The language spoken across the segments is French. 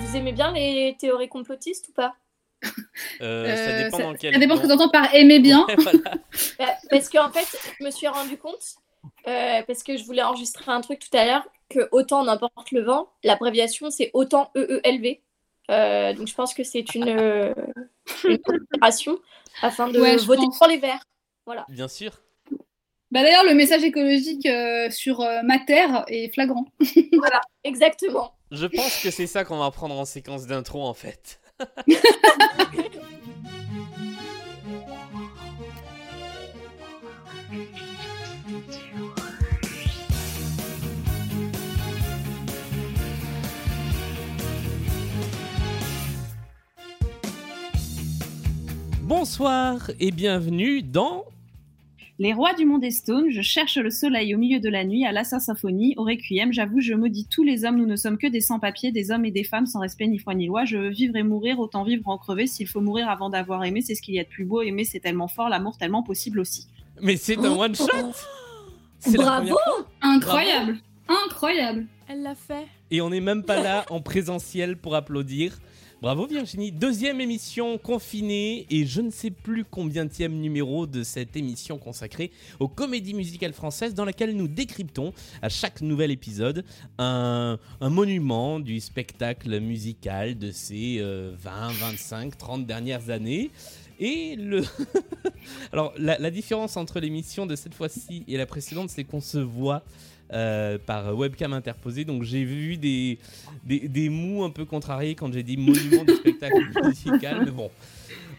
Vous aimez bien les théories complotistes ou pas Euh, ça Euh, dépend dans quel. Ça dépend ce que tu entends par aimer bien. Ouais, voilà. Bah, Parce qu'en fait, je me suis rendu compte, euh, parce que je voulais enregistrer un truc tout à l'heure, que autant n'importe le vent, l'abréviation c'est autant EELV. Euh, donc je pense que c'est une, euh, une considération afin de Ouais, voter pense. pour les verts. Voilà. Bien sûr. Bah, D'ailleurs, le message écologique euh, sur euh, ma terre est flagrant. voilà, exactement. Je pense que c'est ça qu'on va prendre en séquence d'intro en fait. Bonsoir et bienvenue dans Les rois du monde est stone, je cherche le soleil au milieu de la nuit, à la symphonie, au requiem, j'avoue, je maudis tous les hommes, nous ne sommes que des sans-papiers, des hommes et des femmes sans respect ni foi ni loi, je veux vivre et mourir, autant vivre en crever, s'il faut mourir avant d'avoir aimé, c'est ce qu'il y a de plus beau, aimer c'est tellement fort, l'amour tellement possible aussi. Mais c'est un one shot C'est la Bravo. Incroyable Incroyable Elle l'a fait. Et on n'est même pas là en présentiel pour applaudir. Bravo Virginie. Deuxième émission confinée et je ne sais plus combien numéro de cette émission consacrée aux comédies musicales françaises dans laquelle nous décryptons à chaque nouvel épisode un, monument du spectacle musical de ces euh, 20, 25, 30 dernières années. Et le. Alors, la différence entre l'émission de cette fois-ci et la précédente, c'est qu'on se voit euh, par webcam interposée. Donc, j'ai vu des, des, des mous un peu contrariés quand j'ai dit monument du spectacle musical. Mais bon,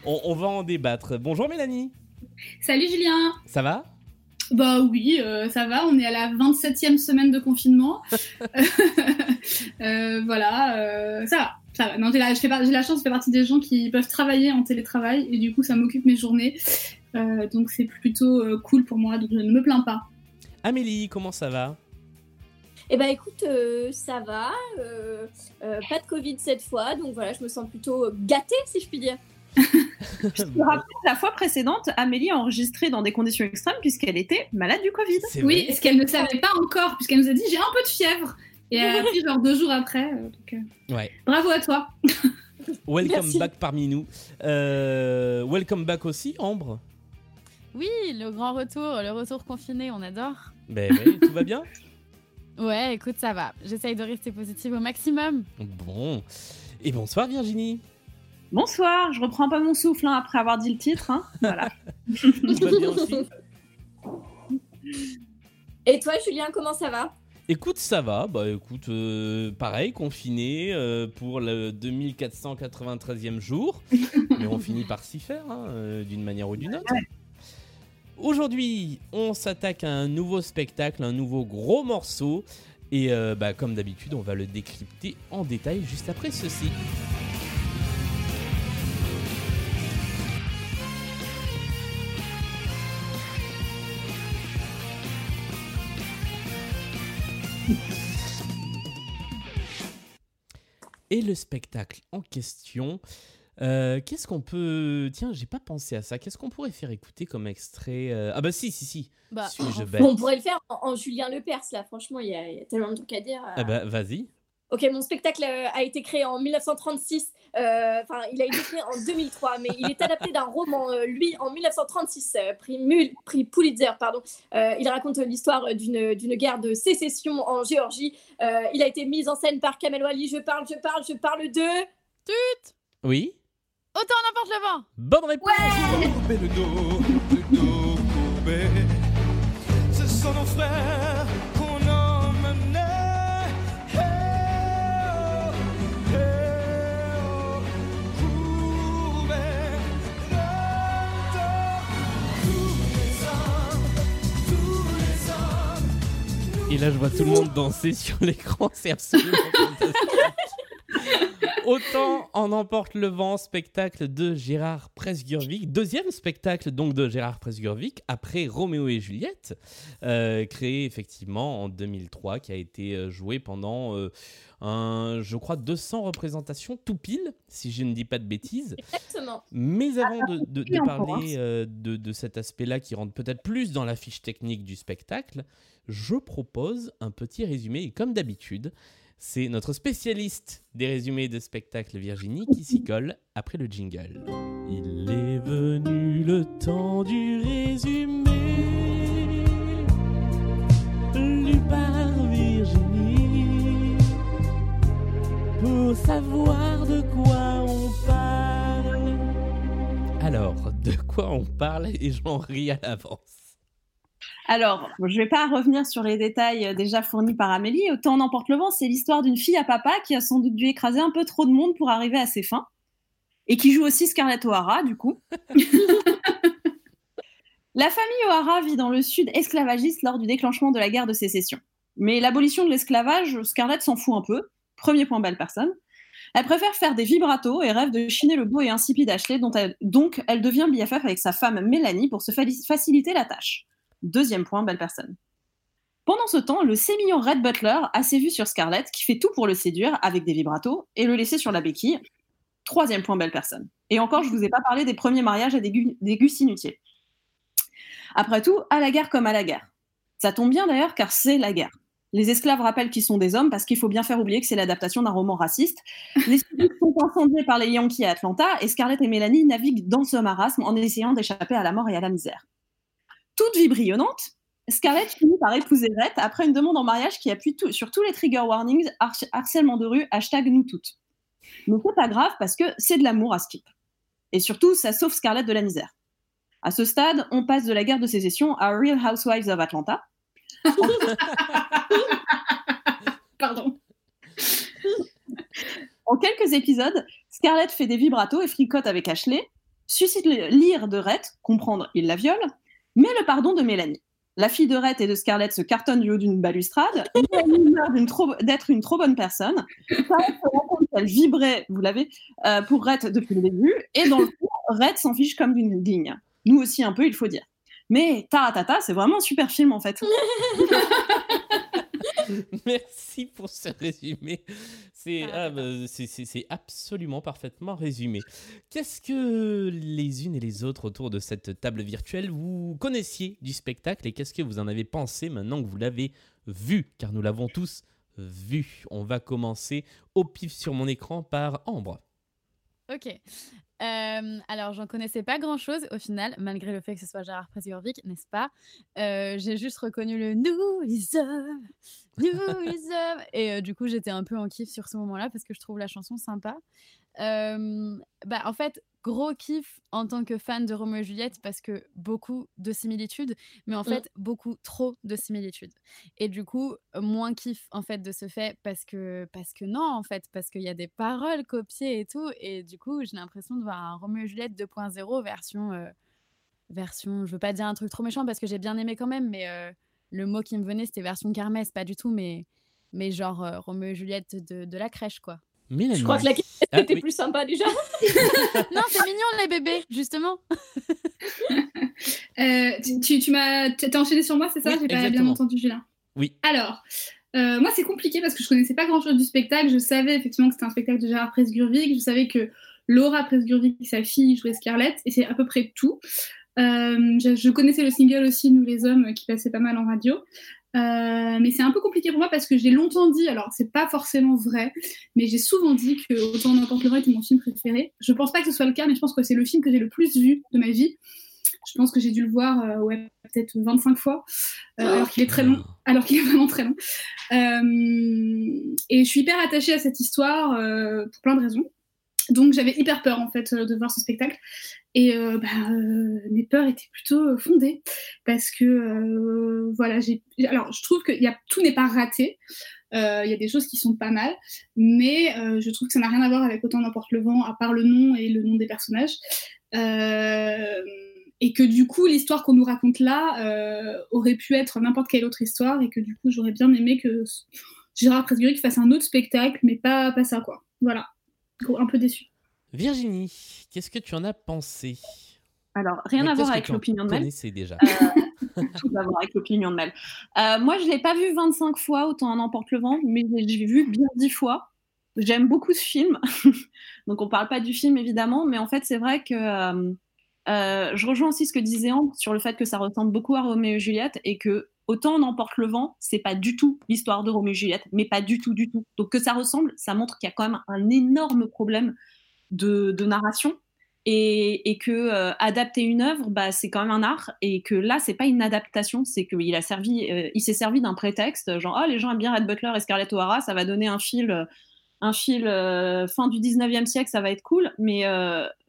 on, on va en débattre. Bonjour Mélanie, Salut Julien ça va? Bah oui, euh, ça va, on est à la 27e semaine de confinement. Euh, voilà, euh, ça va. Ça va. Non, j'ai la, je fais par- j'ai la chance de faire partie des gens qui peuvent travailler en télétravail et du coup ça m'occupe mes journées. Euh, donc c'est plutôt euh, cool pour moi, donc je ne me plains pas. Amélie, comment ça va? Eh ben écoute, euh, ça va. euh, euh, pas de Covid cette fois, donc voilà, je me sens plutôt gâtée si je puis dire. Je te rappelle, la fois précédente, Amélie a enregistré dans des conditions extrêmes puisqu'elle était malade du Covid. C'est Oui, ce qu'elle ne savait pas encore, puisqu'elle nous a dit j'ai un peu de fièvre. Et elle a genre deux jours après. donc, Ouais. Bravo à toi. Welcome Merci. back parmi nous. Euh, welcome back aussi, Ambre. Oui, le grand retour, le retour confiné, on adore. Ben oui, tout va bien Ouais, écoute, ça va. J'essaye de rester positive au maximum. Bon. Et bonsoir Virginie. Bonsoir, je reprends pas mon souffle hein, après avoir dit le titre. hein. Voilà. Tout va bien aussi Et toi, Julien, comment ça va? Écoute, ça va. Bah écoute, euh, pareil, confiné euh, pour le 2493e jour. Mais on finit par s'y faire, hein, euh, d'une manière ou d'une autre. Aujourd'hui, on s'attaque à un nouveau spectacle, un nouveau gros morceau. Et euh, bah, comme d'habitude, on va le décrypter en détail juste après ceci. Et le spectacle en question, euh, qu'est-ce qu'on peut... Tiens, j'ai pas pensé à ça. Qu'est-ce qu'on pourrait faire écouter comme extrait euh, Ah bah si, si, si. Bah, bête on pourrait le faire en, en Julien Lepers, là. Franchement, il y, a il y a tellement de trucs à dire. euh. Ah bah vas-y. Ok, mon spectacle a été créé en 1936. euh, Enfin, il a été créé en 2003, mais il est adapté d'un roman, euh, lui, en 1936, euh, prix, Mul- prix Pulitzer, pardon. Il raconte l'histoire d'une guerre de sécession en Géorgie. Il a été mis en scène par Kamel Wally. Je parle, je parle, je parle de... Oui Autant n'importe le vent. Bonne réponse. Ouais Et là, je vois tout le monde danser sur l'écran, c'est absolument fantastique. Autant en emporte le vent, spectacle de Gérard Presgurvic, deuxième spectacle donc de Gérard Presgurvic après Roméo et Juliette, euh, créé effectivement en 2003, qui a été euh, joué pendant euh, un, je crois, 200 représentations tout pile, si je ne dis pas de bêtises. Exactement. Mais avant de, parler euh, de, de cet aspect-là qui rentre peut-être plus dans la fiche technique du spectacle, je propose un petit résumé. Et comme d'habitude, c'est notre spécialiste des résumés de spectacle Virginie qui s'y colle après le jingle. Il est venu le temps du résumé, lu par Virginie, pour savoir de quoi on parle. Alors, de quoi on parle et j'en ris à l'avance. Alors, je ne vais pas revenir sur les détails euh, déjà fournis par Amélie. Autant n'emporte le vent, c'est l'histoire d'une fille à papa qui a sans doute dû écraser un peu trop de monde pour arriver à ses fins. Et qui joue aussi Scarlett O'Hara, du coup. La famille O'Hara vit dans le sud esclavagiste lors du déclenchement de la guerre de sécession. Mais l'abolition de l'esclavage, Scarlett s'en fout un peu. Premier point, belle personne. Elle préfère faire des vibratos et rêve de chiner le beau et insipide Ashley, dont elle- donc elle devient BFF avec sa femme Mélanie pour se fa- faciliter la tâche. Deuxième point, belle personne. Pendant ce temps, le sémillant Red Butler a ses vues sur Scarlett, qui fait tout pour le séduire avec des vibratos et le laisser sur la béquille. Troisième point, belle personne. Et encore, je vous ai pas parlé des premiers mariages à des, gu- des gus inutiles. Après tout, à la guerre comme à la guerre. Ça tombe bien d'ailleurs, car c'est la guerre. Les esclaves rappellent qu'ils sont des hommes parce qu'il faut bien faire oublier que c'est l'adaptation d'un roman raciste. Les sont incendiés par les Yankees à Atlanta et Scarlett et Mélanie naviguent dans ce marasme en essayant d'échapper à la mort et à la misère. Toute vie brillante, Scarlett finit par épouser Rhett après une demande en mariage qui appuie tout- sur tous les trigger warnings, har- harcèlement de rue, hashtag nous toutes. Mais c'est pas grave parce que c'est de l'amour à skip. Et surtout, ça sauve Scarlett de la misère. À ce stade, on passe de la guerre de sécession à Real Housewives of Atlanta. Pardon. En quelques épisodes, Scarlett fait des vibratos et fricote avec Ashley, suscite le- l'ire de Rhett, comprendre il la viole, mais le pardon de Mélanie. La fille de Rhett et de Scarlett se cartonne du haut d'une balustrade, Mélanie meurt d'être une trop bonne personne, Scarlett se rend compte qu'elle vibrait, vous l'avez, euh, pour Rhett depuis le début, et dans le fond, Rhett s'en fiche comme d'une digne. Nous aussi un peu, il faut dire. Mais Taratata, c'est vraiment un super film en fait. Merci pour ce résumé. C'est Ah, ah, bah, c'est absolument parfaitement résumé. Qu'est-ce que les unes et les autres autour de cette table virtuelle vous connaissiez du spectacle et qu'est-ce que vous en avez pensé maintenant que vous l'avez vu? Car nous l'avons tous vu. On va commencer au pif sur mon écran par Ambre. Ok. Euh, alors, j'en connaissais pas grand-chose au final, malgré le fait que ce soit Gérard Presgurvic, n'est-ce pas? Euh, J'ai juste reconnu le Nous les hommes, nous les hommes. Et euh, du coup, j'étais un peu en kiff sur ce moment-là parce que je trouve la chanson sympa. Euh, bah, en fait, gros kiff en tant que fan de Roméo et Juliette parce que beaucoup de similitudes, mais en Mm. fait, beaucoup trop de similitudes. Et du coup, moins kiff en fait de ce fait parce que, parce que non, en fait, parce qu'il y a des paroles copiées et tout. Et du coup, j'ai l'impression de voir un Roméo et Juliette 2.0 version. euh, version, je veux pas dire un truc trop méchant parce que j'ai bien aimé quand même, mais euh, le mot qui me venait c'était version kermesse, pas du tout, mais, mais genre euh, Roméo et Juliette de, de la crèche quoi. Mélanie. Je crois que la question Ah, était oui. plus sympa déjà. non, c'est mignon les bébés, justement. Euh, tu tu, tu m'as t'as enchaîné sur moi, c'est ça? Oui, J'ai pas bien entendu, Julien. Oui. Alors, euh, moi, c'est compliqué parce que je connaissais pas grand-chose du spectacle. Je savais effectivement que c'était un spectacle de Gérard Presgurvic. Je savais que Laura Presgurvic, sa fille, jouait Scarlett. Et c'est à peu près tout. Euh, je, je connaissais le single aussi, Nous les hommes, qui passait pas mal en radio. Euh, mais c'est un peu compliqué pour moi parce que j'ai longtemps dit, alors c'est pas forcément vrai, mais j'ai souvent dit que Autant n'importe le était mon film préféré. Je pense pas que ce soit le cas, mais je pense que c'est le film que j'ai le plus vu de ma vie. Je pense que j'ai dû le voir euh, ouais, peut-être 25 fois, euh, alors qu'il est très long alors qu'il est vraiment très long. Euh, et je suis hyper attachée à cette histoire euh, pour plein de raisons. Donc j'avais hyper peur en fait euh, de voir ce spectacle. Et euh, bah, euh, mes peurs étaient plutôt fondées parce que voilà, j'ai. Alors je trouve que y a, tout n'est pas raté. Il y a des choses qui sont pas mal, mais je trouve que ça n'a rien à voir avec autant n'importe le vent à part le nom et le nom des personnages. Et que du coup, l'histoire qu'on nous raconte là aurait pu être n'importe quelle autre histoire, et que du coup, j'aurais bien aimé que Gérard Presburg fasse un autre spectacle, mais pas, pas ça, quoi. Voilà. Un peu déçu. Virginie, qu'est-ce que tu en as pensé? Alors, rien à voir avec l'opinion de Mel. C'est déjà? Euh, tout à voir avec l'opinion de Mel. Euh, moi, je ne l'ai pas vu 25 fois, autant en emporte le vent, mais j'ai vu bien 10 fois. J'aime beaucoup ce film. Donc, on ne parle pas du film, évidemment, mais en fait, c'est vrai que euh, je rejoins aussi ce que disait Ambre sur le fait que ça ressemble beaucoup à Roméo et Juliette et que autant on emporte le vent, c'est pas du tout l'histoire de Roméo et Juliette, mais pas du tout, du tout. Donc, que ça ressemble, ça montre qu'il y a quand même un énorme problème de, narration et, que euh, adapter une œuvre, bah, c'est quand même un art et que là, c'est pas une adaptation, c'est qu'il a servi, euh, il s'est servi d'un prétexte, genre oh les gens aiment bien Red Butler et Scarlett O'Hara, ça va donner un fil, un fil euh, fin du 19e siècle, ça va être cool, mais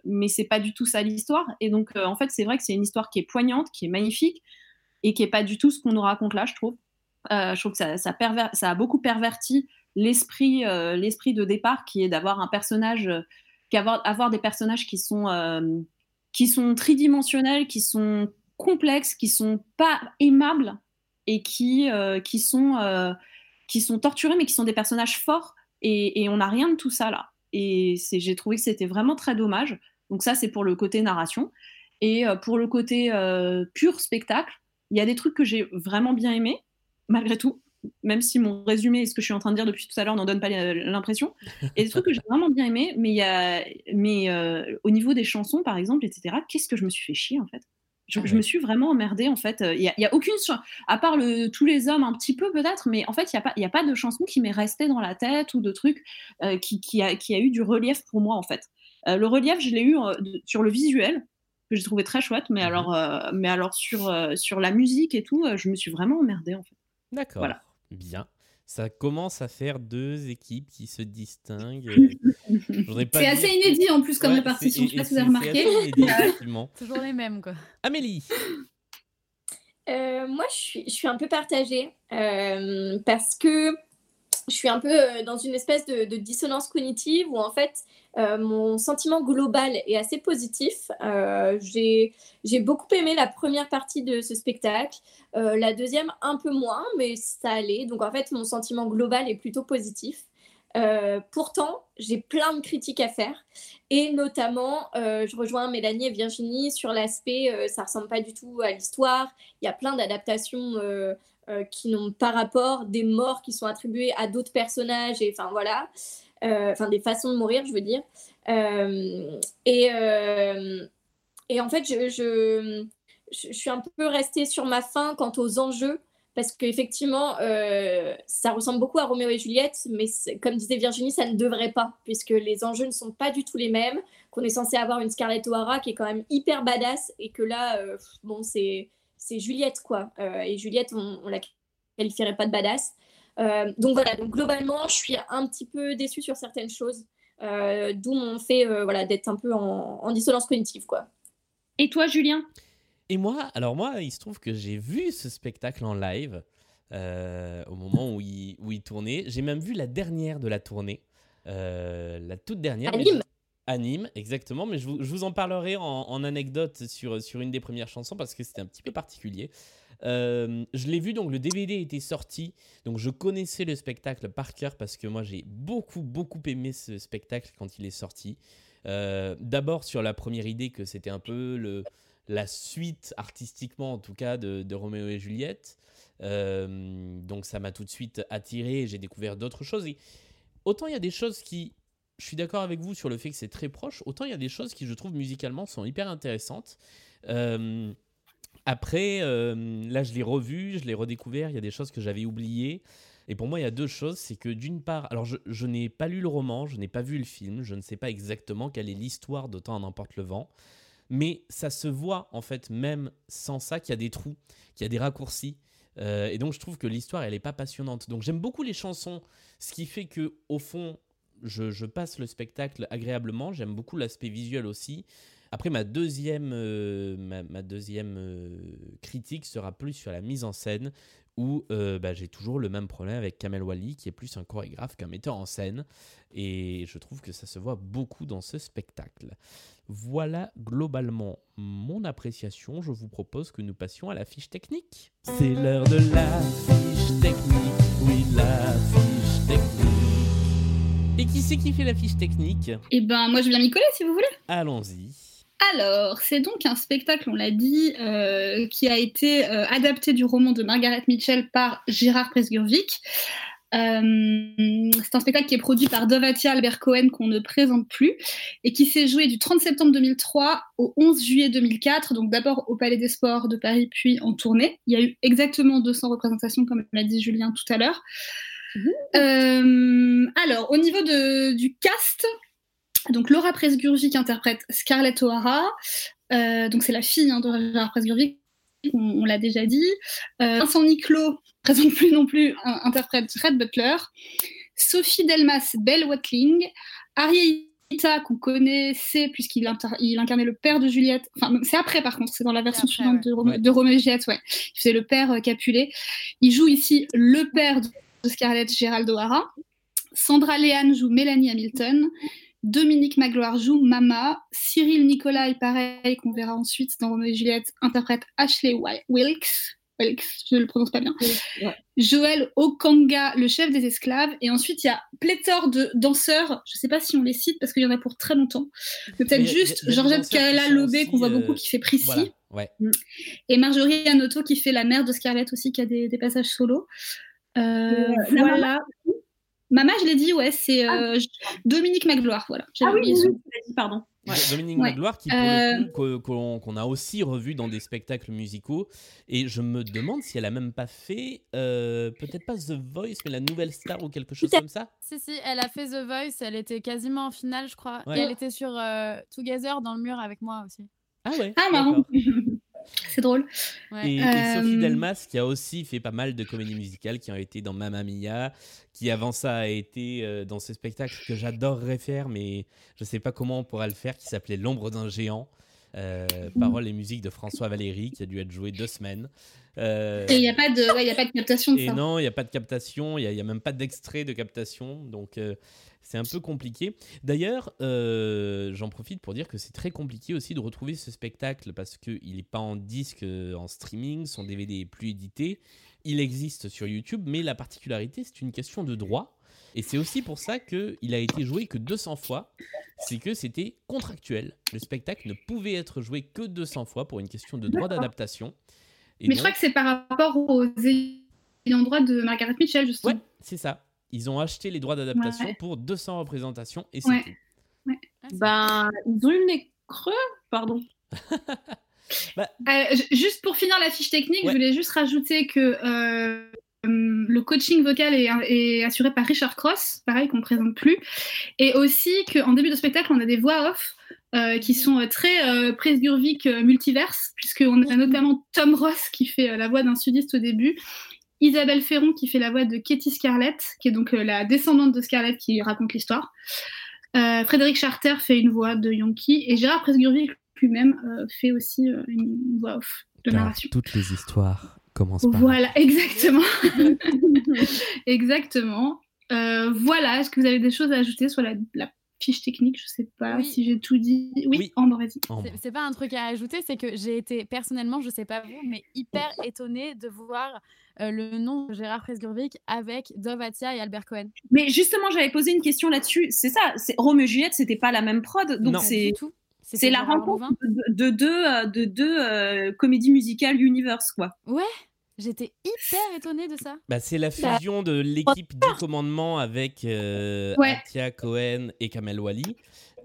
mais c'est pas du tout ça l'histoire. Et donc en fait, c'est vrai que c'est une histoire qui est poignante, qui est magnifique et qui est pas du tout ce qu'on nous raconte là, je trouve. je trouve que ça, ça, a beaucoup perverti l'esprit, l'esprit de départ, qui est d'avoir un personnage qu'avoir avoir des personnages qui sont, euh, qui sont tridimensionnels, qui sont complexes, qui sont pas aimables et qui, euh, qui, sont, euh, qui sont torturés, mais qui sont des personnages forts. Et, et on n'a rien de tout ça là. Et j'ai trouvé que c'était vraiment très dommage. Donc ça, c'est pour le côté narration. Et pour le côté pur spectacle, il y a des trucs que j'ai vraiment bien aimés, malgré tout même si mon résumé et ce que je suis en train de dire depuis tout à l'heure n'en donne pas l'impression. Et des trucs que j'ai vraiment bien aimé, mais, y a, mais euh, au niveau des chansons, par exemple, etc., qu'est-ce que je me suis fait chier, en fait? Je, me suis vraiment emmerdée, en fait. Il n'y a, y a, aucune à part le, tous les hommes, un petit peu peut-être, mais en fait, il n'y a, pas, a pas de chanson qui m'est restée dans la tête ou de trucs euh, qui, qui, a, qui a eu du relief pour moi, en fait. Euh, le relief, je l'ai eu sur le visuel, que j'ai trouvé très chouette, mais mmh alors, mais alors sur, sur la musique et tout, je me suis vraiment emmerdée, en fait. D'accord. Voilà. Bien. Ça commence à faire deux équipes qui se distinguent. c'est assez inédit en plus comme répartition, je sais pas si vous avez remarqué. Toujours les mêmes, quoi. Amélie euh, Moi, je suis, je suis un peu partagée euh, parce que je suis un peu euh, dans une espèce de, dissonance cognitive où en fait euh, mon sentiment global est assez positif. Euh, j'ai beaucoup aimé la première partie de ce spectacle, la deuxième un peu moins, mais ça allait. Donc en fait mon sentiment global est plutôt positif. pourtant, j'ai plein de critiques à faire. Et notamment, je rejoins Mélanie et Virginie sur l'aspect, ça ressemble pas du tout à l'histoire. Il y a plein d'adaptations euh, qui n'ont pas rapport, des morts qui sont attribuées à d'autres personnages, et enfin voilà, euh, enfin des façons de mourir, je veux dire. Euh, et, et en fait, je, je, je, suis un peu restée sur ma faim quant aux enjeux, parce qu'effectivement, ça ressemble beaucoup à Roméo et Juliette, mais comme disait Virginie, ça ne devrait pas, puisque les enjeux ne sont pas du tout les mêmes, qu'on est censé avoir une Scarlett O'Hara qui est quand même hyper badass, et que là, bon, c'est c'est Juliette, quoi. Euh, et Juliette, on, on la qualifierait pas de badass. Euh, donc voilà, donc globalement, je suis un petit peu déçue sur certaines choses, euh, d'où mon fait voilà, d'être un peu en, dissonance cognitive, quoi. Et toi, Julien? Et moi, alors moi, il se trouve que j'ai vu ce spectacle en live au moment où il, où il tournait. J'ai même vu la dernière de la tournée, la toute dernière. Anime, exactement, mais je vous, en parlerai en, anecdote sur, sur une des premières chansons parce que c'était un petit peu particulier. Euh, je l'ai vu, donc le DVD était sorti, donc je connaissais le spectacle par cœur parce que moi j'ai beaucoup, beaucoup aimé ce spectacle quand il est sorti. Euh, d'abord sur la première idée que c'était un peu le, la suite artistiquement en tout cas de, de Roméo et Juliette. Euh, donc ça m'a tout de suite attiré, j'ai découvert d'autres choses. Et autant il y a des choses qui je suis d'accord avec vous sur le fait que c'est très proche. Autant il y a des choses qui, je trouve, musicalement, sont hyper intéressantes. Euh, après, euh, là, je l'ai revu, je l'ai redécouvert. Il y a des choses que j'avais oubliées. Et pour moi, il y a deux choses. C'est que d'une part, alors je, n'ai pas lu le roman, je n'ai pas vu le film, je ne sais pas exactement quelle est l'histoire d'Autant en emporte le vent. Mais ça se voit, en fait, même sans ça, qu'il y a des trous, qu'il y a des raccourcis. Euh, et donc, je trouve que l'histoire, elle n'est pas passionnante. Donc, j'aime beaucoup les chansons, ce qui fait que, au fond, je, passe le spectacle agréablement. J'aime beaucoup l'aspect visuel aussi. Après, ma deuxième, euh, euh, critique sera plus sur la mise en scène, où euh, bah, j'ai toujours le même problème avec Kamel Wally, qui est plus un chorégraphe qu'un metteur en scène. Et je trouve que ça se voit beaucoup dans ce spectacle. Voilà globalement mon appréciation. Je vous propose que nous passions à la fiche technique. C'est l'heure de la fiche technique. Oui, la fiche technique. Et qui c'est qui fait la fiche technique Et ben, moi, je viens m'y coller si vous voulez. Allons-y. Alors, c'est donc un spectacle, on l'a dit, euh, qui a été euh, adapté du roman de Margaret Mitchell par Gérard Presgurvic. Euh, c'est un spectacle qui est produit par Dovatia Albert Cohen qu'on ne présente plus et qui s'est joué du 30 septembre 2003 au 11 juillet 2004, donc d'abord au Palais des Sports de Paris puis en tournée. Il y a eu exactement 200 représentations comme l'a dit Julien tout à l'heure. Euh, alors, au niveau de, du cast, donc Laura Presgurvic interprète Scarlett O'Hara, euh, donc c'est la fille hein, de Gérard Presgurvic, on, on l'a déjà dit. Euh, Vincent Niclot présente plus non plus, un- interprète Fred Butler. Sophie Delmas, Belle Watling. Arietta, qu'on connaissait puisqu'il il incarnait le père de Juliette. Enfin, c'est après par contre, c'est dans la version après, suivante ouais. de, Rome- Ouais. de Roméo et Juliette, ouais. Il faisait le père euh, Capulet. Il joue ici le père de de Scarlett Gérald O'Hara. Sandra Léane joue Mélanie Hamilton. Dominique Magloire joue Mama. Cyril Nicolai, pareil, qu'on verra ensuite dans Roméo et Juliette, interprète Ashley Wi- Wilkes. Wilkes, je ne le prononce pas bien. Ouais. Joël Okanga, le chef des esclaves. Et ensuite, il y a pléthore de danseurs. Je ne sais pas si on les cite parce qu'il y en a pour très longtemps. Mais peut-être Il y a- juste y a Georgette Kaela Lobé, qu'on voit euh, beaucoup, qui fait Prissy. Voilà, ouais. Et Marjorie Anoto qui fait la mère de Scarlett aussi, qui a des, des passages solo. Euh, la voilà. Mama, je l'ai dit, ouais, c'est euh, Dominique Magloire, voilà. Ah oui, dit, pardon. Ouais. Dominique Ouais. Magloire, qui Euh, qu'on a aussi revu dans des spectacles musicaux. Et je me demande si elle a même pas fait, euh, peut-être pas The Voice, mais la nouvelle star ou quelque chose comme ça. Si, si, elle a fait The Voice, elle était quasiment en finale, je crois. Ouais. Et elle était sur euh, Together dans le mur avec moi aussi. Ah ouais. Ah, marrant. c'est drôle. Ouais. Et, et Euh, Sophie Delmas, qui a aussi fait pas mal de comédies musicales, qui ont été dans Mamma Mia, qui avant ça a été euh, dans ce spectacle que j'adorerais faire, mais je sais pas comment on pourra le faire, qui s'appelait L'ombre d'un géant. Euh, paroles et musique de François Valéry, qui a dû être joué deux semaines. Euh, Et il n'y a, pas de- ouais, a pas de captation de et ça. non, il n'y a pas de captation, il n'y a, même pas d'extrait de captation, donc euh, c'est un peu compliqué. D'ailleurs, euh, j'en profite pour dire que c'est très compliqué aussi de retrouver ce spectacle parce qu'il n'est pas en disque, en streaming, son DVD est plus édité. Il existe sur YouTube, mais la particularité, c'est une question de droit. Et c'est aussi pour ça qu'il a été joué que 200 fois. C'est que c'était contractuel. Le spectacle ne pouvait être joué que 200 fois pour une question de droit d'adaptation. Mais je crois que c'est par rapport aux ayants droit de Margaret Mitchell, justement. Ouais, c'est ça. Ils ont acheté les droits d'adaptation Ouais. pour 200 représentations et c'est Ouais. tout. Ah, Ben, ils ont eu le nez creux, pardon. Euh, j- juste pour finir la fiche technique, Ouais. je voulais juste rajouter que euh, le coaching vocal est, est assuré par Richard Cross, pareil qu'on ne présente plus, et aussi qu'en début de spectacle, on a des voix off euh, qui sont euh, très euh, Presgurvic euh, multiverse, puisqu'on a notamment Tom Ross qui fait euh, la voix d'un sudiste au début, Isabelle Ferron qui fait la voix de Katie Scarlett, qui est donc euh, la descendante de Scarlett qui raconte l'histoire. Euh, Frédéric Charter fait une voix de Yankee et Gérard Presgurvic lui-même euh, fait aussi euh, une voix off de narration. toutes les histoires par. Voilà, exactement. exactement. Euh, voilà, est-ce que vous avez des choses à ajouter sur la, la fiche technique? Je sais pas Oui. si j'ai tout dit. Oui, Oui. Ambre, vas-y. Oh, C'est- pas un truc à ajouter, c'est que j'ai été personnellement, je sais pas vous, mais hyper étonnée de voir euh, le nom de Gérard Presgurvic avec Dove Atia et Albert Cohen. Mais justement, j'avais posé une question là-dessus. C'est ça, c'est Roméo et Juliette, c'était pas la même prod, donc Non. Pas c'est du tout. C'était c'est la rencontre de, de deux euh, de deux euh, comédies musicales universe quoi. Ouais, j'étais hyper étonnée de ça. Bah, c'est la fusion de l'équipe du commandement avec euh, Ouais. Atia Cohen et Kamel Wally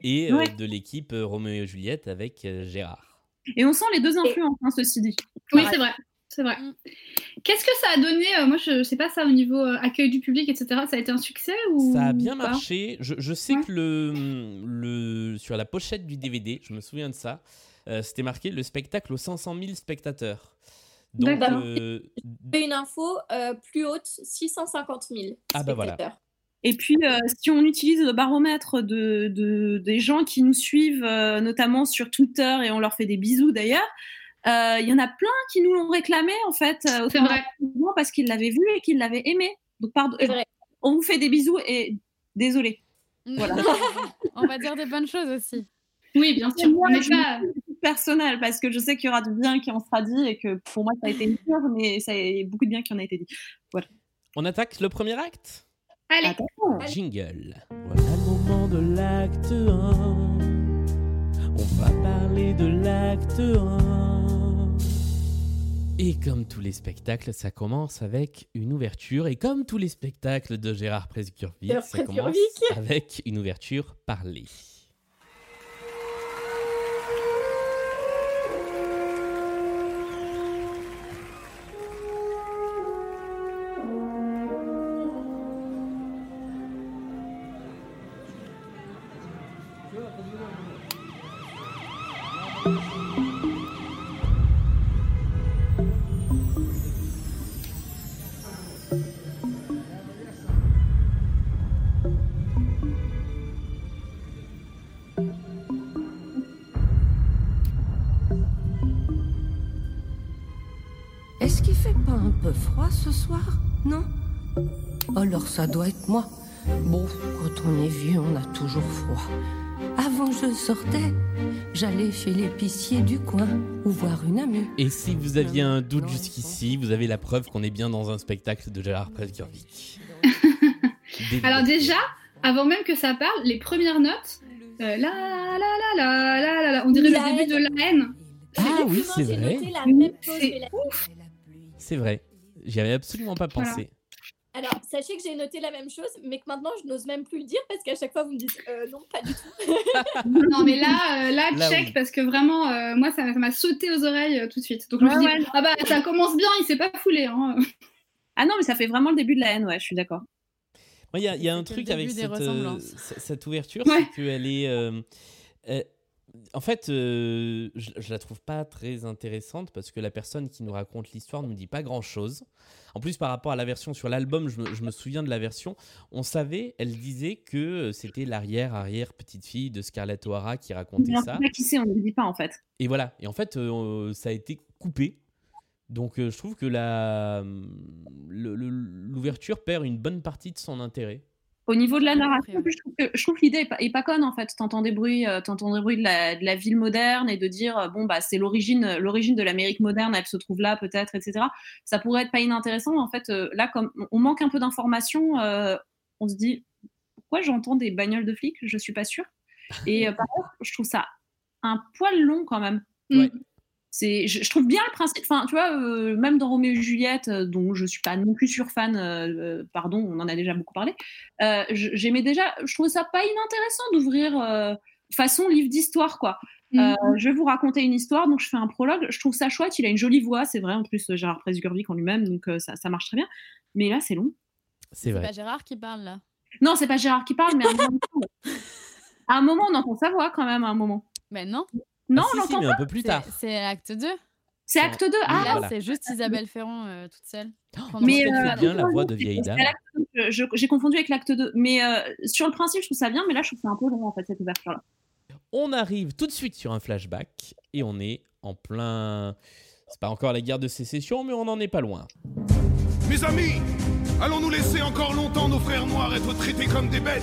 et euh, Ouais. de l'équipe euh, Roméo et Juliette avec euh, Gérard. Et on sent les deux influences, hein, ceci dit. Oui, c'est vrai. C'est vrai. Mm. Qu'est-ce que ça a donné euh, Moi, je sais pas ça au niveau euh, accueil du public, etc. Ça a été un succès ou Ça a bien marché. Je, je sais Ouais. que le, le, sur la pochette du DVD, je me souviens de ça, euh, c'était marqué le spectacle aux 500 000 spectateurs. Donc, euh, J'ai une info euh, plus haute, 650 000 Ah bah voilà. spectateurs. Et puis, euh, si on utilise le baromètre de, de- des gens qui nous suivent, euh, notamment sur Twitter, et on leur fait des bisous d'ailleurs, euh, il y en a plein qui nous l'ont réclamé en fait, euh, parce qu'ils l'avaient vu et qu'ils l'avaient aimé. Donc, pardon, vrai. on vous fait des bisous et désolé. Voilà. On va dire des bonnes choses aussi. Oui, bien sûr. Moi, On n'est je pas... personnel parce que je sais qu'il y aura du bien qui en sera dit et que pour moi ça a été une mais ça a beaucoup de bien qui en a été dit. On attaque le premier acte? Allez, Attends. Jingle. Voilà le moment de l'acte 1. On va parler de l'acte 1. Et comme tous les spectacles, ça commence avec une ouverture. Et comme tous les spectacles de Gérard Presgurvic, Gérard ça commence Presgurvic. avec une ouverture parlée. Non Alors ça doit être moi. Bon, quand on est vieux, on a toujours froid. Avant je sortais, j'allais chez l'épicier du coin ou voir une amie. Et si vous aviez un doute jusqu'ici, vous avez la preuve qu'on est bien dans un spectacle de Gérard. Désolé. alors déjà, avant même que ça parle, les premières notes, euh, la la la la la la la, on dirait La le début de haine. la haine. Ah oui, c'est vrai. noté la même chose C'est que la- C'est vrai. J'y avais absolument pas Voilà. pensé. Alors, sachez que j'ai noté la même chose, mais que maintenant, je n'ose même plus le dire parce qu'à chaque fois, vous me dites euh, non, pas du tout. Non mais là, euh, là, Là, check oui. parce que vraiment, euh, moi ça m'a sauté aux oreilles euh, tout de suite. Donc je Ouais, ouais. dit, ah bah ça commence bien, il s'est pas foulé. Hein. Ah non, mais ça fait vraiment le début de la haine, ouais, je suis d'accord. Il y a, il y a un truc avec cette, euh, ouverture, Ouais. c'est qu'elle est. euh, euh, en fait, euh, je, je la trouve pas très intéressante parce que la personne qui nous raconte l'histoire ne nous dit pas grand chose. En plus, par rapport à la version sur l'album, je, me- je me souviens de la version. On savait, elle disait que euh, c'était l'arrière-arrière petite fille de Scarlett O'Hara qui racontait ça. sait pas qui c'est, on ne le dit pas en fait. Et voilà. Et en fait, euh, ça a été coupé. Donc, euh, je trouve que la le- l'ouverture perd une bonne partie de son intérêt. Au niveau de la narration, je trouve que, je trouve que l'idée est pas, est pas conne en fait. T'entends des bruits, euh, t'entends des bruits de la, de la ville moderne et de dire euh, bon bah c'est l'origine, euh, l'origine de l'Amérique moderne, elle se trouve là peut-être, etc. Ça pourrait être pas inintéressant. En fait, là comme on manque un peu d'informations, euh, on se dit pourquoi j'entends des bagnoles de flics, je suis pas sûre. Et euh, par contre, je trouve ça un poil long quand même. Ouais. C'est, je, je trouve bien le principe. Enfin, tu vois, euh, même dans Roméo et Juliette, euh, dont je suis pas non plus sur fan, euh, pardon, on en a déjà beaucoup parlé. euh, je- j'aimais déjà. Je trouvais ça pas inintéressant d'ouvrir euh, façon livre d'histoire, quoi. Euh, je vais vous raconter une histoire, donc je fais un prologue. Je trouve ça chouette. Il a une jolie voix, c'est vrai. En plus, Gérard Presgurvic en lui-même, donc euh, ça, ça marche très bien. Mais là, c'est long. C'est pas Gérard qui parle là. Non, c'est pas Gérard qui parle, mais à un moment, à un moment, on entend sa voix quand même. À un moment. Ben non, Non, Ah, on si, si, l'entend mais pas. un peu plus c'est- tard. c'est acte 2. C'est acte 2. Et Ah, là, voilà. c'est juste Isabelle Ferrand euh, toute seule. Pendant Mais, euh, bien la voix de vieille C'est dame. J'ai confondu avec l'acte 2. Mais euh, sur le principe, je trouve ça bien, mais là, je trouve ça un peu long, en fait, cette ouverture-là. On arrive tout de suite sur un flashback et on est en plein. C'est pas encore la guerre de sécession, mais on n'en est pas loin. Mes amis, allons-nous laisser encore longtemps nos frères noirs être traités comme des bêtes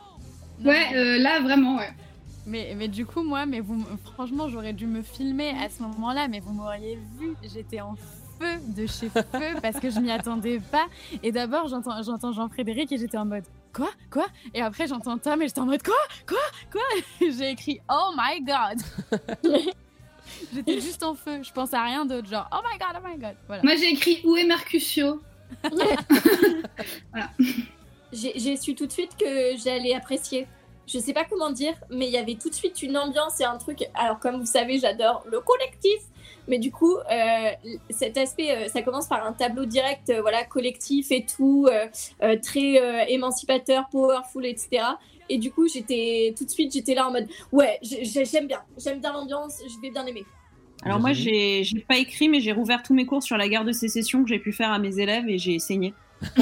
Ouais, mais- euh, là vraiment, ouais. Mais, mais du coup, moi, mais vous, franchement, j'aurais dû me filmer à ce moment-là, mais vous m'auriez vu. J'étais en feu de chez feu parce que je m'y attendais pas. Et d'abord, j'entends, j'entends Jean-Frédéric et j'étais en mode quoi, quoi? Et après, j'entends Tom et j'étais en mode quoi, quoi, quoi? J'ai écrit Oh my god J'étais juste en feu. Je pense à rien d'autre, genre Oh my god, oh my god. Voilà. Moi j'ai écrit où est Mercutio? J'ai j'ai su tout de suite que j'allais apprécier. Je sais pas comment dire, mais il y avait tout de suite une ambiance et un truc. Alors, comme vous savez, j'adore le collectif, mais du coup, euh, cet aspect, euh, ça commence par un tableau direct, euh, voilà, collectif et tout, euh, euh, très euh, émancipateur, powerful, etc. Et du coup, j'étais tout de suite, j'étais là en mode, ouais, j'ai- j'ai- j'aime bien, j'aime bien l'ambiance, je vais bien aimer. Alors moi, j'ai pas écrit, mais j'ai rouvert tous mes cours sur la guerre de sécession que j'ai pu faire à mes élèves et j'ai saigné.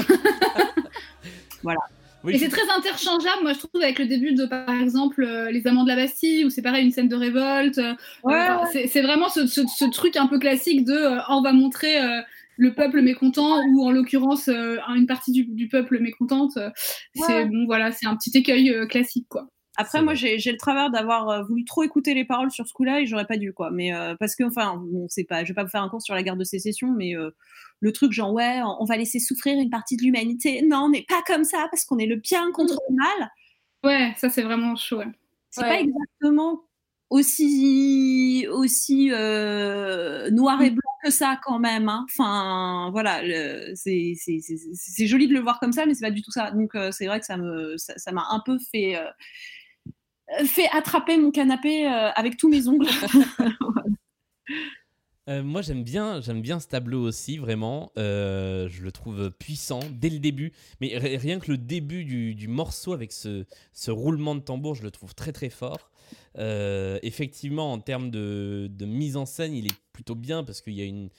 Oui, Et c'est très interchangeable, moi je trouve, avec le début de, par exemple, euh, Les Amants de la Bastille, où c'est pareil, une scène de révolte. euh, Ouais, enfin, c'est- C'est vraiment ce, ce- ce truc un peu classique de euh, on va montrer euh, le peuple mécontent, ou en l'occurrence euh, une partie du, du peuple mécontente. euh, C'est Ouais. bon, voilà, c'est un petit écueil euh, classique, quoi. Après, moi, j'ai j'ai le travers d'avoir euh, voulu trop écouter les paroles sur ce coup-là et j'aurais pas dû, quoi. Mais euh, parce que, enfin, bon, c'est pas, je vais pas vous faire un cours sur la guerre de sécession, mais euh, le truc genre, ouais, on va laisser souffrir une partie de l'humanité. Non, on n'est pas comme ça parce qu'on est le bien contre le mal. Ouais, ça c'est vraiment chaud. ouais. C'est Ouais. pas exactement aussi aussi euh, noir et blanc que ça quand même. hein. Enfin, voilà, le- c'est c'est- c'est- c'est joli de le voir comme ça, mais c'est pas du tout ça. Donc euh, c'est vrai que ça me ça ça m'a un peu fait euh, fait attraper mon canapé euh, avec tous mes ongles. Euh, moi, j'aime bien, j'aime bien ce tableau aussi, vraiment. Euh, je le trouve puissant dès le début. Mais ri- rien que le début du, du morceau avec ce, ce roulement de tambour, je le trouve très très fort. Euh, effectivement, en termes de, de mise en scène, il est plutôt bien parce qu'il y a une,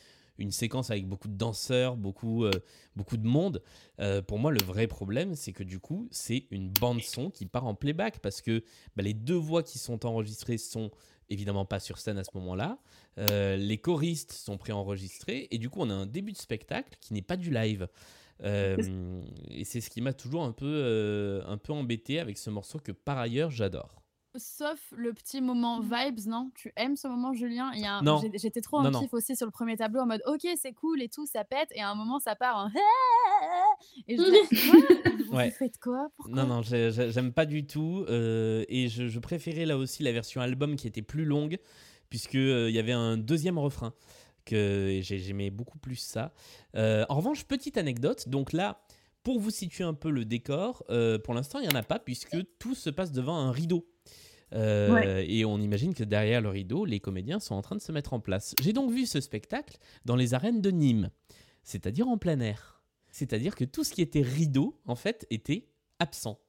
une séquence avec beaucoup de danseurs, beaucoup, euh, beaucoup de monde. Euh, pour moi, le vrai problème, c'est que du coup, c'est une bande son qui part en playback parce que bah, les deux voix qui sont enregistrées sont évidemment pas sur scène à ce moment-là. Euh, les choristes sont préenregistrés et du coup on a un début de spectacle qui n'est pas du live. Et c'est ce qui m'a toujours un peu, un peu embêté avec ce morceau que par ailleurs j'adore. Sauf le petit moment vibes, non? Tu aimes ce moment, Julien? Il y a un- Non. j'ai- J'étais trop en Non, non. kiff aussi sur le premier tableau en mode ok, c'est cool et tout, ça pète. Et à un moment, ça part en et je dis, Ouais. Vous faites quoi? Pourquoi? Non, non, j'ai- j'ai- j'aime pas du tout. euh, et je, je préférais là aussi la version album qui était plus longue, puisqu'il il y avait un deuxième refrain. que J'aimais beaucoup plus ça. Euh, en revanche, petite anecdote. Donc là, pour vous situer un peu le décor, euh, pour l'instant, il n'y en a pas, puisque tout se passe devant un rideau. Euh, Et on imagine que derrière le rideau, les comédiens sont en train de se mettre en place. J'ai donc vu ce spectacle dans les arènes de Nîmes, c'est-à-dire en plein air. C'est-à-dire que tout ce qui était rideau, en fait, était absent.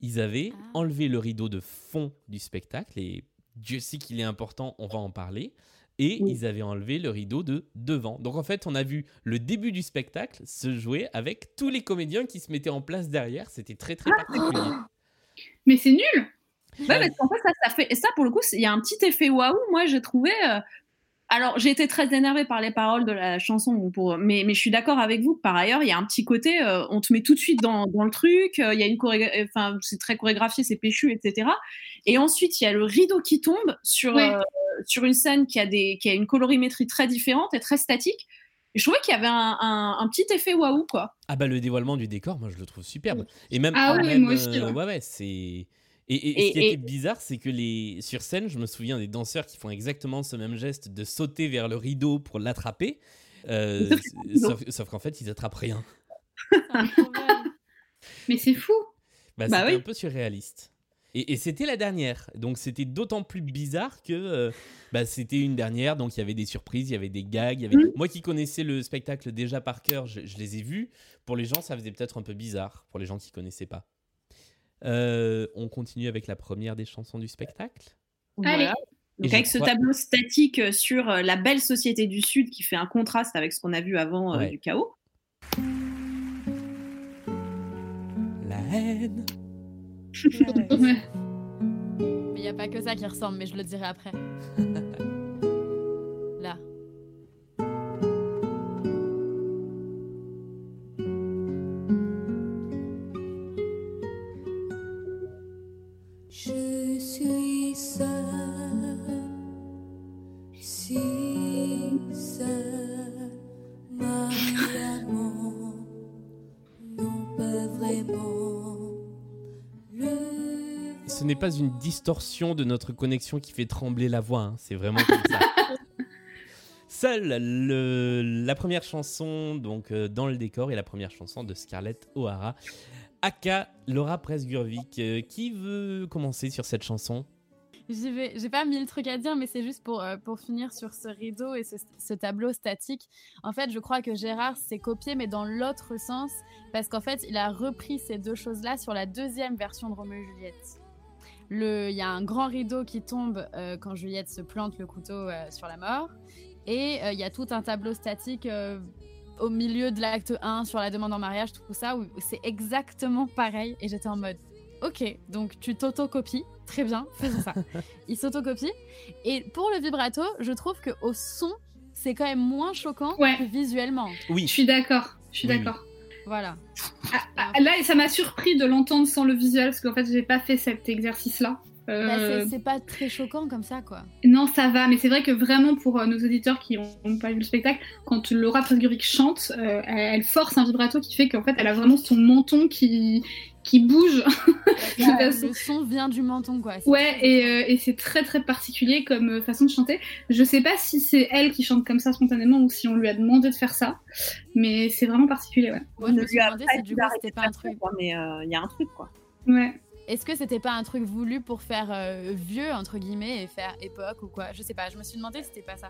Ils avaient Ah. enlevé le rideau de fond du spectacle, et Dieu sait qu'il est important, on va en parler. Et Oui. ils avaient enlevé le rideau de devant. Donc en fait, on a vu le début du spectacle se jouer avec tous les comédiens qui se mettaient en place derrière. C'était très très particulier. Mais c'est nul Ouais, parce qu'en fait, ça, ça fait, et ça, pour le coup, il y a un petit effet waouh. Moi, j'ai trouvé. euh, Alors, j'ai été très énervée par les paroles de la chanson, pour... mais, mais je suis d'accord avec vous. Par ailleurs, il y a un petit côté, euh, on te met tout de suite dans, dans le truc. euh, Il y a une choré... enfin, c'est très chorégraphié, c'est péchu, etc. Et ensuite, il y a le rideau qui tombe sur Ouais. euh, sur une scène qui a des qui a une colorimétrie très différente et très statique. Et je trouvais qu'il y avait un, un- un petit effet waouh, quoi. Ah bah le dévoilement du décor, moi je le trouve superbe. Et même, Ah oui, même, moi aussi, euh, ouais. ouais ouais, c'est. Et, et- Et- ce qui et- était bizarre, c'est que les sur scène, je me souviens des danseurs qui font exactement ce même geste de sauter vers le rideau pour l'attraper. Euh, Sauf qu'en fait, ils attrapent rien. Mais c'est fou Bah, Bah c'était oui. un peu surréaliste. Et, et c'était la dernière, donc c'était d'autant plus bizarre que euh, bah, c'était une dernière, donc il y avait des surprises, il y avait des gags. il y avait... Mhm. Moi qui connaissais le spectacle déjà par cœur, je, je les ai vus. Pour les gens, ça faisait peut-être un peu bizarre, pour les gens qui connaissaient pas. Euh, on continue avec la première des chansons du spectacle. Allez. Donc avec ce tableau statique euh, sur euh, la belle société du Sud qui fait un contraste avec ce qu'on a vu avant euh, du chaos. La haine. Ouais. Mais il n'y a pas que ça qui ressemble, mais je le dirai après. n'est pas une distorsion de notre connexion qui fait trembler la voix, hein, c'est vraiment comme ça. Seule le- la première chanson donc euh, dans le décor et la première chanson de Scarlett O'Hara Aka, Laura Presgurvic. Euh, qui veut commencer sur cette chanson? J'y vais, j'ai pas mille trucs à dire, mais c'est juste pour, euh, pour finir sur ce rideau et ce, ce tableau statique. En fait, je crois que Gérard s'est copié, mais dans l'autre sens, parce qu'en fait, il a repris ces deux choses-là sur la deuxième version de Roméo et Juliette. Le- Il y a un grand rideau qui tombe euh, quand Juliette se plante le couteau euh, sur la mort, et euh, il y a tout un tableau statique euh, au milieu de l'acte 1 sur la demande en mariage, tout ça, où c'est exactement pareil, et j'étais en mode. Ok, donc tu t'autocopies, très bien, faisons ça. Il s'autocopie. Et pour le vibrato, je trouve que au son, c'est quand même moins choquant Ouais. que visuellement. Oui. Je suis d'accord. Je suis Oui, d'accord. Voilà. Ah, Là, ça m'a surpris de l'entendre sans le visuel parce qu'en fait, j'ai pas fait cet exercice-là. Bah, Euh, c'est- c'est pas très choquant comme ça, quoi. Non, ça va, mais c'est vrai que vraiment pour euh, nos auditeurs qui n'ont pas vu le spectacle, quand Laura Presguric chante, euh, elle, elle force un vibrato qui fait qu'en fait, elle a vraiment son menton qui, qui bouge. de façon- le son vient du menton, quoi. Ouais, et, euh, et c'est très très particulier comme euh, façon de chanter. Je sais pas si c'est elle qui chante comme ça spontanément ou si on lui a demandé de faire ça, mais c'est vraiment particulier, ouais. Je me suis lui a demandé si du coup c'était pas un truc. quoi, mais euh, il y a un truc, quoi. Ouais. Est-ce que c'était pas un truc voulu pour faire euh, vieux, entre guillemets, et faire époque ou quoi? Je sais pas, je me suis demandé si c'était pas ça.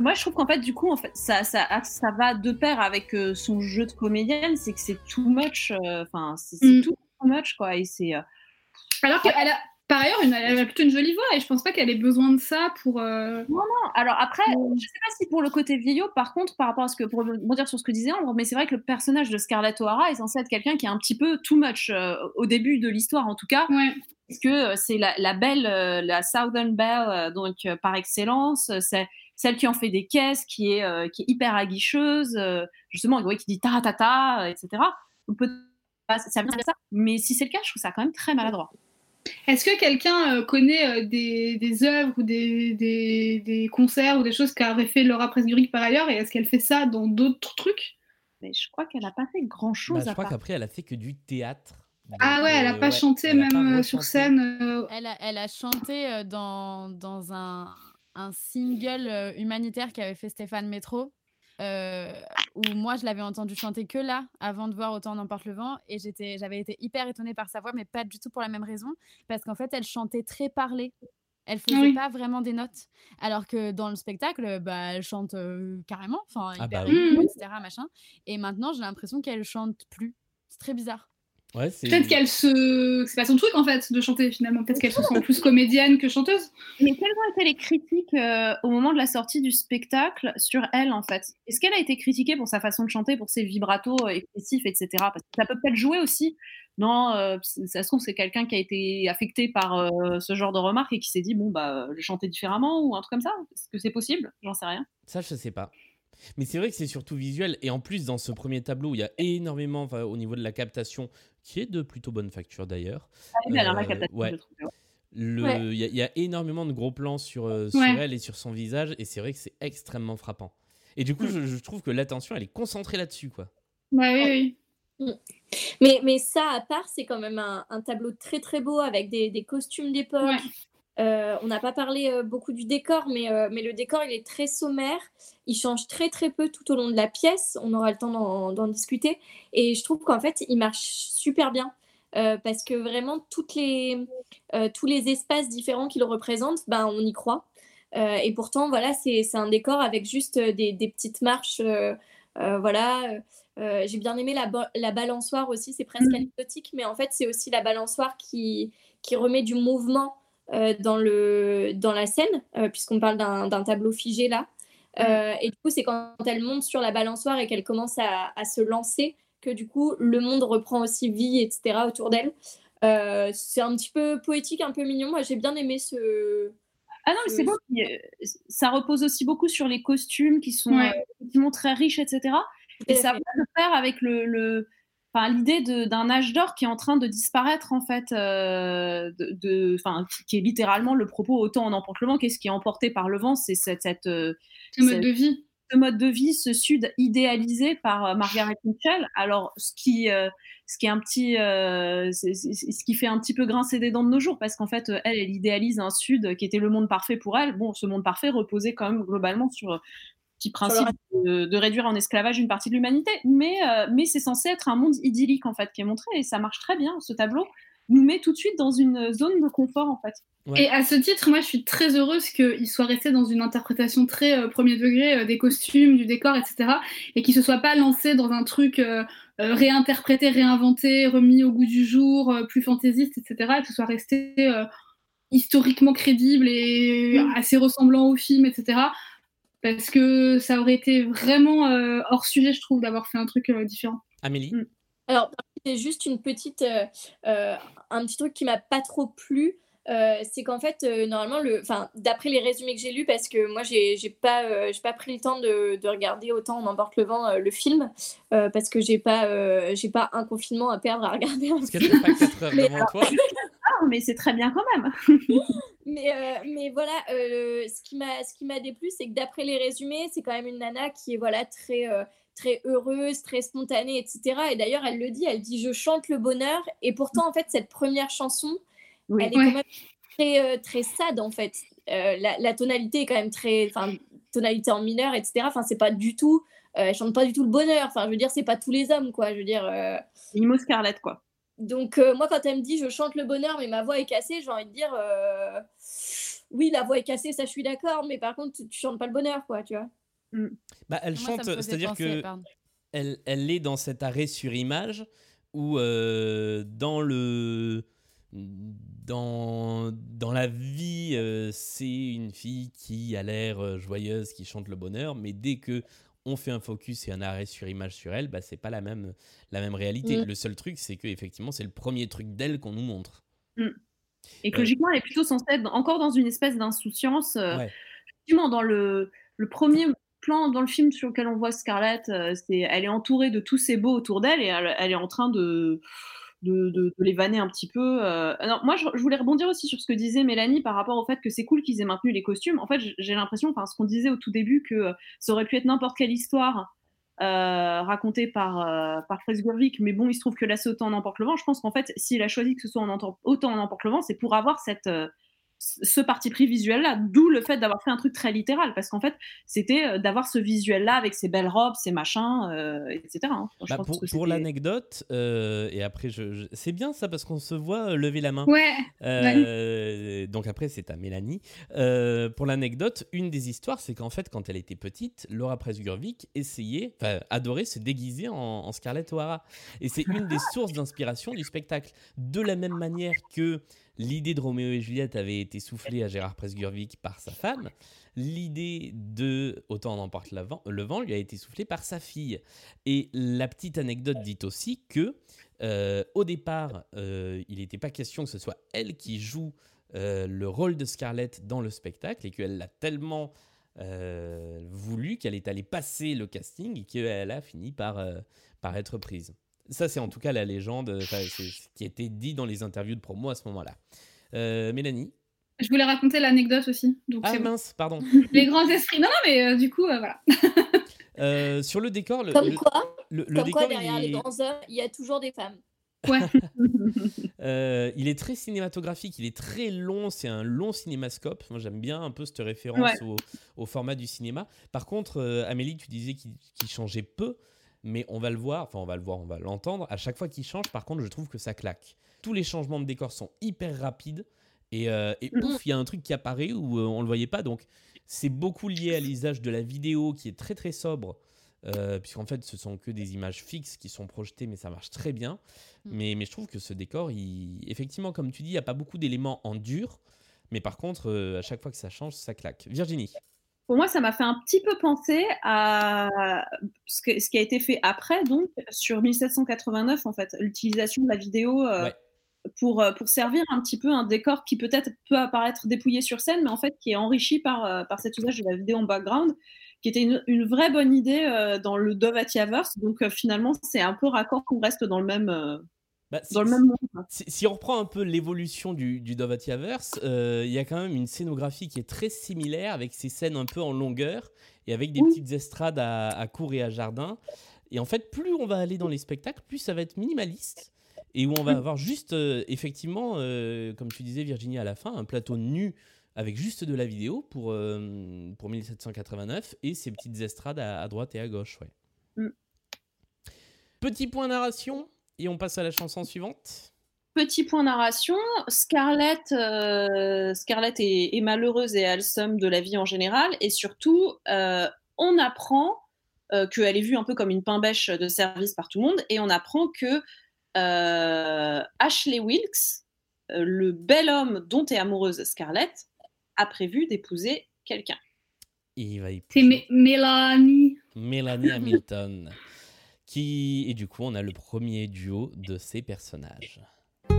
Moi, je trouve qu'en fait, du coup, en fait, ça, ça, ça va de pair avec euh, son jeu de comédienne, c'est que c'est too much, euh, enfin, c'est c'est Mm. tout too much, quoi, et c'est... euh, Alors qu'elle a, par ailleurs, une, elle a plutôt une jolie voix et je pense pas qu'elle ait besoin de ça pour. euh, Non, alors après, Mm. je sais pas si pour le côté vieillot, par contre, par rapport à ce que, pour rebondir sur ce que disait Ambre, mais c'est vrai que le personnage de Scarlett O'Hara est censé être quelqu'un qui est un petit peu too much, au début de l'histoire en tout cas, Ouais. parce que c'est la, la belle, la Southern Belle, donc par excellence, c'est celle qui en fait des caisses, qui est, euh, qui est hyper aguicheuse, euh, justement, ouais, qui dit ta ta ta, etc. On peut pas- ça vient de ça, mais si c'est le cas, je trouve ça quand même très maladroit. Est-ce que quelqu'un euh, connaît euh, des, des œuvres ou des, des, des concerts ou des choses qu'aurait fait Laura Presguric par ailleurs et est-ce qu'elle fait ça dans d'autres trucs? Mais je crois qu'elle n'a pas fait grand Bah, chose je crois qu'après, elle a fait que du théâtre. Ah ouais, elle a euh, pas ouais, chanté même pas sur scène. Elle a, elle a chanté dans, dans un, un single euh, humanitaire qu'avait fait Stéphane Métro, euh, où moi je l'avais entendu chanter que là, avant de voir Autant n'emporte le vent, et j'étais, j'avais été hyper étonnée par sa voix, mais pas du tout pour la même raison, parce qu'en fait elle chantait très parlée. Elle faisait Oui. pas vraiment des notes, alors que dans le spectacle, bah, elle chante euh, carrément, enfin Ah hyper bah oui. etc. Machin. Et maintenant j'ai l'impression qu'elle chante plus. C'est très bizarre. Ouais, c'est- Peut-être qu'elle se. C'est pas son truc en fait de chanter finalement. Peut-être qu'elle se sent plus comédienne que chanteuse. Mais quelles ont été les critiques euh, au moment de la sortie du spectacle sur elle, en fait Est-ce qu'elle a été critiquée pour sa façon de chanter, pour ses vibratos euh, excessifs, etc. Parce que ça peut peut-être jouer aussi. Non, euh, ça se trouve, c'est quelqu'un qui a été affecté par euh, ce genre de remarques et qui s'est dit, bon, bah, je chanter différemment ou un truc comme ça? Est-ce que c'est possible? J'en sais rien. Ça, je sais pas. Mais c'est vrai que c'est surtout visuel. Et en plus, dans ce premier tableau, il y a énormément, enfin, au niveau de la captation, qui est de plutôt bonne facture d'ailleurs. Belle, hein, la Euh, captation, ouais. je trouve. ouais. Le- Il Ouais. y, a- il y a énormément de gros plans sur, euh, sur Ouais. elle et sur son visage. Et c'est vrai que c'est extrêmement frappant. Et du coup, je, je trouve que l'attention, elle est concentrée là-dessus, quoi. Bah oui, oui. Mais, mais ça, à part, c'est quand même un, un tableau très très beau avec des, des costumes d'époque. Euh, on n'a pas parlé euh, beaucoup du décor, mais, euh, mais le décor, il est très sommaire. Il change très très peu tout au long de la pièce. On aura le temps d'en discuter. Et je trouve qu'en fait, il marche super bien. Parce que vraiment, toutes les, tous les espaces différents qu'il représente, ben, on y croit. Et pourtant, voilà, c'est un décor avec juste des, des petites marches. voilà. J'ai bien aimé la, ba- la balançoire aussi. C'est presque Mhm. anecdotique, mais en fait, c'est aussi la balançoire qui, qui remet du mouvement dans, le, dans la scène, euh, puisqu'on parle d'un tableau figé là. Euh, et du coup, c'est quand elle monte sur la balançoire et qu'elle commence à, à se lancer que du coup, le monde reprend aussi vie, etc. autour d'elle. Euh, c'est un petit peu poétique, un peu mignon. Moi, j'ai bien aimé ce. Ah non, mais c'est ce- beau. euh, Ça repose aussi beaucoup sur les costumes qui sont Ouais. euh, très riches, etc. Et ça va de pair avec le, le- enfin, l'idée d'un âge d'or qui est en train de disparaître, en fait, euh, de, qui- est littéralement le propos autant en emporte le vent, qu'est-ce qui est emporté par le vent, c'est cette, cette, euh, Ce mode de vie. ce mode de vie, ce sud idéalisé par euh, Margaret Mitchell. Alors, ce qui, euh, ce qui est un petit, euh, ce qui fait un petit peu grincer des dents de nos jours, parce qu'en fait, elle, elle idéalise un sud qui était le monde parfait pour elle. Bon, ce monde parfait reposait quand même globalement sur petit principe de, de réduire en esclavage une partie de l'humanité. Mais, euh, mais c'est censé être un monde idyllique, en fait, qui est montré, et ça marche très bien. Ce tableau nous met tout de suite dans une zone de confort, en fait. Ouais. Et à ce titre, moi, je suis très heureuse qu'il soit resté dans une interprétation très euh, premier degré euh, des costumes, du décor, etc. Et qu'il se soit pas lancé dans un truc euh, euh, réinterprété, réinventé, remis au goût du jour, euh, plus fantaisiste, etc. Et que ce soit resté euh, historiquement crédible et assez ressemblant au film, etc. Parce que ça aurait été vraiment euh, hors sujet, je trouve, d'avoir fait un truc euh, différent. Amélie Mm. Alors, c'est juste une petite, euh, euh, un petit truc qui m'a pas trop plu. euh, c'est qu'en fait, euh, normalement, le, enfin, d'après les résumés que j'ai lus, parce que moi, j'ai, j'ai pas, euh, j'ai pas pris le temps de, de regarder autant On emporte le vent euh, le film, euh, parce que j'ai pas, euh, j'ai pas un confinement à perdre à regarder un que film. t'as pas 4 heures devant toi Ah, mais c'est très bien quand même. Mais, euh, mais voilà, euh, ce qui m'a ce qui m'a déplu, c'est que d'après les résumés, c'est quand même une nana qui est voilà très euh, très heureuse, très spontanée, etc. Et d'ailleurs, elle le dit, elle dit je chante le bonheur. Et pourtant, en fait, cette première chanson, Oui. elle est Ouais. quand même très euh, très sad en fait. Euh, la, la tonalité est quand même très, enfin tonalité en mineur, etc. Enfin, c'est pas du tout, euh, elle chante pas du tout le bonheur. Enfin, je veux dire, c'est pas tous les hommes, quoi. Je veux dire. euh, Imo Scarlett, quoi. donc, euh, moi, quand elle me dit je chante le bonheur, mais ma voix est cassée, j'ai envie de dire euh, oui, la voix est cassée, ça je suis d'accord, mais par contre, tu, tu chantes pas le bonheur, quoi, tu vois. Bah, elle Moi, chante, c'est-à-dire que pardon. elle, elle est dans cet arrêt sur image où euh, dans le dans, dans la vie euh, c'est une fille qui a l'air euh, joyeuse qui chante le bonheur mais dès que on fait un focus et un arrêt sur image sur elle bah c'est pas la même la même réalité Mm. le seul truc c'est que effectivement c'est le premier truc d'elle qu'on nous montre Et que logiquement, elle est plutôt censée être encore dans une espèce d'insouciance. euh, Ouais. Effectivement, dans le, le premier plan dans le film sur lequel on voit Scarlett, euh, c'est, elle est entourée de tous ces beaux autour d'elle et elle, elle est en train de, de, de- de les vanner un petit peu. euh. Alors, moi, je, je voulais rebondir aussi sur ce que disait Mélanie par rapport au fait que c'est cool qu'ils aient maintenu les costumes. En fait, j'ai l'impression, enfin, ce qu'on disait au tout début, que ça aurait pu être n'importe quelle histoire. Euh, racontée par, euh, par Fritz Gurvik, mais bon, il se trouve que là, c'est autant en emporte le vent. Je pense qu'en fait, s'il a choisi que ce soit en autant en emporte le vent, c'est pour avoir cette, euh, ce parti pris visuel là, d'où le fait d'avoir fait un truc très littéral, parce qu'en fait, c'était euh, d'avoir ce visuel là avec ses belles robes, ses machins, euh, etc. hein. Je Bah, pense pour l'anecdote euh, et après je, je- c'est bien ça parce qu'on se voit lever la main Ouais, Euh, donc après, c'est à Mélanie. Pour l'anecdote, une des histoires, c'est qu'en fait, quand elle était petite, Laura Presgurvik essayait, enfin, adorait se déguiser en, en Scarlett O'Hara. Et c'est une des sources d'inspiration du spectacle. De la même manière que l'idée de Roméo et Juliette avait été soufflée à Gérard Presgurvik par sa femme, l'idée de Autant en emporte la vent- le vent lui a été soufflée par sa fille. Et la petite anecdote dit aussi que euh, au départ, euh, il n'était pas question que ce soit elle qui joue euh, le rôle de Scarlett dans le spectacle et qu'elle l'a tellement voulu qu'elle est allée passer le casting et qu'elle a fini par, par être prise. Ça, c'est en tout cas la légende, c'est ce qui était dit dans les interviews de promo à ce moment-là. Euh, Mélanie je voulais raconter l'anecdote aussi. Donc Ah bon. mince, pardon. Les grands esprits. Non, non, mais euh, du coup, euh, voilà. Euh, sur le décor, le, Comme le- quoi, le- le comme décor, quoi il derrière les est- grands hommes, il y a toujours des femmes. Ouais. Euh, il est très cinématographique, il est très long, c'est un long cinémascope. Moi j'aime bien un peu cette référence Ouais. au, au format du cinéma. Par contre, euh, Amélie, tu disais qu'il qu'il changeait peu, mais on va le voir, enfin on va le voir, on va l'entendre. À chaque fois qu'il change, par contre, je trouve que ça claque. Tous les changements de décor sont hyper rapides et, euh, et Mhm. ouf, il y a un truc qui apparaît où euh, on le voyait pas. Donc c'est beaucoup lié à l'usage de la vidéo qui est très très sobre. Euh, puisqu'en fait ce sont que des images fixes qui sont projetées mais ça marche très bien Mm. mais, mais je trouve que ce décor il... effectivement comme tu dis il n'y a pas beaucoup d'éléments en dur mais par contre euh, à chaque fois que ça change ça claque Virginie Pour moi, ça m'a fait un petit peu penser à ce, que- ce qui a été fait après, donc sur 1789, en fait, l'utilisation de la vidéo euh, Ouais. pour, euh, pour servir un petit peu un décor qui peut-être peut apparaître dépouillé sur scène, mais en fait qui est enrichi par, euh, par cet usage de la vidéo en background, qui était une, une vraie bonne idée euh, dans le Dovatiaverse. Donc euh, finalement, c'est un peu raccord qu'on reste dans le même, Bah, si, dans le même monde. quoi. si- si on reprend un peu l'évolution du, du Dovatiaverse, euh, il y a quand même une scénographie qui est très similaire avec ces scènes un peu en longueur et avec des Oui. petites estrades à, à cour et à jardin. Et en fait, plus on va aller dans les spectacles, plus ça va être minimaliste et où on va avoir juste, euh, effectivement, euh, comme tu disais Virginie à la fin, un plateau nu avec juste de la vidéo pour, pour 1789 et ces petites estrades à, à droite et à gauche. Ouais. Mm. Petit point narration et on passe à la chanson suivante. Petit point narration, Scarlett, euh, Scarlett est, est malheureuse et a le somme de la vie en général, et surtout, euh, on apprend euh, qu'elle est vue un peu comme une pain-bêche de service par tout le monde, et on apprend que euh, Ashley Wilkes, euh, le bel homme dont est amoureuse Scarlett, a prévu d'épouser quelqu'un. Il va y C'est Mé- Mélanie. Mélanie Hamilton. Qui... Et du coup, on a le premier duo de ces personnages. Je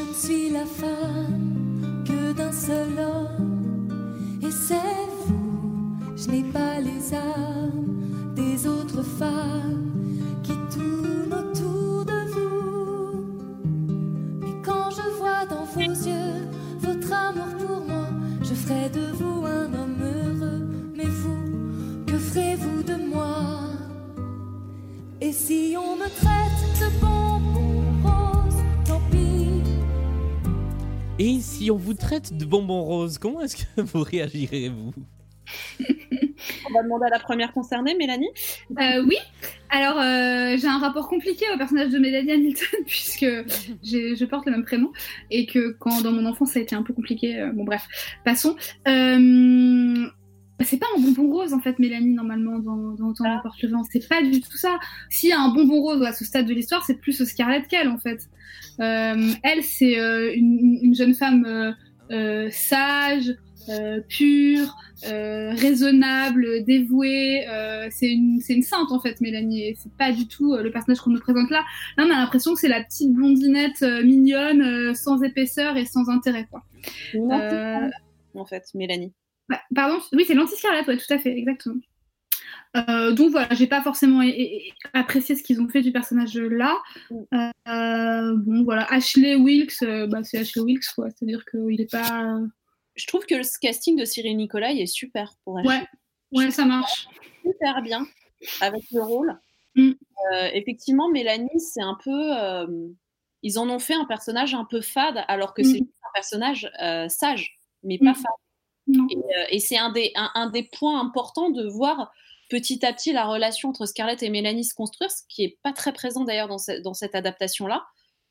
ne suis la femme que d'un seul homme, et c'est vous. Je n'ai pas les âmes des autres femmes qui tournent autour de vous. Mais quand je vois dans vos yeux je ferai de vous un homme heureux. Mais vous, que ferez-vous de moi? Et si on me traite de bonbon rose, tant pis. Et si on vous traite de bonbons roses, comment est-ce que vous réagirez, vous On va demander à la première concernée, Mélanie. Euh, oui. Alors, euh, j'ai un rapport compliqué au personnage de Mélanie Hamilton puisque je porte le même prénom et que quand dans mon enfance ça a été un peu compliqué. euh, bon, bref, passons. C'est pas un bonbon rose en fait, Mélanie, normalement, dans, dans Autant n'importe le vent. C'est pas du tout ça. S'il y a un bonbon rose à ce stade de l'histoire, c'est plus Scarlett qu'elle en fait. Elle, c'est une, une jeune femme sage, euh, pure, euh, raisonnable, dévouée. euh, c'est une, c'est une sainte en fait, Mélanie. Et c'est pas du tout le personnage qu'on nous présente là. Là, on a l'impression que c'est la petite blondinette mignonne, sans épaisseur et sans intérêt, quoi. En fait, Mélanie. bah, pardon, oui, c'est l'anti-Scarlett, ouais, tout à fait, exactement. Euh, donc voilà, j'ai pas forcément é- é- apprécié ce qu'ils ont fait du personnage là. Euh, bon voilà, Ashley Wilkes, euh, bah, c'est Ashley Wilkes quoi, c'est-à-dire qu'il est pas. Je trouve que le casting de Cyril Nicolai est super pour elle. Ouais, ouais, ça marche. super bien avec le rôle. Mm. Euh, effectivement, Mélanie, c'est un peu. euh, ils en ont fait un personnage un peu fade, alors que Mm. c'est un personnage euh, sage, mais pas Mm. fade. Non. Et, et c'est un des, un, un des points importants de voir petit à petit la relation entre Scarlett et Mélanie se construire, ce qui est pas très présent d'ailleurs dans, ce- dans cette adaptation-là,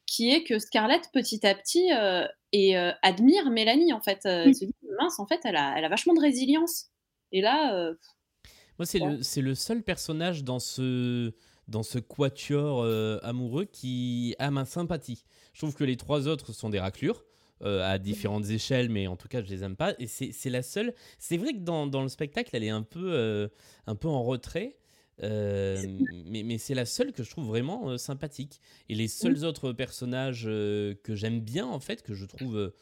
qui est que Scarlett, petit à petit, et, euh, admire Mélanie, en fait. Euh, Mm. Elle se dit, mince, en fait, elle a, elle a vachement de résilience. Et là, euh, Moi, c'est le, c'est le seul personnage dans ce, dans ce quatuor euh, amoureux qui a ma sympathie. Je trouve que les trois autres sont des raclures. euh, à différentes échelles, mais en tout cas, je les aime pas. Et c'est c'est la seule. C'est vrai que dans, dans le spectacle, elle est un peu, euh, un peu en retrait. Euh, mais mais c'est la seule que je trouve vraiment euh, sympathique. Et les seuls autres personnages euh, que j'aime bien, en fait, que je trouve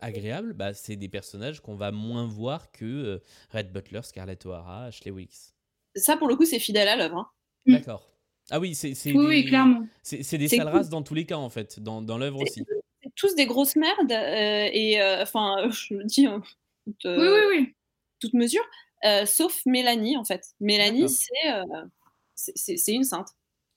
agréables, bah, c'est des personnages qu'on va moins voir que euh, Red Butler, Scarlett O'Hara, Ashley Wilkes. ça, pour le coup, c'est fidèle à l'œuvre. hein. Mm. D'accord. Ah oui, c'est Oui, oui, des- C'est sales cool. races dans tous les cas, en fait, dans, dans l'œuvre aussi. C'est tous des grosses merdes, euh, et enfin, euh, je le dis en toute, Oui, euh, oui, oui. toute mesure, euh, sauf Mélanie, en fait. Mélanie, c'est euh, c'est- une sainte.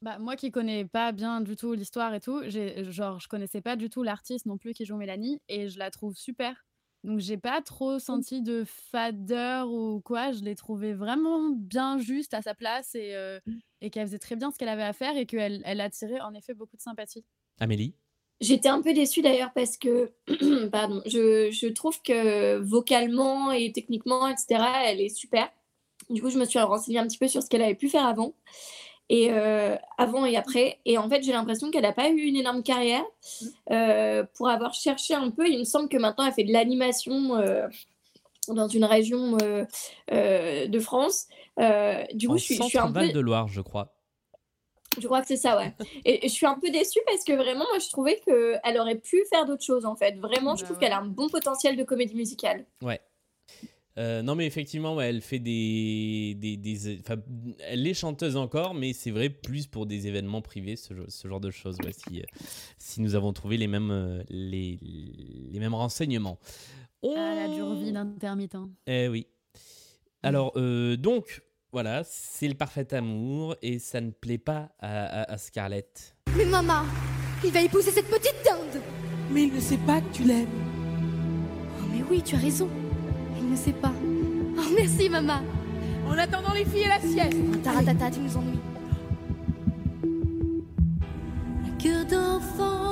Bah, moi qui connais pas bien du tout l'histoire et tout, j'ai genre je connaissais pas du tout l'artiste non plus qui joue Mélanie et je la trouve super. Donc j'ai pas trop senti de fadeur ou quoi, je l'ai trouvée vraiment bien juste à sa place et, euh, et qu'elle faisait très bien ce qu'elle avait à faire et qu'elle elle attirait en effet beaucoup de sympathie. Amélie? J'étais un peu déçue d'ailleurs parce que, pardon, je, je trouve que vocalement et techniquement, etc., elle est super. Du coup, je me suis renseignée un petit peu sur ce qu'elle avait pu faire avant, et euh, avant et après. Et en fait, j'ai l'impression qu'elle n'a pas eu une énorme carrière. Euh, pour avoir cherché un peu, il me semble que maintenant, elle fait de l'animation euh, dans une région de France. Du coup, En je suis, je suis un peu. De Loire, je crois. Je crois que c'est ça, ouais. Et, et je suis un peu déçue parce que vraiment, moi, je trouvais qu'elle aurait pu faire d'autres choses, en fait. Vraiment, je Bah trouve ouais. qu'elle a un bon potentiel de comédie musicale. Ouais. Euh, non, mais effectivement, ouais, elle fait des. des, des- enfin, elle est chanteuse encore, mais c'est vrai, plus pour des événements privés, ce, genre de choses. ouais, si, euh, si nous avons trouvé les mêmes, euh, les, les mêmes renseignements. On... Ah, Elle a dure vie d'intermittent. Eh oui. Alors, euh, donc, voilà, c'est le parfait amour et ça ne plaît pas à, à- à Scarlett. Mais maman, il va épouser cette petite dinde Mais il ne sait pas que tu l'aimes. Oh mais oui, tu as raison. Il ne sait pas. Oh merci maman. En attendant les filles et la sieste. Taratata, tu nous ennuies. Un cœur d'enfant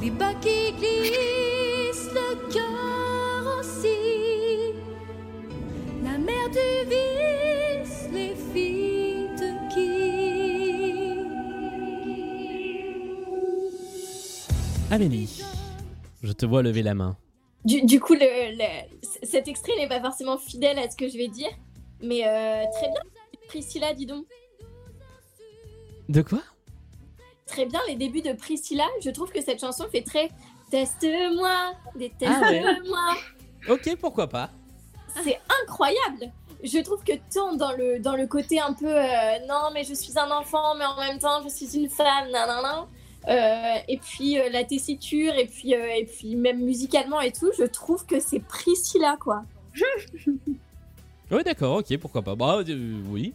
Les bas qui glissent, le cœur aussi. La mer du vice, les filles de qui? Amélie, je te vois lever la main. Du, du coup, le, le- cet extrait n'est pas forcément fidèle à ce que je vais dire, mais euh, très bien, Priscilla, dis donc. De quoi? Très bien, les débuts de Priscilla, je trouve que cette chanson fait très Teste-moi, déteste-moi. Ok, pourquoi pas C'est incroyable. Je trouve que tant dans le, dans le côté un peu euh, non, mais je suis un enfant, mais en même temps, je suis une femme, nanana. Euh, et puis euh, la tessiture, et puis, euh, et puis même musicalement et tout, je trouve que c'est Priscilla, quoi. Ouais, d'accord, ok, pourquoi pas. Bah, oui.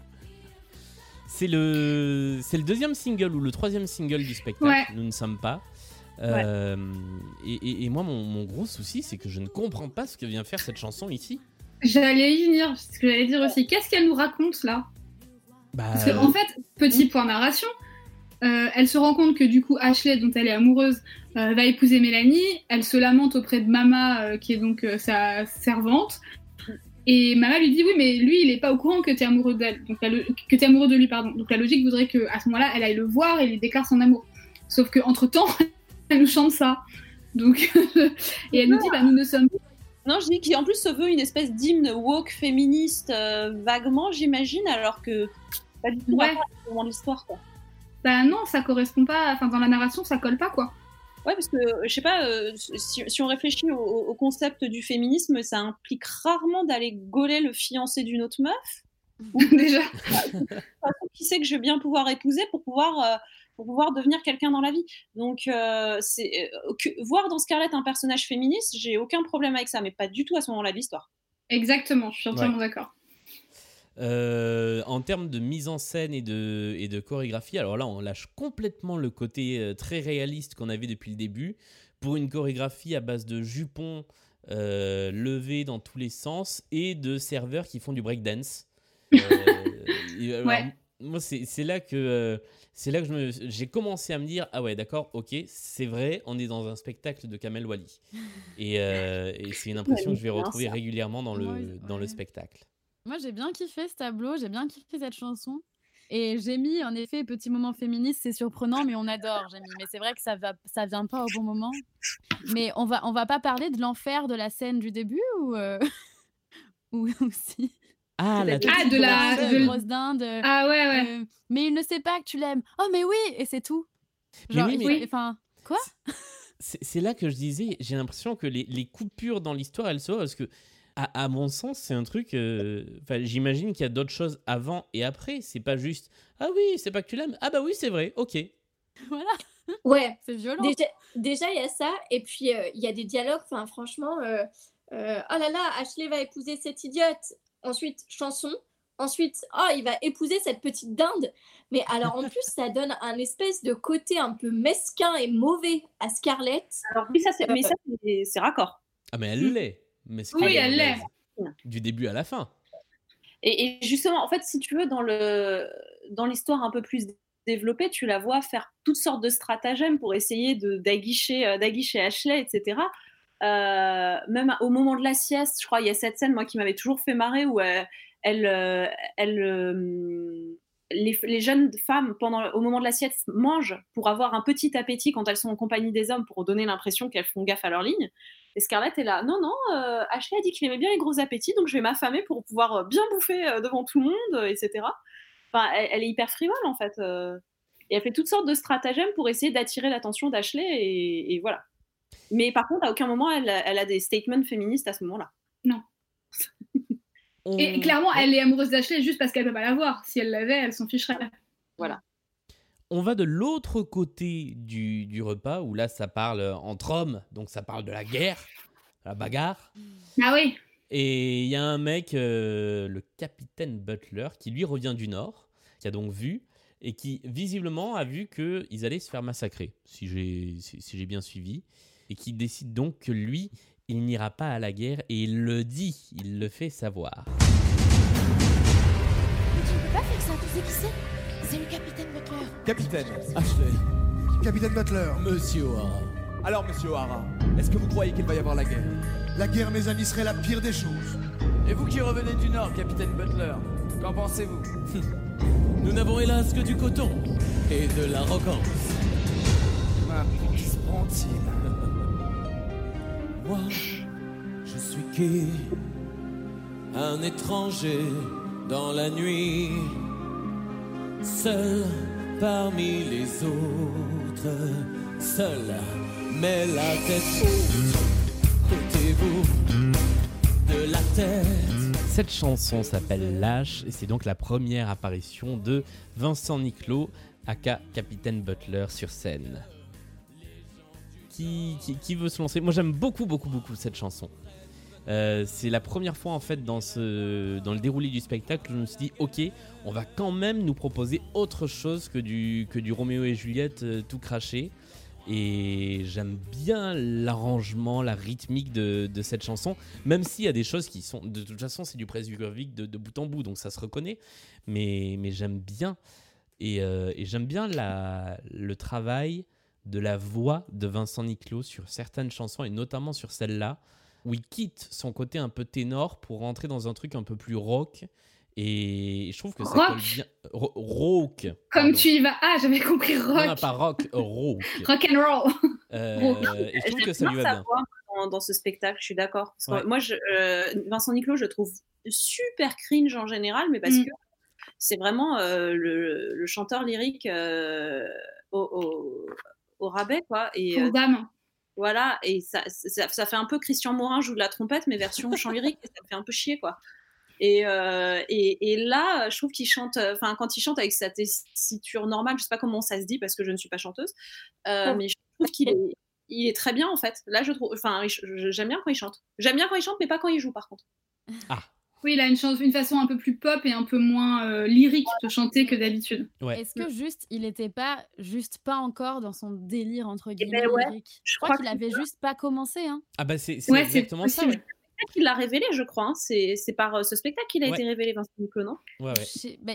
C'est le, c'est le deuxième single ou le troisième single du spectacle. Ouais. Nous ne sommes pas. Euh, et, et- et moi, mon, mon gros souci, c'est que je ne comprends pas ce que vient faire cette chanson ici. J'allais y venir, ce que j'allais dire aussi. Qu'est-ce qu'elle nous raconte là? Bah, Parce qu'en fait, petit point narration, euh, elle se rend compte que du coup Ashley, dont elle est amoureuse, euh, va épouser Mélanie. Elle se lamente auprès de Mama, qui est donc sa servante. Et Mama lui dit oui, mais lui, il est pas au courant que tu es amoureux d'elle, donc que t'es amoureux de lui, pardon. Donc la logique voudrait que à ce moment-là, elle aille le voir et lui déclare son amour. Sauf que entre temps, elle nous chante ça. Donc et elle nous dit bah nous ne sommes Non, je dis qu'il en plus se veut une espèce d'hymne woke féministe euh, vaguement, j'imagine, alors que pas du tout Ouais. de l'histoire, quoi. bah non, ça correspond pas. Enfin dans la narration, ça colle pas quoi. Ouais, parce que je sais pas, euh, si, si on réfléchit au, au concept du féminisme, ça implique rarement d'aller gauler le fiancé d'une autre meuf. Déjà. qui sait que je vais bien pouvoir épouser pour pouvoir, euh, pour pouvoir devenir quelqu'un dans la vie. Donc, euh, c'est euh, voir dans Scarlett un personnage féministe, j'ai aucun problème avec ça, mais pas du tout à ce moment-là de l'histoire. Exactement, je suis entièrement Ouais. d'accord. Euh, en termes de mise en scène et de, et de chorégraphie, alors là, on lâche complètement le côté euh, très réaliste qu'on avait depuis le début pour une chorégraphie à base de jupons euh, levés dans tous les sens et de serveurs qui font du breakdance. Euh, et alors, Ouais. Moi, c'est là que c'est là que j'ai commencé à me dire ah ouais d'accord ok c'est vrai on est dans un spectacle de Kamel Wally et, et c'est une impression que je vais retrouver régulièrement dans le dans le spectacle. Moi, j'ai bien kiffé ce tableau, j'ai bien kiffé cette chanson. Et j'ai mis, en effet, petit moment féministe, c'est surprenant, mais on adore, j'ai mis. Mais c'est vrai que ça va, ça vient pas au bon moment. Mais on va, on va pas parler de l'enfer de la scène du début ou, euh, ou, ou si? Ah, la Ah, de la- de- grosse dinde. euh, Ah ouais, ouais. euh, mais il ne sait pas que tu l'aimes. Oh, mais oui, et c'est tout. Mais Genre, oui, il mais- faut- enfin, quoi? C'est là que je disais, j'ai l'impression que les, les coupures dans l'histoire, elles sont parce que, à, à mon sens, c'est un truc. euh, Enfin, j'imagine qu'il y a d'autres choses avant et après. C'est pas juste. Ah oui, c'est pas que tu l'aimes. Ah bah oui, c'est vrai. Ok. Voilà. Ouais. C'est violent. Déjà, déjà, il y a ça, et puis euh, il y a des dialogues, enfin, franchement, euh, euh, oh là là, Ashley va épouser cette idiote. Ensuite, chanson. Ensuite, oh, il va épouser cette petite dinde. Mais alors, en plus, ça donne un espèce de côté un peu mesquin et mauvais à Scarlett. Alors, oui, ça, c'est, mais ça, c'est, c'est raccord. Ah mais elle l'est. Mais c'est Oui, elle l'est. Du début à la fin. Et, et justement, en fait, si tu veux, dans, le, dans l'histoire un peu plus développée, tu la vois faire toutes sortes de stratagèmes pour essayer de, d'aguicher, euh, d'aguicher Ashley, etc. Euh, même au moment de la sieste, je crois, il y a cette scène, moi, qui m'avait toujours fait marrer, où euh, elle, elle, les, les jeunes femmes, pendant, au moment de la sieste, mangent pour avoir un petit appétit quand elles sont en compagnie des hommes, pour donner l'impression qu'elles font gaffe à leur ligne. Et Scarlett est là, non, non, euh, Ashley a dit qu'il aimait bien les gros appétits, donc je vais m'affamer pour pouvoir euh, bien bouffer euh, devant tout le monde, etc. Enfin, elle, elle est hyper frivole, en fait. et elle fait toutes sortes de stratagèmes pour essayer d'attirer l'attention d'Ashley, et, et voilà. Mais par contre, à aucun moment, elle, a- elle a des statements féministes à ce moment-là. On- Et clairement, elle est amoureuse d'Ashley juste parce qu'elle peut pas la voir. Si elle l'avait, elle s'en ficherait. Voilà. On va de l'autre côté du, du repas, où là, ça parle entre hommes, donc ça parle de la guerre, la bagarre. Ah oui. Et il y a un mec, euh, le capitaine Butler, qui lui revient du Nord, qui a donc vu, et qui visiblement a vu qu'ils allaient se faire massacrer, si j'ai si, si j'ai bien suivi, et qui décide donc que lui, il n'ira pas à la guerre, et il le dit, il le fait savoir. Tu ne peux pas faire ça, tu sais qui c'est? C'est le capitaine Butler. Capitaine, Ashley. Capitaine Butler. Monsieur O'Hara. Alors, monsieur O'Hara, est-ce que vous croyez qu'il va y avoir la guerre? La guerre, mes amis, serait la pire des choses. Et vous qui revenez du Nord, capitaine Butler, qu'en pensez-vous? Nous n'avons hélas que du coton et de l'arrogance. Ma qui se prend-il? Moi, je suis qui? Un étranger dans la nuit, seul parmi les autres, seul, mais la tête. Ôtez-vous de la tête? Cette chanson s'appelle Lâche et c'est donc la première apparition de Vincent Niclot, aka Capitaine Butler sur scène. Qui, qui veut se lancer? Moi j'aime beaucoup beaucoup beaucoup cette chanson. Euh, c'est la première fois en fait dans, le déroulé du spectacle que je me suis dit ok on va quand même nous proposer autre chose que du, que Roméo et Juliette euh, tout craché et j'aime bien l'arrangement, la rythmique de, cette chanson, même s'il y a des choses qui sont. De toute façon, c'est du Presburgic de, de bout en bout, donc ça se reconnaît. Mais, j'aime bien. Et, euh, j'aime bien le travail de la voix de Vincent Niclot sur certaines chansons, et notamment sur celle-là, où il quitte son côté un peu ténor pour rentrer dans un truc un peu plus rock. Et je trouve que ça Rock colle bien. Ro- rock. Comme pardon. tu y vas. Ah, j'avais compris Non, non, rock. pas rock, rock. Rock and roll. Euh, Rock. et je trouve que ça lui bien va sa bien. voix Dans, dans ce spectacle, je suis d'accord. Ouais. Moi, je, euh, Vincent Niclot, je le trouve super cringe en général, mais parce Mm. que c'est vraiment euh, le, le chanteur lyrique euh, au, au, au rabais, quoi. Et, Pour euh, dame. Voilà, et ça, ça, ça fait un peu Christian Morin joue de la trompette, mais version chant lyrique, et ça me fait un peu chier, quoi. Et, euh, et, et là, je trouve qu'il chante, enfin, quand il chante avec sa tessiture normale, je sais pas comment ça se dit parce que je ne suis pas chanteuse, euh, Oh. mais je trouve qu'il est, il est très bien en fait. Là, je trouve, enfin, j'aime bien quand il chante. J'aime bien quand il chante, mais pas quand il joue par contre. Oui, il a une, façon un peu plus pop et un peu moins euh, lyrique de chanter que d'habitude. Est-ce que juste, il était pas, juste pas encore dans son délire, entre guillemets, ben ouais, lyrique? je Je crois crois qu'il que avait juste pas commencé, hein. Ah bah c'est Ouais, c'est exactement ça. qu'il l'a révélé, je crois. hein. C'est par euh, ce spectacle qu'il a Ouais. été révélé, Vincent Niclot, non? Bah,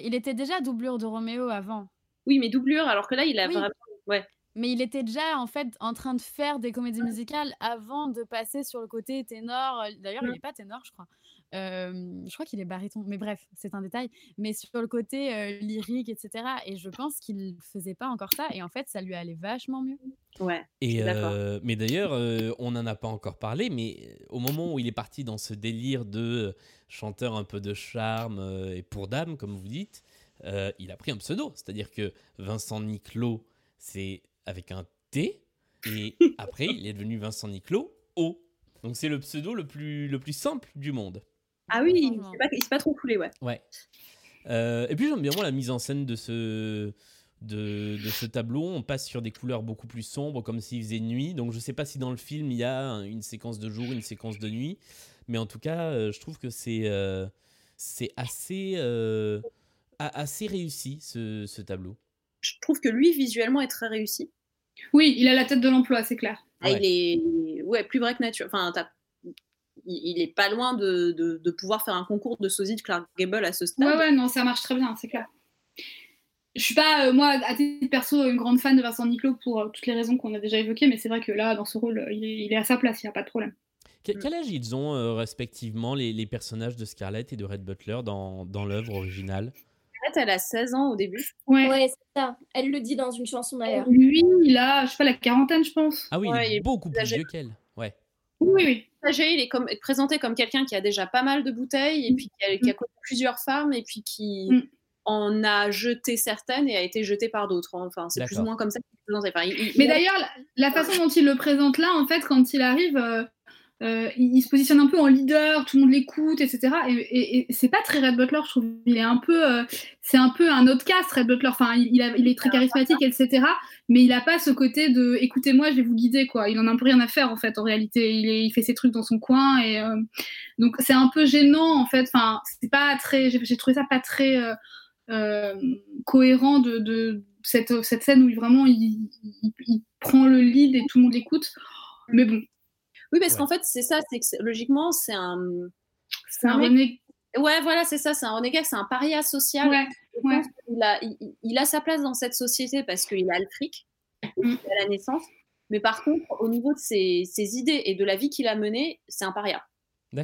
il était déjà doublure de Roméo avant. Oui, mais doublure, alors que là, il a Oui. vraiment. Ouais. Mais il était déjà en fait en train de faire des comédies musicales avant de passer sur le côté ténor. D'ailleurs, il Mm. n'est pas ténor, je crois. Euh, je crois qu'il est baryton. Mais bref, c'est un détail. Mais sur le côté euh, lyrique, etc. Et je pense qu'il faisait pas encore ça. Et en fait, ça lui allait vachement mieux. Ouais. Et euh, mais d'ailleurs, euh, on n'en a pas encore parlé, mais au moment où il est parti dans ce délire de chanteur un peu de charme et pour dame, comme vous dites, euh, il a pris un pseudo. C'est-à-dire que Vincent Niclot, c'est avec un T, et après, il est devenu Vincent Niclot O. Donc c'est le pseudo le plus, le plus simple du monde. Ah oui, il s'est pas, il s'est pas trop coulé, ouais. Ouais. Euh, et puis j'aime bien moi la mise en scène de ce, de, de ce tableau. On passe sur des couleurs beaucoup plus sombres, comme s'il faisait nuit. Donc je sais pas si dans le film il y a un- une séquence de jour, une séquence de nuit. Mais en tout cas, euh, je trouve que c'est euh, c'est assez, euh, réussi ce, ce tableau. Je trouve que lui, visuellement, est très réussi. Oui, il a la tête de l'emploi, c'est clair. Ah, Il est ouais, plus vrai que nature. Enfin, t'as- il, est pas loin de, de, de pouvoir faire un concours de sosie de Clark Gable à ce stade. Ouais, ouais, non, ça marche très bien, c'est clair. Je suis pas, euh, moi, à titre perso, une grande fan de Vincent Niclot pour euh, toutes les raisons qu'on a déjà évoquées, mais c'est vrai que là, dans ce rôle, il est, il est à sa place, il n'y a pas de problème. Que- Quel âge ils ont euh, respectivement les, les personnages de Scarlett et de Red Butler dans, dans l'œuvre originale? Fait, elle a 16 ans au début. Ouais, c'est ça. Elle le dit dans une chanson d'ailleurs. Lui, il a, je sais pas, la quarantaine, je pense. Ah oui, Ouais, il est beaucoup plus âgé. vieux qu'elle. Ouais. Oui, oui. Il est comme, présenté comme quelqu'un qui a déjà pas mal de bouteilles et puis qui a, qui a connu plusieurs femmes et puis qui Mm. en a jeté certaines et a été jeté par d'autres. Enfin, c'est plus ou moins comme ça qu'il est présenté. Enfin, il- il- Mais d'ailleurs, la, la façon dont il le présente là, en fait, quand il arrive, euh, euh, il, se positionne un peu en leader, tout le monde l'écoute, etc. Et, c'est pas très Red Butler, je trouve. Il est un peu, euh, c'est un peu un autre Red Butler. Enfin, il, est très charismatique, etc. Mais il a pas ce côté de, écoutez-moi, je vais vous guider, quoi. Il en a un peu rien à faire, en fait, en réalité. Il, fait ses trucs dans son coin et euh, donc c'est un peu gênant, en fait. Enfin, c'est pas très, j'ai trouvé ça pas très cohérent de, cette, cette scène où vraiment il prend le lead et tout le monde l'écoute. Mais bon, Oui, parce qu'en fait, c'est ça, c'est que logiquement, c'est un. c'est un rené- Ouais, voilà, c'est ça, c'est un renégat, c'est un paria social. Ouais, ouais. qu'il a, il, il- il a sa place dans cette société parce qu'il a le fric Mm. à la naissance. Mais par contre, au niveau de ses, ses idées et de la vie qu'il a menée, c'est un paria.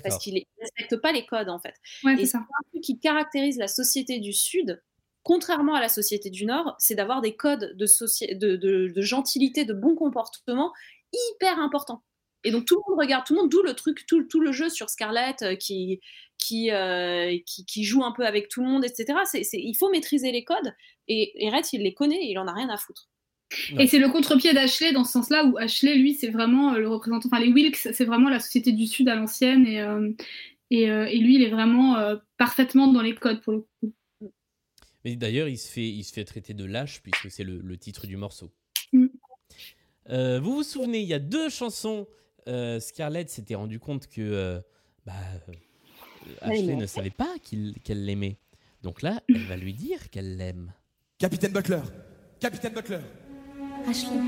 Parce qu'il ne respecte pas les codes, en fait. Ouais, et c'est un truc qui caractérise la société du Sud, contrairement à la société du Nord, c'est d'avoir des codes de, de- de gentilité, de bon comportement hyper importants. Et donc tout le monde regarde, tout le monde, d'où le truc, tout, tout le jeu sur Scarlett euh, qui, qui, euh, qui, qui joue un peu avec tout le monde, etc. C'est, c'est- il faut maîtriser les codes. Et, et Red, il les connaît et il en a rien à foutre. Et c'est le contre-pied d'Ashley dans ce sens-là où Ashley, lui, c'est vraiment euh, le représentant. Enfin, les Wilkes, c'est vraiment la société du Sud à l'ancienne et, euh, et, euh, et lui, il est vraiment euh, parfaitement dans les codes pour le coup. Mais d'ailleurs, il se fait, il se fait traiter de lâche puisque c'est le, le titre du morceau. Mm. Euh, vous vous souvenez, il y a deux chansons. Euh, Scarlett s'était rendu compte que euh, bah, euh, Ashley ne savait pas qu'il- qu'elle l'aimait. Donc là, elle va lui dire qu'elle l'aime. Capitaine Butler Capitaine Butler Ashley.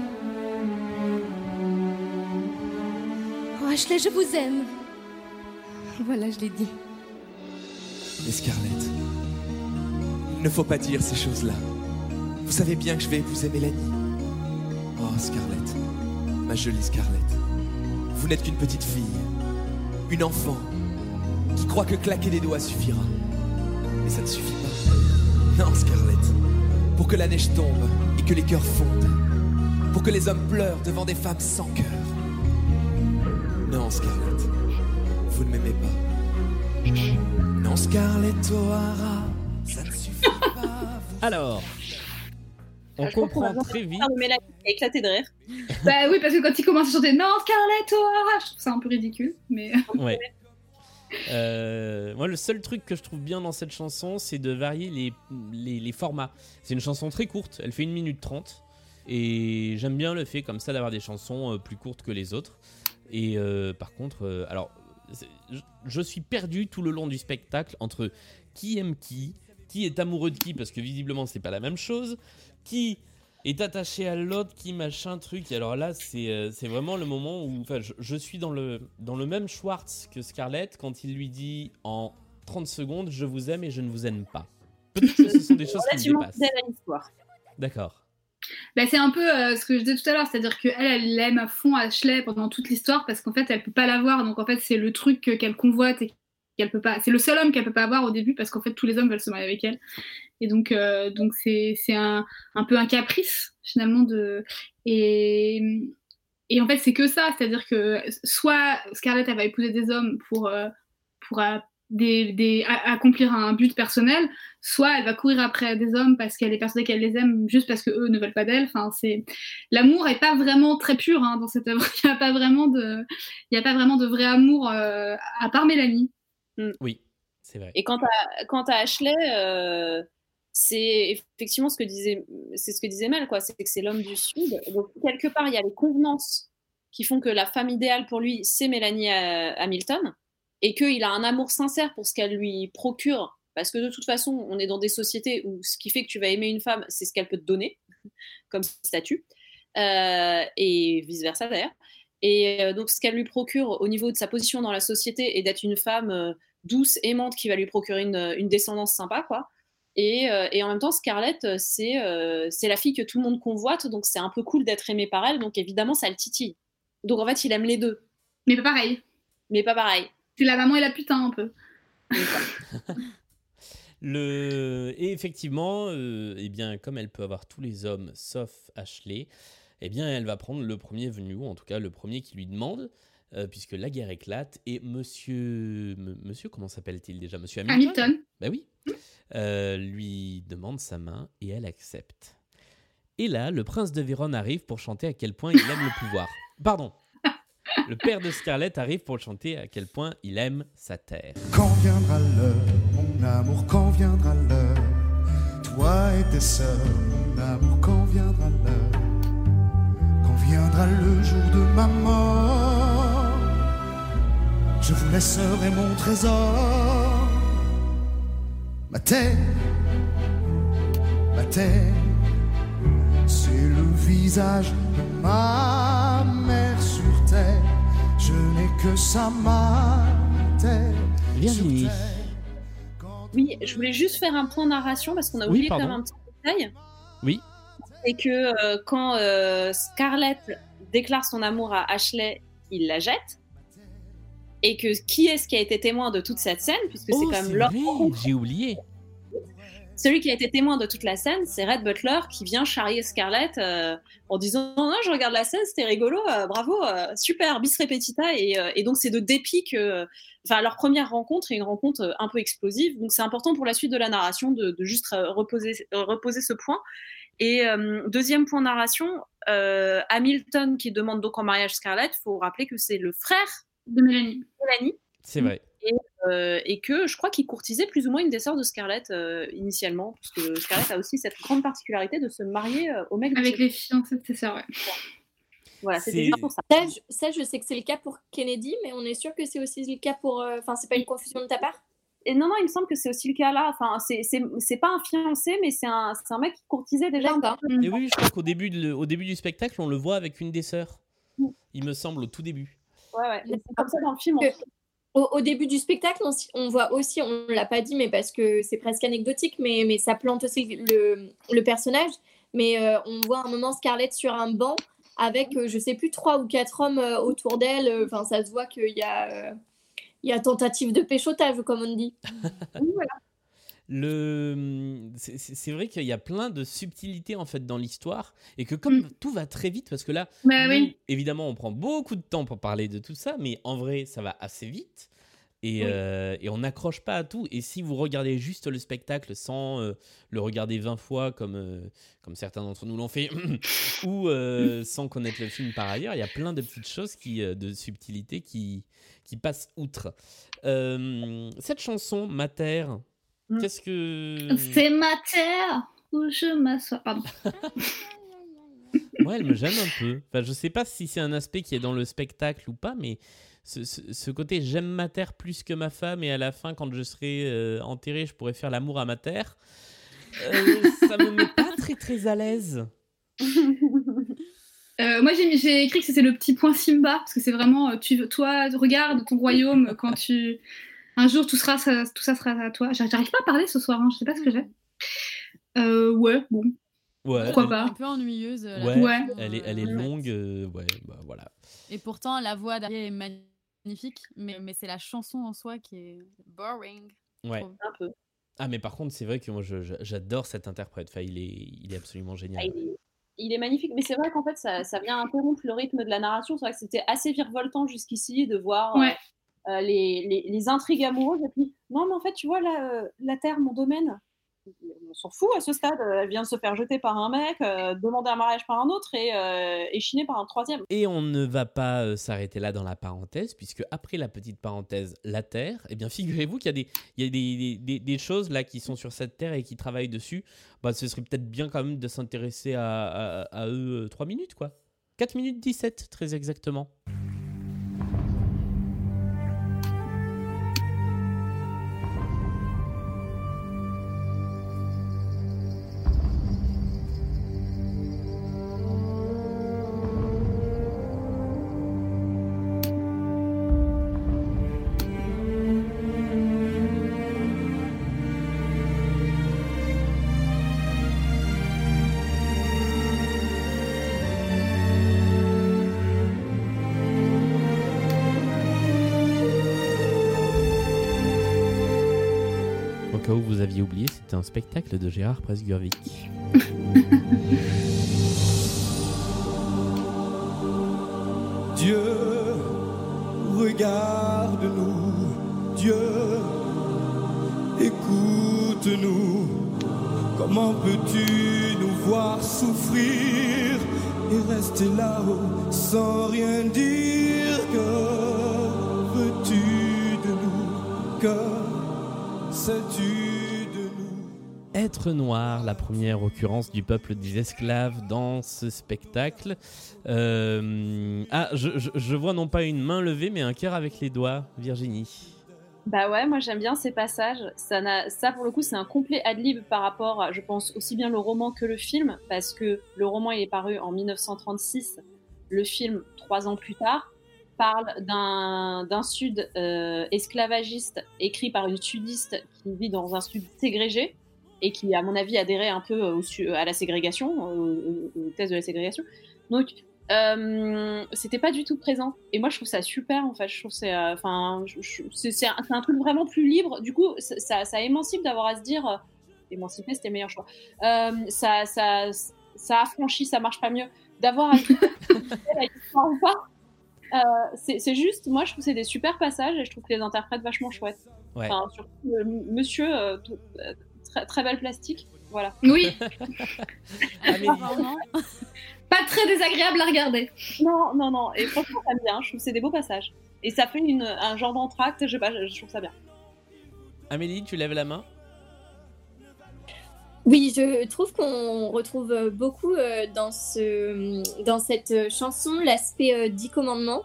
Oh, Ashley, je vous aime. Voilà, je l'ai dit. Mais Scarlett, il ne faut pas dire ces choses-là. Vous savez bien que je vais épouser Mélanie. Oh, Scarlett, ma jolie Scarlett. Vous n'êtes qu'une petite fille, une enfant, qui croit que claquer des doigts suffira. Mais ça ne suffit pas. Non, Scarlett. Pour que la neige tombe et que les cœurs fondent. Pour que les hommes pleurent devant des femmes sans cœur. Non, Scarlett. Vous ne m'aimez pas. Non, Scarlett O'Hara, ça ne suffit pas. Alors, on Je crois qu'on comprend très vite. de Mélanie qui a éclaté de rire. bah oui, parce que quand il commence à chanter Non, Scarlett O'Hara, je trouve ça un peu ridicule. Mais... Ouais. Euh, moi, le seul truc que je trouve bien dans cette chanson, c'est de varier les, les, les formats. C'est une chanson très courte, elle fait 1 minute 30. Et j'aime bien le fait comme ça d'avoir des chansons euh, plus courtes que les autres. Et euh, par contre, euh, alors, je, je suis perdu tout le long du spectacle entre qui aime qui, qui est amoureux de qui, parce que visiblement c'est pas la même chose, qui est attaché à l'autre, qui machin truc. Et alors là, c'est euh, c'est vraiment le moment où enfin, je, je suis dans le, dans le même Schwartz que Scarlett quand il lui dit en 30 secondes Je vous aime et je ne vous aime pas. Peut-être que ce sont des choses qui me dépassent. D'accord. Bah, c'est un peu euh, ce que je disais tout à l'heure, c'est-à-dire qu'elle, elle aime à fond Ashley pendant toute l'histoire parce qu'en fait, elle peut pas l'avoir. Donc en fait, c'est le truc que- qu'elle convoite et qu'elle peut pas. C'est le seul homme qu'elle peut pas avoir au début parce qu'en fait, tous les hommes veulent se marier avec elle. Et donc, euh, donc c'est un, un peu un caprice finalement de. Et, et en fait, c'est que ça, c'est-à-dire que soit Scarlett, elle va épouser des hommes pour euh, pour euh, accomplir un but personnel, soit elle va courir après des hommes parce qu'elle est persuadée qu'elle les aime juste parce que eux ne veulent pas d'elle. Enfin, c'est l'amour est pas vraiment très pur hein, dans cette œuvre. Il n'y a pas vraiment de, il y a pas vraiment de vrai amour à part Mélanie. Oui, c'est vrai. Et quant à, quant à Ashley, euh, c'est effectivement ce que disait, c'est ce que disait Mel, quoi. C'est que c'est l'homme du Sud. Donc quelque part, il y a les convenances qui font que la femme idéale pour lui, c'est Mélanie euh, Hamilton, et qu'il a un amour sincère pour ce qu'elle lui procure, parce que de toute façon, on est dans des sociétés où ce qui fait que tu vas aimer une femme, c'est ce qu'elle peut te donner comme statut, euh, et vice versa d'ailleurs. Et euh, donc, ce qu'elle lui procure au niveau de sa position dans la société et d'être une femme euh, douce, aimante, qui va lui procurer une, une descendance sympa, quoi. Et, euh, et en même temps, Scarlett, euh, c'est euh, c'est la fille que tout le monde convoite, donc c'est un peu cool d'être aimée par elle, donc évidemment, ça le titille. Donc en fait, il aime les deux. Mais pas pareil. Mais pas pareil. C'est la maman et la putain un peu. Le... Et effectivement, euh, eh bien, comme elle peut avoir tous les hommes sauf Ashley, eh bien, elle va prendre le premier venu, ou en tout cas le premier qui lui demande, euh, puisque la guerre éclate, et monsieur... M- Monsieur, comment s'appelle-t-il déjà? Monsieur Hamilton? Hamilton. Bah oui. Euh, lui demande sa main, et elle accepte. Et là, le prince de Vérone arrive pour chanter à quel point il aime le pouvoir. Pardon. le père de Scarlett arrive pour chanter à quel point il aime sa terre. Quand viendra l'heure, mon amour, quand viendra l'heure? Toi et tes sœurs, mon amour, quand viendra l'heure? Viendra le jour de ma mort Je vous laisserai mon trésor Ma terre, ma terre C'est le visage de ma mère sur terre Je n'ai que ça, ma terre Virginie. Oui, je voulais juste faire un point narration parce qu'on a Oui, oublié de pardon. faire un petit détail. Oui. C'est que euh, quand euh, Scarlett déclare son amour à Ashley, il la jette. Et que qui est-ce qui a été témoin de toute cette scène? Puisque c'est Oh, quand même c'est j'ai oublié. Celui qui a été témoin de toute la scène, c'est Red Butler qui vient charrier Scarlett euh, en disant non, non, je regarde la scène, c'était rigolo, euh, bravo, euh, super, bis repetita. Et, et donc c'est de dépit que, enfin, leur première rencontre est une rencontre un peu explosive. Donc c'est important pour la suite de la narration de, de juste reposer, reposer ce point. Et euh, deuxième point narration, euh, Hamilton qui demande donc en mariage Scarlett, faut rappeler que c'est le frère de Mélanie. Mélanie. C'est vrai. Et, euh, et que je crois qu'il courtisait plus ou moins une des sœurs de Scarlett euh, initialement, parce que Scarlett a aussi cette grande particularité de se marier euh, au mec. Avec les fiancés de ses sœurs, ouais. Voilà, C'est- juste pour ça. Ça je, ça, je sais que c'est le cas pour Kennedy, mais on est sûr que c'est aussi le cas pour. euh, Enfin, c'est pas une confusion de ta part? Et non, non, il me semble que c'est aussi le cas là. Enfin, c'est- c'est c'est pas un fiancé, mais c'est un, c'est un mec qui courtisait déjà. un peu. Et oui, je crois qu'au début, de- au début du spectacle, on le voit avec une des sœurs. Il me semble au tout début. Ouais, ouais. C'est comme ça dans le film. Que-. Au, au début du spectacle, on, on voit aussi, on l'a pas dit, mais parce que c'est presque anecdotique, mais, mais ça plante aussi le, le personnage. Mais euh, on voit un moment Scarlett sur un banc avec, euh, je sais plus, trois ou quatre hommes euh, autour d'elle. Enfin, ça se voit qu'il y a, euh, il y a tentative de péchotage, comme on dit. Le, c'est- vrai qu'il y a plein de subtilités en fait dans l'histoire et que comme tout va très vite parce que là, Bah nous, oui. évidemment, on prend beaucoup de temps pour parler de tout ça, mais en vrai, ça va assez vite et, Oui. euh, et on n'accroche pas à tout. Et si vous regardez juste le spectacle sans euh, le regarder 20 fois comme euh, comme certains d'entre nous l'ont fait ou sans connaître le film par ailleurs, il y a plein de petites choses qui, de subtilités qui qui passent outre. Cette chanson, Mater. Mm. Qu'est-ce que. C'est ma terre où je m'assois. Pardon. Moi, elle me gêne un peu. Enfin, je sais pas si c'est un aspect qui est dans le spectacle ou pas, mais ce, ce- ce côté j'aime ma terre plus que ma femme et à la fin, quand je serai euh, enterré, je pourrai faire l'amour à ma terre. euh, ça me met pas très très à l'aise. Euh, moi, j'ai écrit que c'était le petit point Simba, parce que c'est vraiment, euh, tu, toi, regarde ton royaume quand tu. Un jour, tout, sera, ça, tout ça sera à toi. J'arrive pas à parler ce soir, hein, je sais pas ce que j'ai. Euh, ouais, bon. Ouais. Pourquoi elle- pas? Un peu ennuyeuse. Ouais, chanson, elle est, elle est longue. euh, ouais, bah voilà. Et pourtant, la voix d'Ariel est magnifique, mais, mais c'est la chanson en soi qui est boring. Ouais. trouve. Un peu. Ah, mais par contre, c'est vrai que moi, je- je- j'adore cet interprète. Enfin, il est, il est absolument Ah, génial. il, est, il est magnifique, mais c'est vrai qu'en fait, ça, ça vient interrompre le rythme de la narration. C'est vrai que c'était assez virevoltant jusqu'ici de voir euh, Ouais. euh, les, les- les intrigues amoureuses. Et puis, non, mais en fait, tu vois, la, euh, la Terre, mon domaine, on s'en fout à ce stade. Elle vient de se faire jeter par un mec, euh, demander un mariage par un autre et, euh, chiner par un troisième. Et on ne va pas euh, s'arrêter là dans la parenthèse, puisque après la petite parenthèse, la Terre, eh bien figurez-vous qu'il y a, des, il y a des, des- choses là qui sont sur cette Terre et qui travaillent dessus. Bah, ce serait peut-être bien quand même de s'intéresser à- à eux 3 minutes, quoi. 4 minutes 17, très exactement. Spectacle de Gérard Presgurvic. Dieu, regarde-nous. Dieu, écoute-nous. Comment peux-tu nous voir souffrir et rester là-haut sans rien dire? Noir, la première occurrence du peuple des esclaves dans ce spectacle. Euh, Ah, je, vois non pas une main levée, mais un cœur avec les doigts, Virginie. Bah ouais, moi j'aime bien ces passages. Ça, ça pour le coup, c'est un complet ad-lib par rapport, je pense, aussi bien le roman que le film, parce que le roman il est paru en 1936, le film trois ans plus tard parle d'un d'un sud euh, esclavagiste écrit par une sudiste qui vit dans un sud ségrégé et qui, à mon avis, adhérait un peu au à la ségrégation, au, au- au test de la ségrégation. Donc, euh, c'était pas du tout présent. Et moi, je trouve ça super, en fait. Je trouve c'est, euh, enfin, c'est un, truc vraiment plus libre. Du coup, ça, ça, émancipe d'avoir à se dire, euh, émanciper, c'était le meilleur choix. Euh, ça, ça, ça affranchit, ça marche pas mieux. D'avoir à ou pas. Euh, c'est juste, moi, je trouve que c'est des super passages et je trouve que les interprètes vachement chouettes. Ouais. Enfin, surtout monsieur, tout- très, très belle plastique. Voilà. Oui. Pas très désagréable à regarder. Non, non, non. Et franchement, j'aime bien. Je trouve que c'est des beaux passages. Et ça fait une, un genre d'entracte. Je sais pas, je, je trouve ça bien. Amélie, tu lèves la main? Oui, je trouve qu'on retrouve beaucoup euh, dans, ce, dans cette chanson l'aspect euh, dix commandements.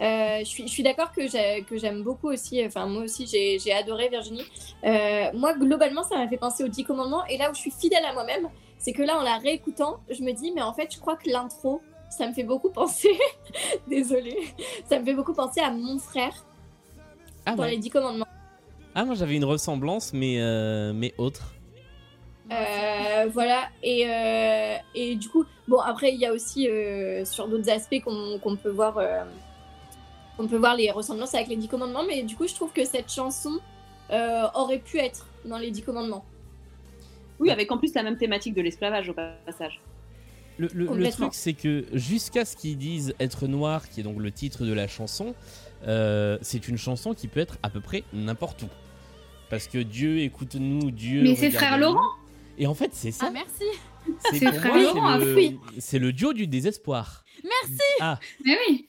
Euh, je suis, d'accord que j'ai- que j'aime beaucoup aussi, enfin moi aussi j'ai adoré Virginie. Euh, moi globalement ça m'a fait penser aux dix commandements et là où je suis fidèle à moi-même, c'est que là en la réécoutant, je me dis mais en fait je crois que l'intro, ça me fait beaucoup penser, désolée, ça me fait beaucoup penser à mon frère Ah dans ouais. les dix commandements. Ah, moi j'avais une ressemblance, mais, euh, mais autre. Euh, voilà, et, euh, et du coup, bon, après, il y a aussi euh, sur d'autres aspects qu'on qu'on peut voir. On peut voir les ressemblances avec les Dix Commandements, mais du coup, je trouve que cette chanson euh, aurait pu être dans les Dix Commandements. Oui, avec en plus la même thématique de l'esclavage au passage. Le, le- le Complètement. truc, c'est que jusqu'à ce qu'ils disent Être noir, qui est donc le titre de la chanson, euh, c'est une chanson qui peut être à peu près n'importe où. Parce que Dieu écoute-nous, Dieu. Mais c'est frère. Laurent. Et en fait, c'est ça. Ah, merci. C'est frère moi, Laurent, c'est ah le-. C'est le duo du désespoir. Merci. Ah, Mais oui.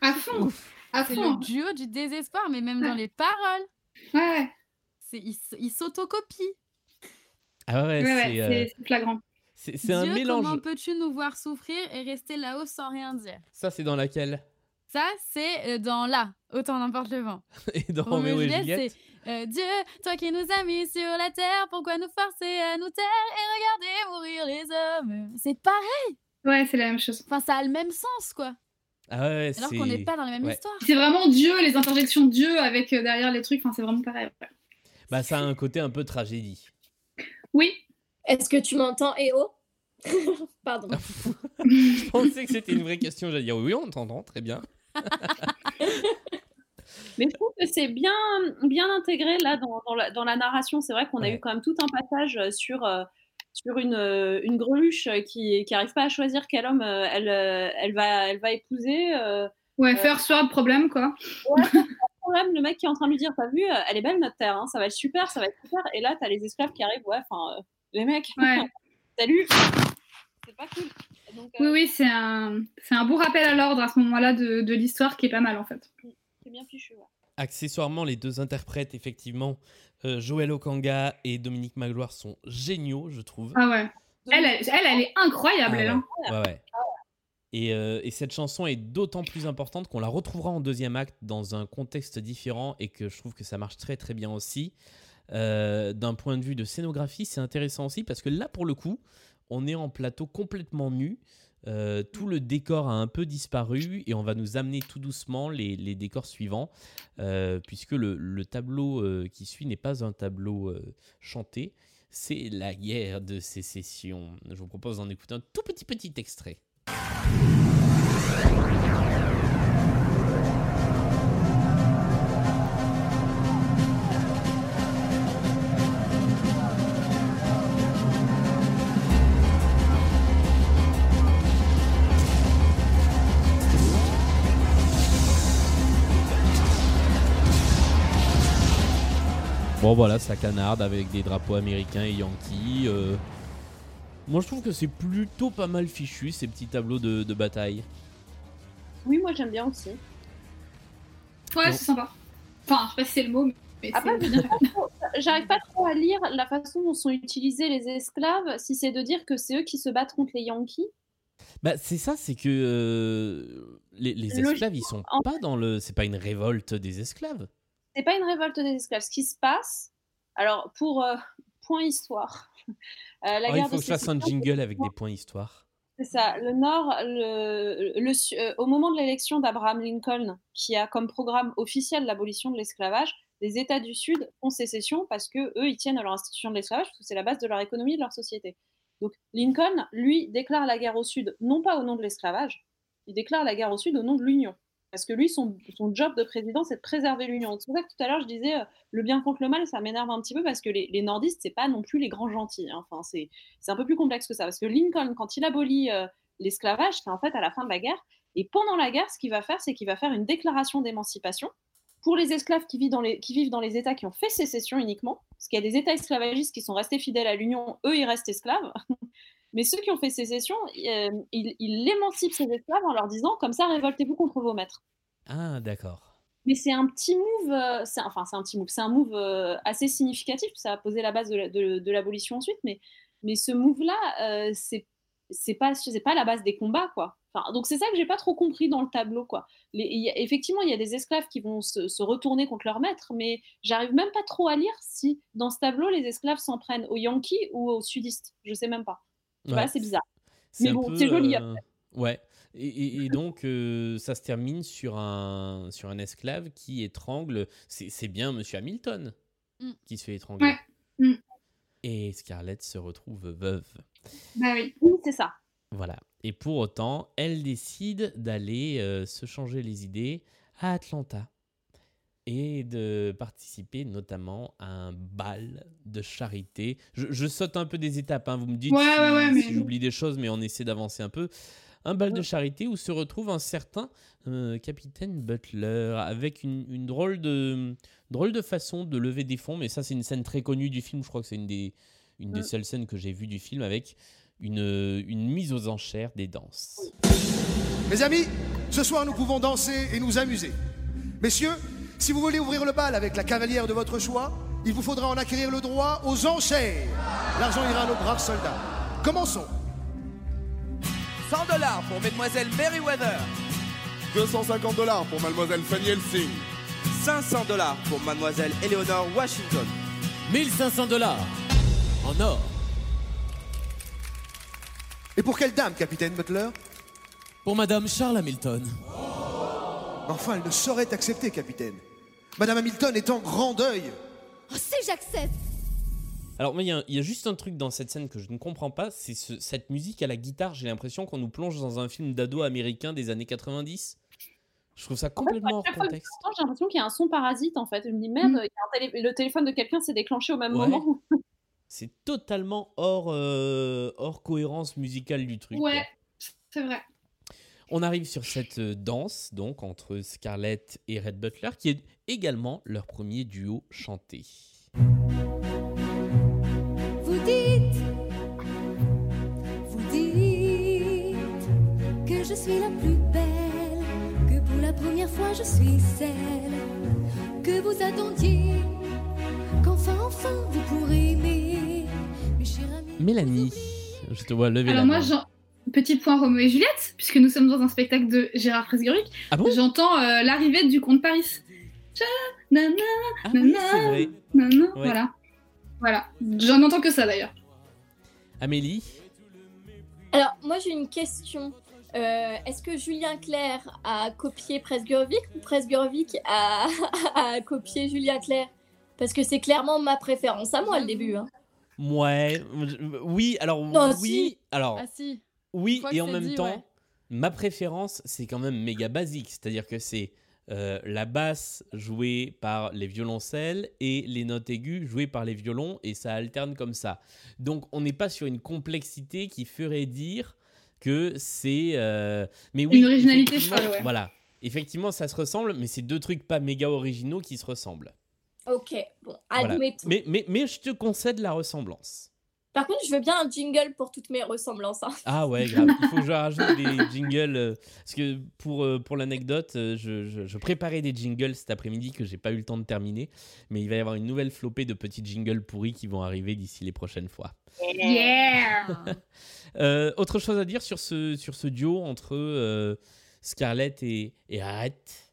À fond. À C'est fond. le duo du désespoir, mais même dans les paroles. Ouais. C'est, ils ils s'autocopient. ah ouais, Ouais, ouais, c'est, euh, c'est c'est flagrant. c'est c'est un Dieu, mélange. comment peux-tu nous voir souffrir et rester là-haut sans rien dire? Ça, c'est dans laquelle? Ça, c'est euh, dans là, autant n'importe le vent. Et dans Roméo Roméo et Juliette, Juliette? c'est euh, Dieu, toi qui nous as mis sur la terre, pourquoi nous forcer à nous taire et regarder mourir les hommes? C'est pareil Ouais, c'est la même chose. Enfin, ça a le même sens, quoi. Ah ouais, Alors c'est- qu'on n'est pas dans la même ouais. histoire. C'est vraiment Dieu, les interjections de Dieu avec euh, derrière les trucs. Enfin, c'est vraiment pareil. ouais. Bah, ça a un côté un peu tragédie. Oui. Est-ce que tu m'entends, EO? Pardon. Je pensais que c'était une vraie question. J'allais dire oui, on t'entend, très bien. Mais je trouve que c'est bien, bien intégré là dans, dans la, dans la narration. C'est vrai qu'on a eu quand même tout un passage euh, sur, euh, sur une, euh, une greluche euh, qui n'arrive pas à choisir quel homme euh, elle, elle, va, elle va épouser. Ouais, first world problème, quoi. Ouais, problème, le mec qui est en train de lui dire T'as vu, elle est belle notre terre, hein, ça va être super, ça va être super. Et là, t'as les esclaves qui arrivent, ouais, enfin, les mecs, Ouais. salut C'est pas cool. Donc, Oui, oui, c'est un, c'est un beau rappel à l'ordre à ce moment-là de, de l'histoire qui est pas mal en fait. c'est bien fichu. ouais. Accessoirement, les deux interprètes, effectivement, euh, Joël Okanga et Dominique Magloire sont géniaux, je trouve. Ah ouais. Elle, elle, est incroyable, Ah elle. ouais. hein. Ouais, ouais. Et, euh, et cette chanson est d'autant plus importante qu'on la retrouvera en deuxième acte dans un contexte différent et que je trouve que ça marche très très bien aussi. Euh, D'un point de vue de scénographie, c'est intéressant aussi parce que là, pour le coup, on est en plateau complètement nu. Euh, tout le décor a un peu disparu et on va nous amener tout doucement les, décors suivants, euh, puisque le, le tableau euh, qui suit n'est pas un tableau chanté, c'est la guerre de sécession. Je vous propose d'en écouter un tout petit petit extrait. Bon voilà, ça canarde avec des drapeaux américains et yankees. euh. Moi je trouve que c'est plutôt pas mal fichu ces petits tableaux de, de bataille. Oui, moi j'aime bien aussi. Ouais, c'est sympa. Enfin, je sais pas si c'est le mot, mais bien. J'arrive pas trop à lire la façon dont sont utilisés les esclaves, si c'est de dire que c'est eux qui se battent contre les Yankees. Bah, c'est ça, c'est que euh, les, esclaves, ils sont pas dans le. C'est pas une révolte des esclaves. C'est pas une révolte des esclaves. Ce qui se passe, alors pour euh, point histoire, euh, la il guerre faut de que je fasse un jingle avec des points histoire. C'est ça. Le Nord, le, le euh, au moment de l'élection d'Abraham Lincoln, qui a comme programme officiel l'abolition de l'esclavage, les États du Sud font sécession parce que eux, ils tiennent à leur institution de l'esclavage, parce que c'est la base de leur économie et de leur société. Donc Lincoln, lui, déclare la guerre au Sud, non pas au nom de l'esclavage, il déclare la guerre au Sud au nom de l'Union. Parce que lui, son, son job de président, c'est de préserver l'Union. C'est pour ça que tout à l'heure, je disais, euh, le bien contre le mal, ça m'énerve un petit peu parce que les, les nordistes, c'est pas non plus les grands gentils. hein. Enfin, c'est un peu plus complexe que ça. Parce que Lincoln, quand il abolit euh, l'esclavage, c'est en fait à la fin de la guerre. Et pendant la guerre, ce qu'il va faire, c'est qu'il va faire une déclaration d'émancipation pour les esclaves qui vivent, dans les, qui vivent dans les États qui ont fait sécession uniquement. Parce qu'il y a des États esclavagistes qui sont restés fidèles à l'Union, eux, ils restent esclaves. Mais ceux qui ont fait sécession, euh, ils, ils émancipent ces esclaves en leur disant, comme ça, révoltez-vous contre vos maîtres. Ah, d'accord. Mais c'est un petit move, euh, enfin c'est un petit move, c'est un move euh, assez significatif, ça a posé la base de la- de- de l'abolition ensuite, mais, mais ce move-là, euh, c'est c'est pas, c'est pas la base des combats, quoi. Enfin, donc c'est ça que j'ai pas trop compris dans le tableau, quoi. Les- il y a- effectivement, il y a des esclaves qui vont se, se retourner contre leur maître, mais j'arrive même pas trop à lire si dans ce tableau les esclaves s'en prennent aux Yankees ou aux sudistes. Je sais même pas. Ouais. c'est bizarre. C'est Mais bon, c'est joli. euh, après. Ouais. Et, donc, euh, ça se termine sur un, sur un esclave qui étrangle. C'est c'est bien Monsieur Hamilton Mm. qui se fait étrangler. Ouais. Mm. Et Scarlett se retrouve veuve. Bah oui. Oui, c'est ça. Voilà. Et pour autant, elle décide d'aller euh, se changer les idées à Atlanta et de participer notamment à un bal de charité. Je, je saute un peu des étapes, hein, vous me dites Ouais, si, ouais, ouais, mais- si j'oublie des choses, mais on essaie d'avancer un peu. Un bal de charité où se retrouve un certain euh, capitaine Butler avec une, une drôle, de, drôle de façon de lever des fonds, mais ça c'est une scène très connue du film, je crois que c'est une des, une des seules scènes que j'ai vues du film avec une, une mise aux enchères des danses. Mes amis, ce soir nous pouvons danser et nous amuser. Messieurs, si vous voulez ouvrir le bal avec la cavalière de votre choix, il vous faudra en acquérir le droit aux enchères. L'argent ira à nos braves soldats. Commençons. 100 dollars pour Mademoiselle Merriweather. 250 dollars pour Mademoiselle Fanny Helsing. 500 dollars pour Mademoiselle Eleanor Washington. 1500 dollars en or. Et pour quelle dame, capitaine Butler? Pour Madame Charles Hamilton. Enfin, elle ne saurait accepter, capitaine. Madame Hamilton est en grand deuil. Oh, si j'accepte Alors, moi, il y, a- il y a juste un truc dans cette scène que je ne comprends pas, c'est ce- cette musique à la guitare. J'ai l'impression qu'on nous plonge dans un film d'ado américain des années 90. Je trouve ça complètement hors contexte. j'ai l'impression qu'il y a un son parasite en fait. Je me dis merde, un télé- le téléphone de quelqu'un s'est déclenché au même Ouais. moment. C'est totalement hors, euh, hors cohérence musicale du truc. Ouais, c'est vrai. On arrive sur cette euh, danse donc entre Scarlett et Red Butler, qui est également leur premier duo chanté. Vous dites, vous dites que je suis la plus belle, que pour la première fois je suis celle que vous attendiez, qu'enfin, enfin vous pourrez aimer. Mes chers amis, Mélanie, je te vois lever Alors la moi, main. Petit point Roméo et Juliette, puisque nous sommes dans un spectacle de Gérard Presguric, Ah bon? J'entends euh, l'arrivée du comte Paris. Nana, Ah nana, nana, Ouais. voilà. Voilà, j'en entends que ça d'ailleurs. Amélie? Alors, moi j'ai une question. Euh, Est-ce que Julien Clerc a copié Presgurvic ou Presgurvic a, a copié Julien Clerc? Parce que c'est clairement ma préférence à moi le début. hein. Ouais, je- oui, alors Non, oui, si. alors Ah si. Oui et en même dit, temps, ouais. ma préférence c'est quand même méga basique, c'est-à-dire que c'est euh, la basse jouée par les violoncelles et les notes aiguës jouées par les violons et ça alterne comme ça. Donc on n'est pas sur une complexité qui ferait dire que c'est euh, mais oui, Une originalité folle, ouais. Voilà, effectivement ça se ressemble, mais c'est deux trucs pas méga originaux qui se ressemblent. Ok, bon, Voilà. admettons. Mais, mais, mais je te concède la ressemblance. Par contre, je veux bien un jingle pour toutes mes ressemblances. hein. Ah ouais, grave. Il faut que je rajoute des jingles. euh, parce que pour, euh, pour l'anecdote, euh, je, je- je préparais des jingles cet après-midi que j'ai pas eu le temps de terminer. Mais il va y avoir une nouvelle flopée de petits jingles pourris qui vont arriver d'ici les prochaines fois. Yeah Euh, autre chose à dire sur ce, sur ce duo entre euh, Scarlett et, et Arrête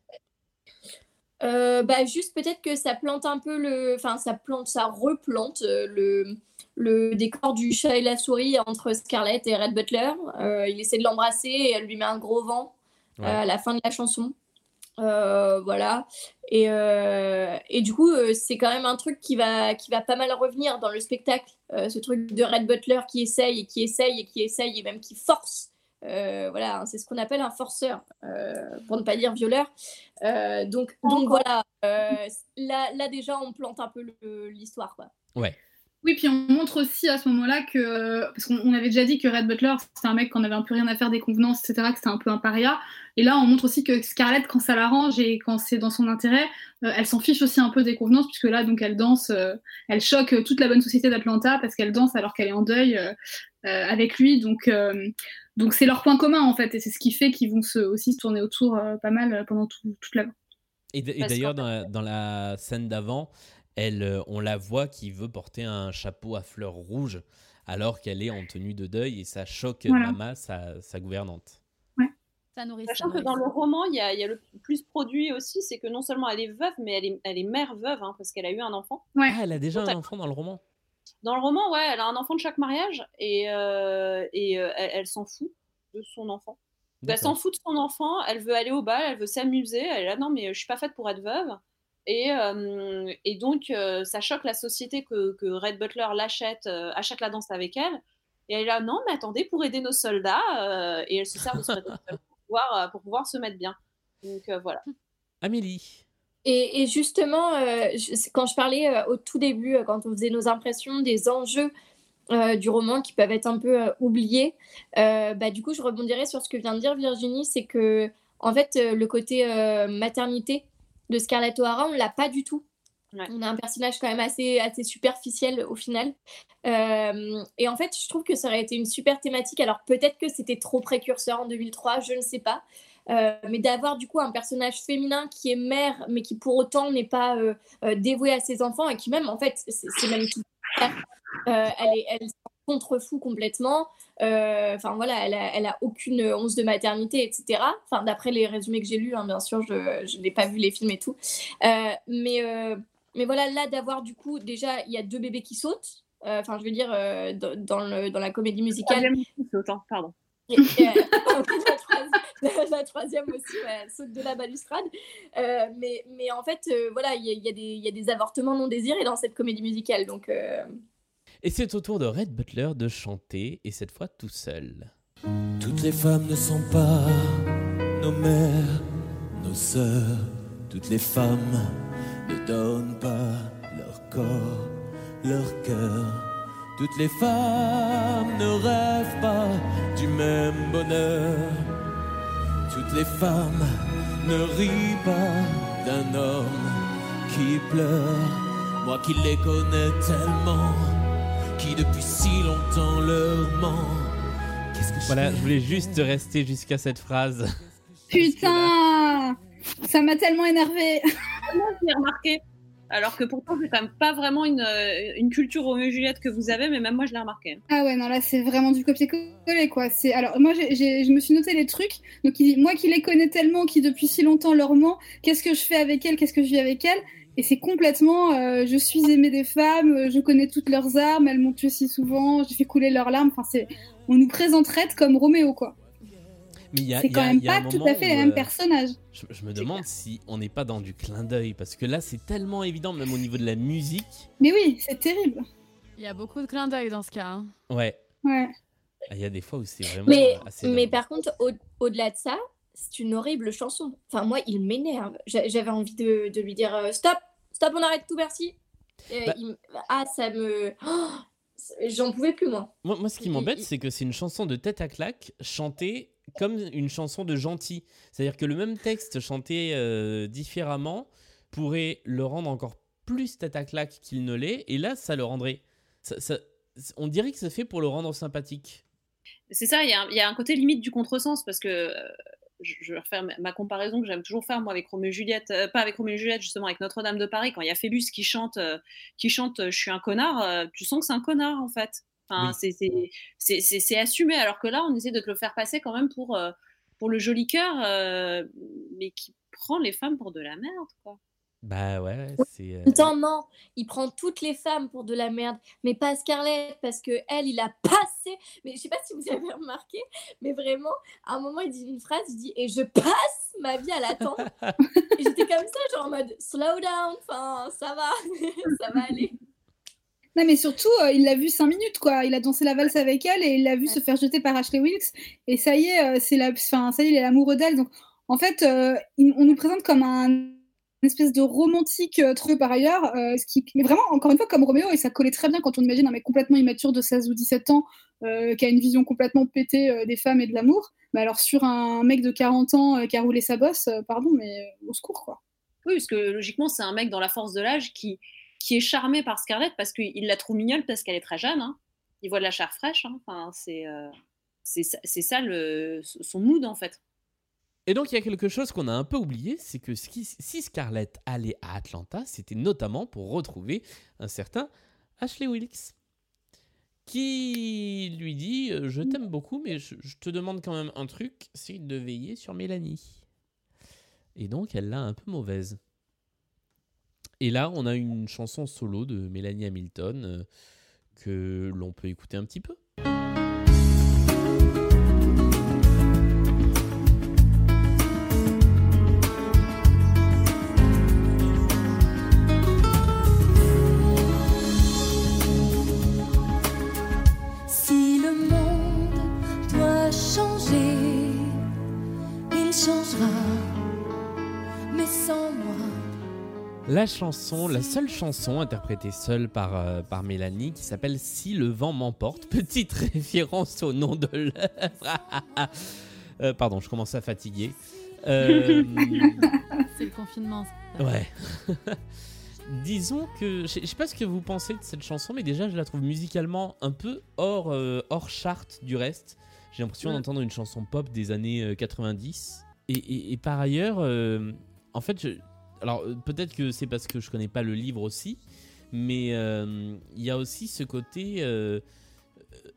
Euh, bah, juste peut-être que ça plante un peu le. Enfin, ça plante, ça replante euh, le, le décor du chat et la souris entre Scarlett et Red Butler. Euh, il essaie de l'embrasser et elle lui met un gros vent euh, à la fin de la chanson. Euh, voilà. Et, euh, et du coup, euh, c'est quand même un truc qui va, qui va pas mal revenir dans le spectacle. Euh, ce truc de Red Butler qui essaye et qui essaye et qui essaye et même qui force. Euh, voilà, hein, c'est ce qu'on appelle un forceur, euh, pour ne pas dire violeur. Euh, donc, donc voilà, euh, là, là déjà, on plante un peu l'histoire. quoi. Ouais. Oui, puis on montre aussi à ce moment-là que. Parce qu'on on avait déjà dit que Red Butler, c'était un mec qu'on avait un peu rien à faire des convenances, etc., que c'était un peu un paria. Et là, on montre aussi que Scarlett, quand ça l'arrange et quand c'est dans son intérêt, euh, elle s'en fiche aussi un peu des convenances, puisque là, donc, elle danse, euh, elle choque toute la bonne société d'Atlanta parce qu'elle danse alors qu'elle est en deuil euh, euh, avec lui. Donc, euh, donc c'est leur point commun, en fait, et c'est ce qui fait qu'ils vont se, aussi se tourner autour euh, pas mal pendant tout- toute la. Et, d- et Parce d'ailleurs, qu'en dans, la- dans la scène d'avant, elle, euh, on la voit qui veut porter un chapeau à fleurs rouges alors qu'elle est en tenue de deuil et ça choque Voilà. Mama, sa, sa gouvernante. Ça nourrit. Sachant que dans le roman, il y a, il y a le plus produit aussi, c'est que non seulement elle est veuve, mais elle est, elle est mère veuve, hein, parce qu'elle a eu un enfant. Ah, elle a déjà un enfant dans le roman. Dans le roman, ouais, elle a un enfant de chaque mariage et, euh, et euh, elle, elle s'en fout de son enfant. Elle D'accord. s'en fout de son enfant, elle veut aller au bal, elle veut s'amuser, elle est là, non, mais je suis pas faite pour être veuve. Et, euh, et donc, euh, ça choque la société que, que Red Butler l'achète, euh, achète la danse avec elle. Et elle est là, non, mais attendez, pour aider nos soldats, euh, et elle se sert de ce pour pouvoir, euh, pour pouvoir se mettre bien. Donc euh, voilà. Amélie. Et, et justement, euh, je- quand je parlais euh, au tout début, euh, quand on faisait nos impressions des enjeux euh, du roman qui peuvent être un peu euh, oubliés, euh, bah, du coup, je rebondirais sur ce que vient de dire Virginie, c'est que, en fait, le côté euh, maternité de Scarlett O'Hara, on l'a pas du tout. On a un personnage quand même assez, assez superficiel au final. Euh, et en fait, je trouve que ça aurait été une super thématique. Alors peut-être que c'était trop précurseur en 2003, je ne sais pas. Euh, mais d'avoir du coup un personnage féminin qui est mère, mais qui pour autant n'est pas euh, euh, dévoué à ses enfants et qui même, en fait, c'est même tout. Elle est, elle s'en contrefou complètement. Euh, Enfin voilà, elle a, elle a aucune once de maternité, etc. Enfin d'après les résumés que j'ai lus, hein, bien sûr, je n'ai pas vu les films et tout. Euh, mais euh, mais voilà, là d'avoir du coup déjà il y a deux bébés qui sautent. Enfin, je veux dire dans, le, dans la comédie musicale. Troisième qui saute, hein, pardon. Et- la, troisième, la troisième aussi, elle saute de la balustrade. Euh, mais, mais en fait, euh, voilà, il y, y a des- il y a des avortements non désirés dans cette comédie musicale. Donc, euh, Et c'est au tour de Red Butler de chanter, et cette fois tout seul. Toutes les femmes ne sont pas nos mères, nos sœurs. Toutes les femmes ne donnent pas leur corps, leur cœur. Toutes les femmes ne rêvent pas du même bonheur. Toutes les femmes ne rient pas d'un homme qui pleure. Moi qui les connais tellement, qui depuis si longtemps leur ment. Qu'est-ce que je Voilà, je voulais juste rester jusqu'à cette phrase. Putain Ça m'a tellement énervé. Moi, l'ai remarqué. Alors que pourtant, c'est quand même pas vraiment une, euh, une culture Roméo et Juliette que vous avez, mais même moi, je l'ai remarqué. Ah ouais, non, là, c'est vraiment du copier-coller, quoi. C'est... Alors, moi, j'ai, j'ai- je me suis noté les trucs. Donc, il dit, moi qui les connais tellement, qui depuis si longtemps leur ment, qu'est-ce que je fais avec elle, qu'est-ce que je vis avec elle? Et c'est complètement, euh, je suis aimée des femmes, euh, je connais toutes leurs armes, elles m'ont tué si souvent, j'ai fait couler leurs larmes. Enfin, c'est... On nous présenterait comme Roméo, quoi. Mais il y a- c'est il y quand a- même il y a un pas tout à fait les mêmes euh, personnages. Je, je me demande si on n'est pas dans du clin d'œil, parce que là c'est tellement évident, même au niveau de la musique. Mais oui, c'est terrible. Il y a beaucoup de clins d'œil dans ce cas. hein. Ouais, Ouais. il y a des fois où c'est vraiment mais, assez. mais par contre, au- au-delà de ça, c'est une horrible chanson. Enfin, moi, il m'énerve. J'a- J'avais envie de, de lui dire euh, stop, stop, on arrête tout, merci. Bah- il Ah, ça me. Oh, J'en pouvais plus, moi. Moi, moi, ce qui m'embête, c'est que c'est une chanson de tête à claque chantée comme une chanson de gentil. C'est-à-dire que le même texte chanté euh, différemment pourrait le rendre encore plus tête à claque qu'il ne l'est, et là, ça le rendrait. ça- ça- on dirait que c'est fait pour le rendre sympathique. C'est ça, il y, a un- il y a un côté limite du contresens parce que euh, je, vais refaire ma- comparaison que j'aime toujours faire moi avec Roméo et Juliette, euh, pas avec Roméo et Juliette justement avec Notre-Dame de Paris quand il y a Phébus qui chante, euh, qui chante euh, je suis un connard, euh, tu sens que c'est un connard en fait. Enfin, Oui. c'est- assumé alors que là on essaie de te le faire passer quand même pour pour le joli cœur, mais qui prend les femmes pour de la merde quoi. Bah ouais, c'est. euh, temps, non, il prend toutes les femmes pour de la merde, mais pas Scarlett, parce que elle, il a passé. Mais je sais pas si vous avez remarqué, mais vraiment, à un moment, il dit une phrase, il dit Et je passe ma vie à l'attendre. Et j'étais comme ça, genre en mode slow down, enfin, ça va, ça va aller. Non, mais surtout, euh, il l'a vu cinq minutes, quoi. Il a dansé la valse avec elle et il l'a vu se faire jeter par Ashley Wilkes. Et ça y est, euh, c'est la... enfin, ça y est, il est amoureux d'elle. Donc, en fait, euh, il- on nous présente comme un une espèce de romantique euh, trouvé par ailleurs, euh, ce qui... mais vraiment, encore une fois, comme Roméo, et ça collait très bien quand on imagine un mec complètement immature de 16 ou 17 ans, euh, qui a une vision complètement pétée des femmes et de l'amour. Mais alors, sur un mec de 40 ans qui a roulé sa bosse, pardon, mais au secours, quoi. Oui, parce que logiquement, c'est un mec dans la force de l'âge qui, qui est charmé par Scarlett parce qu'il la trouve mignonne parce qu'elle est très jeune. hein. Il voit de la chair fraîche. hein. Enfin, c'est euh, ça le, son mood en fait. Et donc, il y a quelque chose qu'on a un peu oublié, c'est que si Scarlett allait à Atlanta, c'était notamment pour retrouver un certain Ashley Wilkes, qui lui dit euh, Je t'aime beaucoup, mais je, je te demande quand même un truc c'est de veiller sur Mélanie. Et donc, elle l'a un peu mauvaise. Et là, on a une chanson solo de Mélanie Hamilton euh, que l'on peut écouter un petit peu. La chanson, la seule chanson interprétée seule par, euh, par Mélanie qui s'appelle Si le vent m'emporte. Petite référence au nom de l'œuvre. Euh, pardon, je commence à fatiguer. Euh, C'est le confinement. ça. ouais. Disons que. Je sais- pas ce que vous pensez de cette chanson, mais déjà je la trouve musicalement un peu hors, hors charte du reste. J'ai l'impression d'entendre une chanson pop des années euh, 90. Et, et- et par ailleurs, en fait, je- alors euh, peut-être que c'est parce que je connais pas le livre aussi, mais euh, il y a aussi ce côté euh,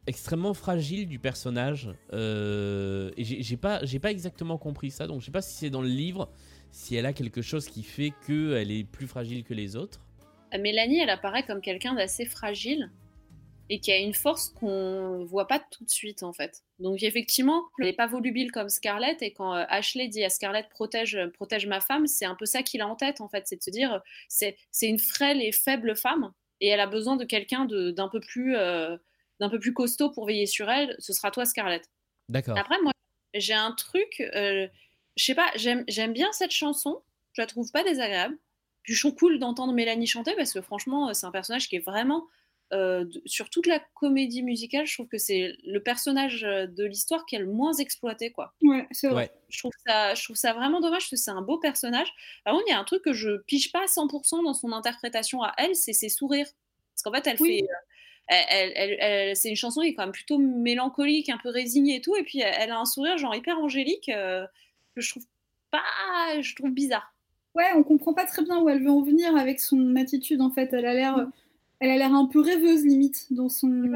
extrêmement fragile du personnage. et j'ai pas, j'ai pas exactement compris ça, donc je sais pas si c'est dans le livre, si elle a quelque chose qui fait qu'elle est plus fragile que les autres. Mélanie, elle apparaît comme quelqu'un d'assez fragile et qui a une force qu'on voit pas tout de suite en fait. Donc effectivement, elle n'est pas volubile comme Scarlett et quand euh, Ashley dit à Scarlett protège, protège ma femme, c'est un peu ça qu'il a en tête en fait, c'est de se dire c'est c'est une frêle et faible femme et elle a besoin de quelqu'un de- d'un peu plus euh, d'un peu plus costaud pour veiller sur elle. Ce sera toi Scarlett. D'accord. Après, moi, j'ai un truc, euh, je sais pas, j'aime j'aime bien cette chanson, je la trouve pas désagréable. Puis je trouve cool d'entendre Mélanie chanter parce que franchement, c'est un personnage qui est vraiment. Euh, sur toute la comédie musicale, je trouve que c'est le personnage euh, de l'histoire qui est le moins exploité, quoi. Ouais, c'est vrai. Je trouve ça, je trouve ça vraiment dommage parce que c'est un beau personnage. Par contre, il y a un truc que je pige pas à 100% dans son interprétation à elle, c'est ses sourires. Parce qu'en fait, elle Oui. fait. euh, elle- elle- c'est une chanson qui est quand même plutôt mélancolique, un peu résignée et tout. Et puis, elle, a un sourire genre hyper angélique euh, que je trouve pas. Je trouve bizarre. Ouais, on comprend pas très bien où elle veut en venir avec son attitude en fait. Elle a l'air, elle a l'air un peu rêveuse limite dans son,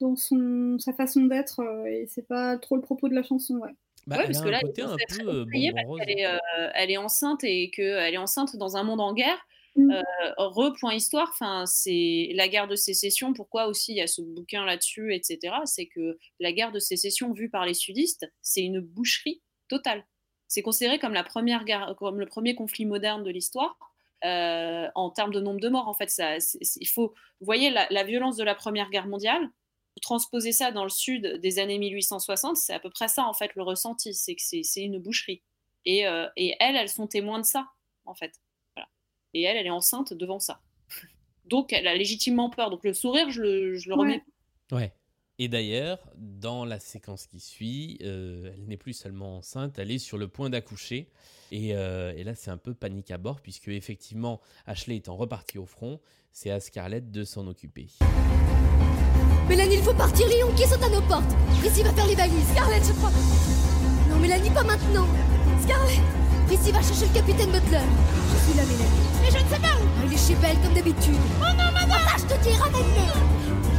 dans son, sa façon d'être euh, et c'est pas trop le propos de la chanson, ouais. Bah, ouais, elle parce a que là, elle est peu, euh, est, euh, elle est enceinte et qu'elle est enceinte dans un monde en guerre. Mm. Euh, re point histoire, enfin c'est la guerre de sécession. Pourquoi aussi il y a ce bouquin là-dessus, etc. C'est que la guerre de sécession vue par les sudistes, c'est une boucherie totale. C'est considéré comme la première guerre, comme le premier conflit moderne de l'histoire. Euh, en termes de nombre de morts, en fait, il faut, vous voyez la, violence de la Première Guerre mondiale, vous transposez ça dans le sud des années 1860, c'est à peu près ça en fait le ressenti, c'est que c'est une boucherie. Et, euh, et elles, elles sont témoins de ça en fait. Et elle, elle est enceinte devant ça. Donc elle a légitimement peur. Donc le sourire, je le remets. Ouais. Et d'ailleurs, dans la séquence qui suit, euh, elle n'est plus seulement enceinte, elle est sur le point d'accoucher. Et, euh, et là, c'est un peu panique à bord, puisque effectivement, Ashley étant repartie au front, c'est à Scarlett de s'en occuper. Mélanie, il faut partir, Léon qui saute à nos portes. Prissy va faire les valises. Scarlett, je crois. Non, Mélanie, pas maintenant. Scarlett, Prissy va chercher le capitaine Butler. Je suis là, Mélanie. Mais je ne sais pas où. Ah, il est chez Belle, comme d'habitude. Oh non, maman Ah, je te dis, ramène-le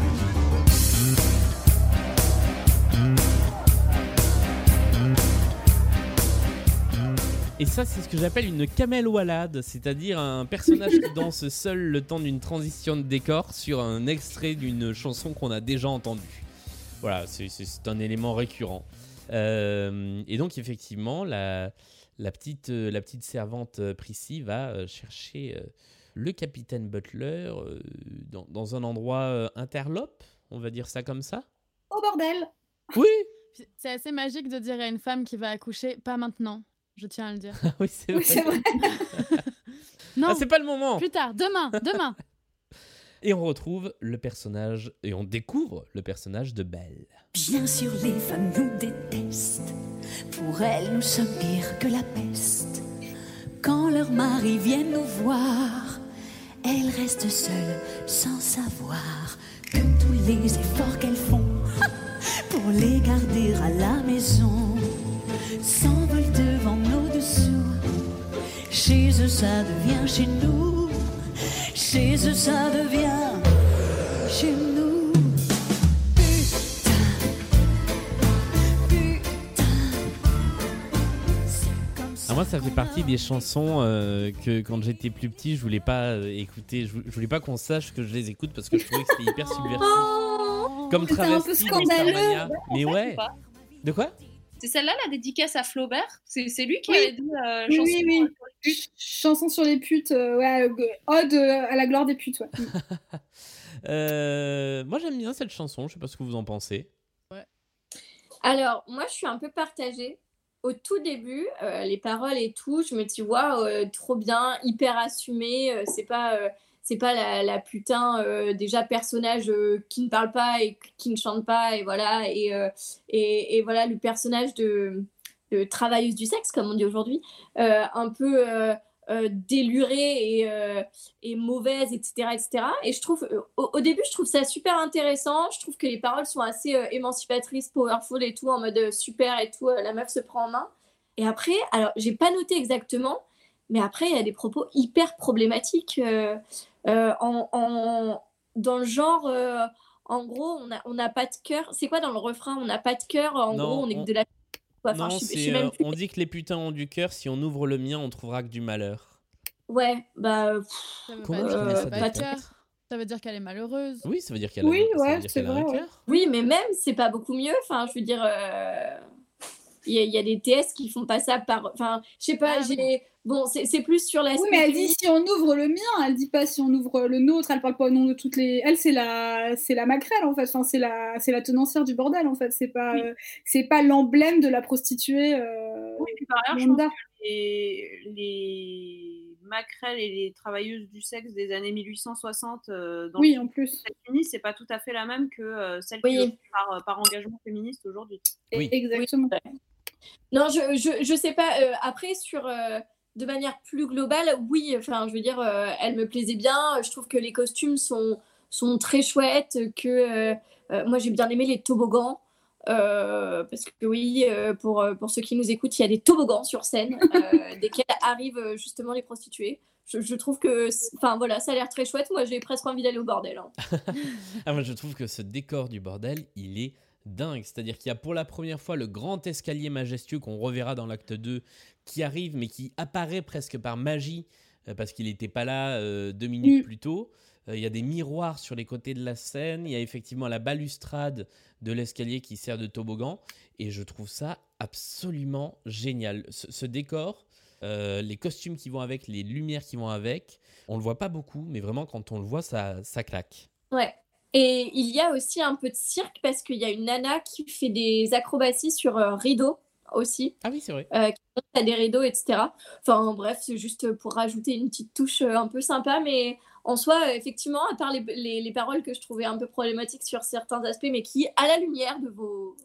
Et ça, c'est ce que j'appelle une camel walade, c'est-à-dire un personnage qui danse seul le temps d'une transition de décor sur un extrait d'une chanson qu'on a déjà entendue. Voilà, c'est- un élément récurrent. Euh, et donc, effectivement, la, la, petite, la petite servante Prissy va euh, chercher euh, le capitaine Butler dans, dans un endroit interlope, on va dire ça comme ça. Au bordel Oui C'est assez magique de dire à une femme qui va accoucher, pas maintenant. Je tiens à le dire. oui, c'est Oui, c'est vrai. Non, Ah, c'est pas le moment plus tard, demain, demain. Et on retrouve le personnage, et on découvre le personnage de Belle. Bien sûr, les femmes nous détestent. Pour elles, nous sommes pires que la peste. Quand leurs maris viennent nous voir, elles restent seules sans savoir que tous les efforts qu'elles font pour les garder à la maison s'envolent devant nos dessous. Chez eux, ça devient chez nous. Chez eux, ça devient chez nous. Ah, moi, ça fait partie des chansons euh, que quand j'étais plus petit, je voulais pas euh, écouter. Je, vou- je voulais pas qu'on sache que je les écoute parce que je trouvais que c'était hyper subversif. Comme C'était un peu Travesti scandaleux. Mais ouais. De quoi? C'est celle-là la dédicace à Flaubert? C'est c'est lui qui Oui. avait dit euh, Oui, chanson oui, pour les. Chanson sur les putes, euh, ouais, euh, ode à la gloire des putes, ouais. Euh, Moi, j'aime bien cette chanson. Je sais pas ce que vous en pensez. Alors, moi, je suis un peu partagée. Au tout début, euh, les paroles et tout, je me dis, waouh, trop bien, hyper assumé. euh, c'est pas, euh, c'est pas la, putain, euh, déjà, personnage euh, qui ne parle pas et qui ne chante pas, et voilà. Et, euh, et, voilà, le personnage de, travailleuse du sexe, comme on dit aujourd'hui, un peu délurée et, mauvaise, etc., etc. Et je trouve, au, début, je trouve ça super intéressant. Je trouve que les paroles sont assez émancipatrices, powerful et tout, en mode super et tout, la meuf se prend en main. Et après, alors, j'ai pas noté exactement, mais après, il y a des propos hyper problématiques en, en- dans le genre. euh, en gros, on n'a on pas de cœur. C'est quoi dans le refrain? On n'a pas de cœur. En Non, gros, on est on- que de la. quoi. Enfin, non, je je même euh, plus. on dit que les putains ont du cœur. Si on ouvre le mien, on trouvera que du malheur. Ouais, bah. pff, Comment ça a de pas de cœur. Ça veut dire qu'elle est malheureuse. Oui, ça veut dire qu'elle a, Oui, veut ouais, c'est a vrai, ouais. Oui, mais même, c'est pas beaucoup mieux. Enfin, je veux dire, euh, il y, a- y a des TS qui font pas ça par. Enfin, je sais pas, Ah j'ai. Bon, c'est c'est plus sur l'aspect. Oui, mais elle dit si on ouvre le mien, elle dit pas si on ouvre le nôtre, elle parle pas au nom de toutes les. Elle, c'est la, c'est la maquerelle en fait, enfin, c'est la, c'est la tenancière du bordel en fait, c'est pas, euh, c'est pas l'emblème de la prostituée. Euh, Oui, puis par ailleurs, je pense lambda. que les, les maquerelles et les travailleuses du sexe des années 1860 euh, dans Oui, en plus. États-Unis, c'est pas tout à fait la même que euh, celle Oui. qui est par, euh, par engagement féministe aujourd'hui. Oui. Exactement. Non, je, je, je sais pas. euh, après, sur. De manière plus globale, oui, enfin, je veux dire, euh, elle me plaisait bien. Je trouve que les costumes sont, sont très chouettes, que euh, euh, moi j'ai bien aimé les toboggans. euh, parce que oui, pour, pour ceux qui nous écoutent, il y a des toboggans sur scène, desquels arrivent justement les prostituées. Je, je trouve que, enfin voilà, ça a l'air très chouette. Moi, j'ai presque envie d'aller au bordel. hein. Ah, moi, je trouve que ce décor du bordel, il est dingue. C'est-à-dire qu'il y a pour la première fois le grand escalier majestueux qu'on reverra dans l'acte 2 qui arrive, mais qui apparaît presque par magie, euh, parce qu'il n'était pas là euh, deux minutes Mm. plus tôt. Euh, Il y a des miroirs sur les côtés de la scène. Il y a effectivement la balustrade de l'escalier qui sert de toboggan. Et je trouve ça absolument génial. Ce, ce décor, euh, les costumes qui vont avec, les lumières qui vont avec, on le voit pas beaucoup, mais vraiment quand on le voit, ça, ça claque. Ouais. Et il y a aussi un peu de cirque parce qu'il y a une nana qui fait des acrobaties sur euh, rideau aussi. Ah oui, c'est vrai. euh, qui monte à des rideaux, etc. Enfin bref, c'est juste pour rajouter une petite touche euh, un peu sympa, mais en soi, effectivement, à part les, les- les paroles que je trouvais un peu problématiques sur certains aspects, mais qui, à la lumière de vos,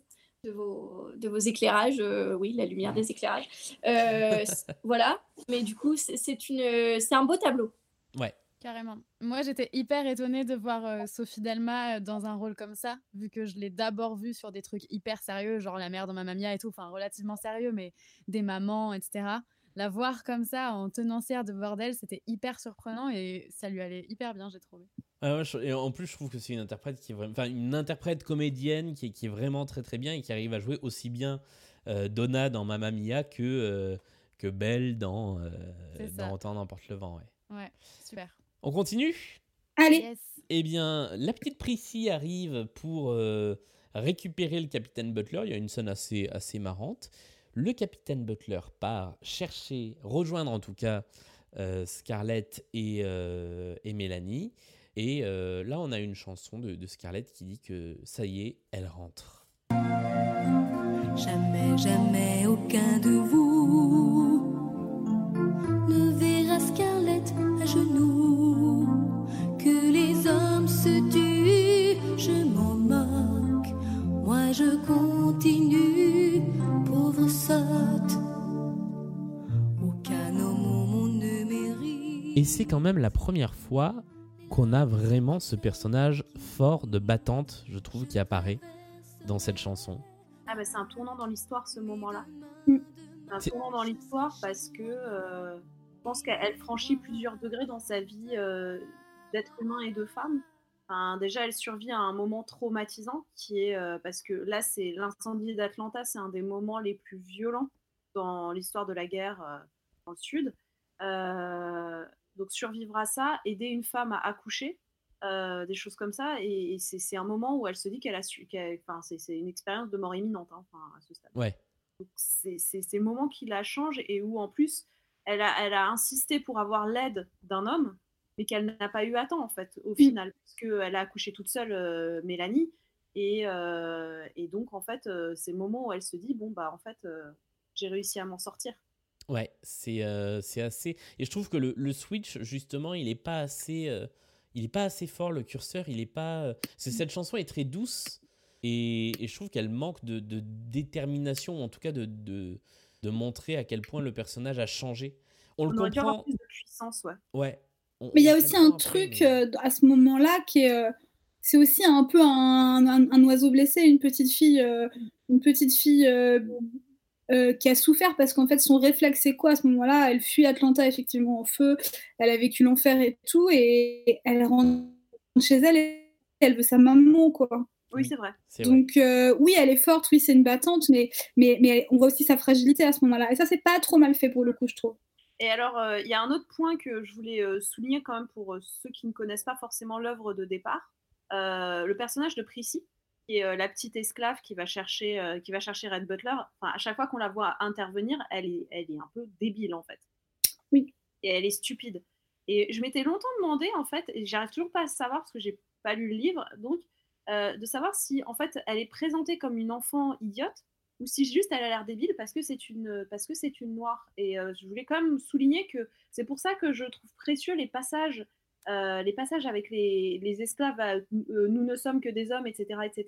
de vos, de vos éclairages, euh, oui, la lumière des éclairages, euh, voilà. Mais du coup, c'est un beau tableau. Ouais. Carrément. Moi, j'étais hyper étonnée de voir euh, Sophie Delma euh, dans un rôle comme ça, vu que je l'ai d'abord vue sur des trucs hyper sérieux, genre La mère dans Mamma Mia et tout, enfin relativement sérieux, mais des mamans, etc. La voir comme ça, en tenancière de bordel, c'était hyper surprenant et ça lui allait hyper bien, j'ai trouvé. Ah ouais, je- et en plus, je trouve que c'est une interprète qui est vraiment, enfin une interprète comédienne qui est, qui est vraiment très très bien et qui arrive à jouer aussi bien euh, Donna dans Mamma Mia que euh, que Belle dans dans Temps n'emporte le vent. Ouais. Ouais, super. On continue? Allez. Eh bien, la petite Prissy arrive pour euh, récupérer le capitaine Butler. Il y a une scène assez, assez marrante. Le capitaine Butler part chercher, rejoindre en tout cas euh, Scarlett et, euh, et Mélanie. Et euh, là, on a une chanson de, de Scarlett qui dit que ça y est, elle rentre. Jamais, jamais aucun de vous c'est quand même la première fois qu'on a vraiment ce personnage fort de battante, je trouve, qui apparaît dans cette chanson. Ah bah c'est un tournant dans l'histoire ce moment-là. Mm. Un tournant dans l'histoire parce que euh, je pense qu'elle franchit plusieurs degrés dans sa vie euh, d'être humain et de femme. Enfin, déjà, elle survit à un moment traumatisant qui est euh, parce que là, c'est l'incendie d'Atlanta, c'est un des moments les plus violents dans l'histoire de la guerre euh, dans le Sud. Donc survivre à ça, aider une femme à accoucher, euh, des choses comme ça, et, et c'est c'est un moment où elle se dit qu'elle a su, enfin c'est c'est une expérience de mort imminente, hein, enfin, à ce stade. Ouais. Donc, c'est c'est ces moments qui la changent et où en plus elle a, elle a insisté pour avoir l'aide d'un homme, mais qu'elle n'a pas eu à temps en fait au final, parce qu'elle a accouché toute seule euh, Mélanie et, euh, et donc en fait euh, c'est le moment où elle se dit bon bah en fait euh, j'ai réussi à m'en sortir. Ouais, c'est euh, c'est assez. Et je trouve que le, le switch, justement, il est pas assez. euh, il est pas assez fort, le curseur, il est pas. euh, c'est- Cette chanson est très douce et, et je trouve qu'elle manque de, de détermination, ou en tout cas de, de, de montrer à quel point le personnage a changé. On, On, le aurait dû avoir comprend. plus de puissance, ouais. Ouais. On- Mais il y a aussi comprend un truc mais- euh, à ce moment-là qui est. euh, c'est aussi un peu un, un- un oiseau blessé, une petite fille, euh, une petite fille euh, qui a souffert parce qu'en fait son réflexe c'est quoi à ce moment-là? Elle fuit Atlanta effectivement en feu, elle a vécu l'enfer et tout, et elle rentre chez elle et elle veut sa maman quoi. Oui, c'est vrai. Donc euh, oui, elle est forte, oui, c'est une battante, mais, mais, mais on voit aussi sa fragilité à ce moment-là. Et ça, c'est pas trop mal fait pour le coup, je trouve. Et alors, euh, il y a un autre point que je voulais euh, souligner quand même pour euh, ceux qui ne connaissent pas forcément l'œuvre de départ. Euh, le personnage de Prissy, qui est euh, la petite esclave qui va chercher, euh, qui va chercher Red Butler. Enfin, à chaque fois qu'on la voit intervenir, elle est, elle est un peu débile en fait. Oui. Et elle est stupide. Et je m'étais longtemps demandé en fait, et j'arrive toujours pas à savoir parce que j'ai pas lu le livre, donc euh, de savoir si en fait elle est présentée comme une enfant idiote ou si juste elle a l'air débile parce que c'est une parce que c'est une noire et euh, je voulais quand même souligner que c'est pour ça que je trouve précieux les passages euh, les passages avec les, les esclaves euh, euh, nous ne sommes que des hommes etc etc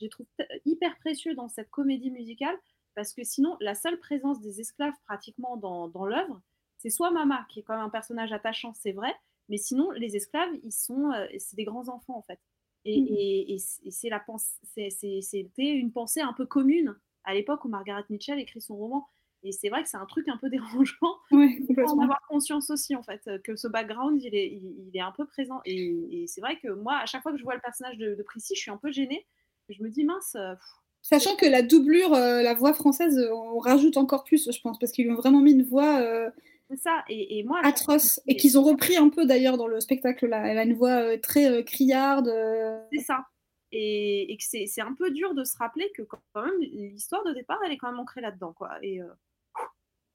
je les trouve hyper précieux dans cette comédie musicale parce que sinon la seule présence des esclaves pratiquement dans, dans l'œuvre c'est soit Mama qui est quand même un personnage attachant c'est vrai mais sinon les esclaves ils sont euh, c'est des grands enfants en fait et, Mhm. et- et c'est la pensée, c'est- c'est- c'était une pensée un peu commune à l'époque où Margaret Mitchell écrit son roman. Et c'est vrai que c'est un truc un peu dérangeant. Ouais, Il faut en avoir conscience aussi, en fait, que ce background, il est, il, est un peu présent. Et, et c'est vrai que moi, à chaque fois que je vois le personnage de, de Prissy, je suis un peu gênée. Je me dis, mince, euh, pff, Sachant que la doublure, euh, la voix française, euh, on rajoute encore plus, je pense, parce qu'ils lui ont vraiment mis une voix euh, ça. Et, et moi, atroce. Et qu'ils ont repris un peu d'ailleurs dans le spectacle là. Elle a une voix euh, très criarde. c'est ça. Et, et que c'est c'est un peu dur de se rappeler que quand même, l'histoire de départ, elle est quand même ancrée là-dedans. quoi. Et,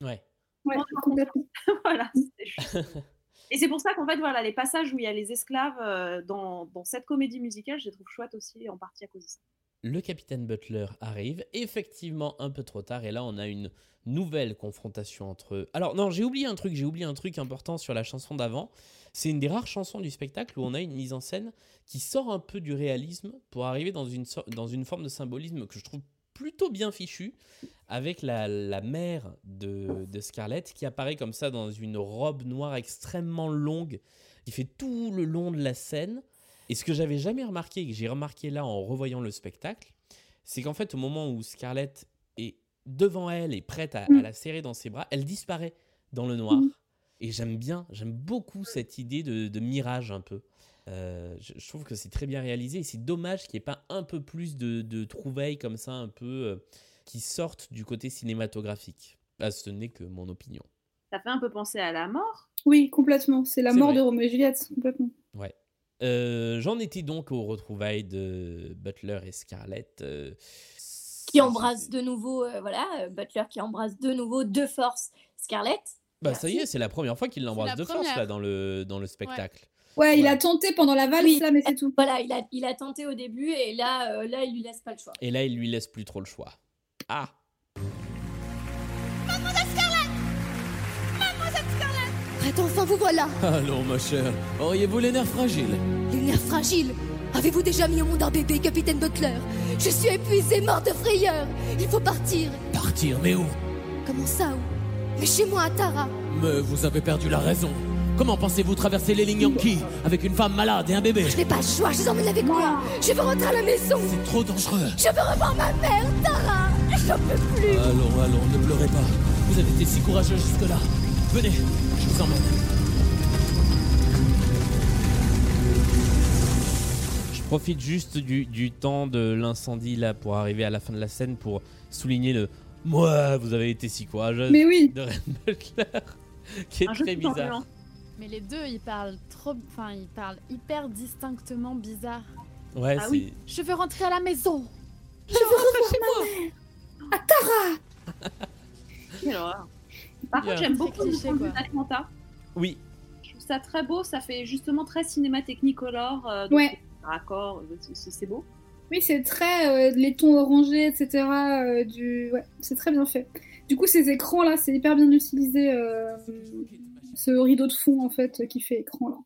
Ouais. Ouais, complètement. voilà, c'était juste. Et c'est pour ça qu'en fait, voilà, les passages où il y a les esclaves euh, dans, dans cette comédie musicale, je les trouve chouettes aussi, en partie à cause de ça. le capitaine Butler arrive, effectivement un peu trop tard, et là on a une nouvelle confrontation entre eux. Alors non, j'ai oublié un truc, j'ai oublié un truc important sur la chanson d'avant. C'est une des rares chansons du spectacle où on a une mise en scène qui sort un peu du réalisme pour arriver dans une, sor- dans une forme de symbolisme que je trouve plutôt bien fichu, avec la, la mère de, de Scarlett qui apparaît comme ça dans une robe noire extrêmement longue, qui fait tout le long de la scène. Et ce que j'avais jamais remarqué, et que j'ai remarqué là en revoyant le spectacle, c'est qu'en fait, au moment où Scarlett est devant elle et prête à, à la serrer dans ses bras, elle disparaît dans le noir. Mm. Et j'aime bien, j'aime beaucoup cette idée de, de mirage un peu. Euh, je, je trouve que c'est très bien réalisé et c'est dommage qu'il n'y ait pas un peu plus de, de trouvailles comme ça, un peu euh, qui sortent du côté cinématographique. Ah, ce n'est que mon opinion. Ça fait un peu penser à la mort. Oui, complètement. C'est la C'est mort vrai. de Roméo et Juliette, complètement. Ouais. Euh, J'en étais donc aux retrouvailles de Butler et Scarlett. euh, Qui embrasse de nouveau, euh, voilà, Butler qui embrasse de nouveau de force Scarlett. Bah ça y est, c'est la première fois qu'il l'embrasse la de force là dans le, dans le spectacle. Ouais, il a tenté pendant la valse, Oui. là, mais c'est tout. Voilà, il a, il a tenté au début et là, euh, là, il lui laisse pas le choix. Et là, il lui laisse plus trop le choix. Ah. Mademoiselle Scarlett! Mademoiselle Scarlett! Arrête, enfin, vous voilà. Allons, ma chère, auriez-vous les nerfs fragiles? Les nerfs fragiles? Avez-vous déjà mis au monde un bébé, capitaine Butler? Je suis épuisée, morte de frayeur. Il faut partir. Partir, mais où? Comment ça, où? Mais chez moi, à Tara. Mais vous avez perdu la raison. Comment pensez-vous traverser les lignes Yankee avec une femme malade et un bébé Je n'ai pas le choix, je les emmène avec moi Je veux rentrer à la maison C'est trop dangereux. Je veux revoir ma mère, Tara J'en peux plus Allons, allons, ne pleurez pas. Vous avez été si courageux jusque-là. Venez, je vous emmène. Je profite juste du, du temps de l'incendie là pour arriver à la fin de la scène pour souligner le Moi, vous avez été si courageuse Mais oui. de Ren Butler, qui est Un jeu très bizarre. Mais les deux, ils parlent trop. Enfin, ils parlent hyper distinctement bizarre. Ouais, Ah c'est. oui. Je veux rentrer à la maison. Je veux revoir ma mère À Tara Quelle horreur. Par Bien. contre, j'aime beaucoup le cliché, quoi. d'Atlanta. Oui. Je trouve ça très beau. Ça fait justement très cinéma technicolor. Euh, Ouais. Raccord, euh, c'est- c'est beau. Oui, c'est très. euh, les tons orangés, etc. euh, du... Ouais, c'est très bien fait. Du coup, ces écrans-là, c'est hyper bien utilisé. euh, ce rideau de fond, en fait, qui fait écran, là.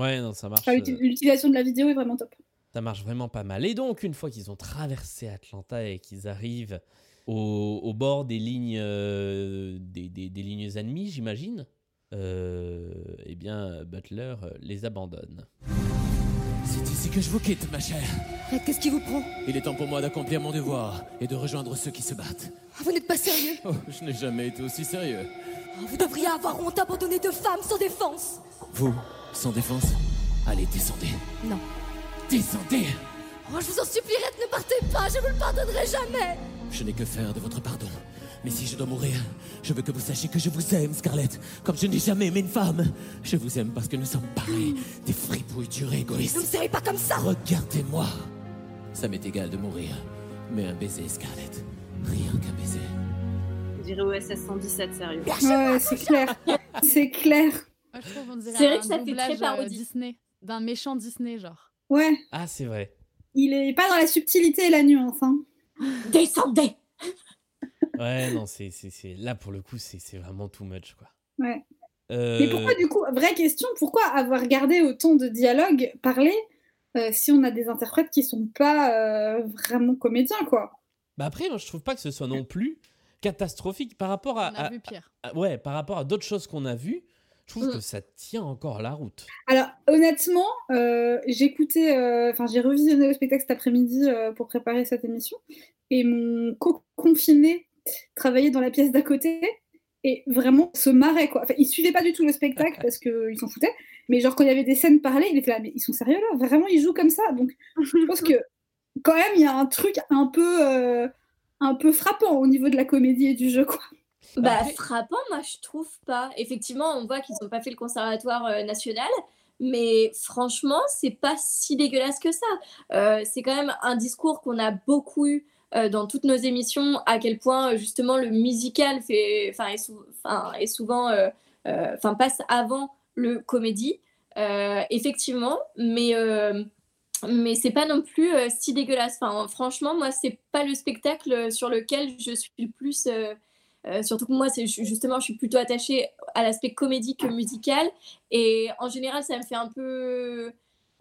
Ouais, non, ça marche. Enfin, euh, L'utilisation de la vidéo est vraiment top. Ça marche vraiment pas mal. Et donc, une fois qu'ils ont traversé Atlanta et qu'ils arrivent au, au bord des lignes, euh, des, des- des lignes ennemies, j'imagine, euh, eh bien, Butler les abandonne. C'est ici que je vous quitte, ma chère. Qu'est-ce qui vous prend? Il est temps pour moi d'accomplir mon devoir et de rejoindre ceux qui se battent. Ah, Vous n'êtes pas sérieux? Oh, je n'ai jamais été aussi sérieux. Ah, Vous devriez avoir honte d'abandonner deux femmes sans défense Vous, sans défense? Allez, descendez. Non. Descendez Oh, je vous en supplierai de ne partez pas, je vous le pardonnerai jamais Je n'ai que faire de votre pardon. Mais si je dois mourir, je veux que vous sachiez que je vous aime, Scarlett. Comme je n'ai jamais aimé une femme. Je vous aime parce que nous sommes pareils. Des fripouilles durs et égoïstes. Vous ne serez pas comme ça Regardez-moi. Ça m'est égal de mourir. Mais un baiser, Scarlett. Rien qu'un baiser. Je dirais OSS 117, sérieux. Ouais, c'est clair. c'est clair. Moi, je trouve on dirait C'est vrai un que ça fait très euh, parodie. Disney, d'un méchant Disney, genre. Ouais, Ah, c'est vrai. il est pas dans la subtilité et la nuance. Hein. Descendez Ouais, non, c'est, c'est, c'est- là pour le coup, c'est, c'est vraiment too much, quoi. Ouais. Euh, Mais pourquoi, du coup, vraie question, pourquoi avoir gardé autant de dialogues parlés euh, si on a des interprètes qui sont pas euh, vraiment comédiens, quoi? Bah après, moi, je trouve pas que ce soit non plus catastrophique par rapport à, à- vu pire. à- ouais, par rapport à d'autres choses qu'on a vues. Je trouve Mm. que ça tient encore la route. Alors, honnêtement, euh, j'écoutais, euh, enfin, j'ai revisionné le spectacle cet après-midi euh, pour préparer cette émission, et mon co-confiné travaillait dans la pièce d'à côté, et vraiment se marrait, quoi. Enfin, il suivait pas du tout le spectacle parce qu'il s'en foutait, mais genre, quand il y avait des scènes parlées, il était là, mais ils sont sérieux là? Vraiment, ils jouent comme ça? Donc, je pense que, quand même, il y a un truc un peu, euh, un peu frappant au niveau de la comédie et du jeu, quoi. Bah, Après- frappant, moi je trouve pas. Effectivement, on voit qu'ils n'ont pas fait le conservatoire euh, national, mais franchement, c'est pas si dégueulasse que ça. Euh, c'est quand même un discours qu'on a beaucoup eu euh, dans toutes nos émissions, à quel point justement le musical fait, enfin, est, sou- enfin, est souvent, euh, euh, enfin, passe avant le comédie. Euh, effectivement, mais euh, mais c'est pas non plus euh, si dégueulasse. Enfin, franchement, moi, c'est pas le spectacle sur lequel je suis le plus. euh, euh, surtout que moi, c'est ju- justement, je suis plutôt attachée à l'aspect comédie que musical. Et en général, ça me fait un peu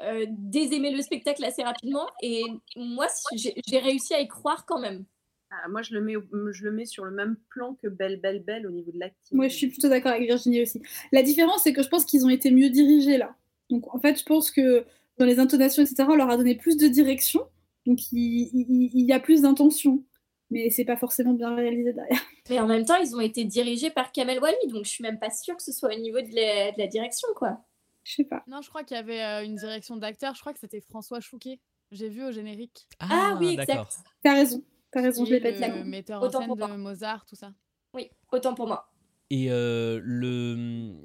euh, désaimer le spectacle assez rapidement. Et moi, j'ai réussi à y croire quand même. Ah, moi, je le, mets, je le mets sur le même plan que Belle, Belle, Belle au niveau de l'acting. Moi, je suis plutôt d'accord avec Virginie aussi. La différence, c'est que je pense qu'ils ont été mieux dirigés là. Donc, en fait, je pense que dans les intonations, etc., on leur a donné plus de direction. Donc, il, il- il y a plus d'intention. Mais c'est pas forcément bien réalisé derrière. Mais en même temps, ils ont été dirigés par Kamel Wally, donc je suis même pas sûre que ce soit au niveau de la, de la direction, quoi. Je sais pas. Non, je crois qu'il y avait euh, une direction d'acteur. Je crois que c'était François Chouquet. J'ai vu au générique. Ah, oui, exact. T'as raison. T'as raison, je l'ai pas dit. le metteur en Autant scène pour de. Mozart, tout ça. Oui, autant pour moi. Et euh, le,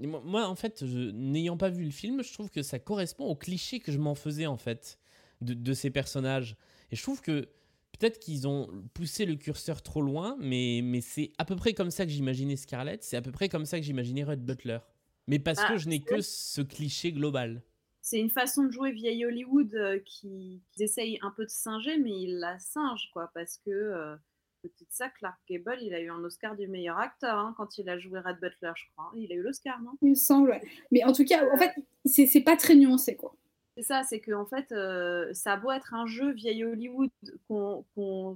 moi- moi, en fait, n'ayant pas vu le film, je trouve que ça correspond au cliché que je m'en faisais, en fait, de, de ces personnages. Et je trouve que peut-être qu'ils ont poussé le curseur trop loin, mais, mais c'est à peu près comme ça que j'imaginais Scarlett, c'est à peu près comme ça que j'imaginais Red Butler. Mais parce Ah, que je n'ai que ce cliché global. C'est une façon de jouer vieille Hollywood euh, qui, qui essaye un peu de singer, mais il la singe, quoi, parce que, euh, ça, Clark Gable, il a eu un Oscar du meilleur acteur hein, quand il a joué Red Butler, je crois. Il a eu l'Oscar, non? Il me semble, ouais. Mais en tout cas, en fait, c'est pas très nuancé, quoi. C'est ça, c'est que en fait, euh, ça a beau être un jeu vieille Hollywood qu'on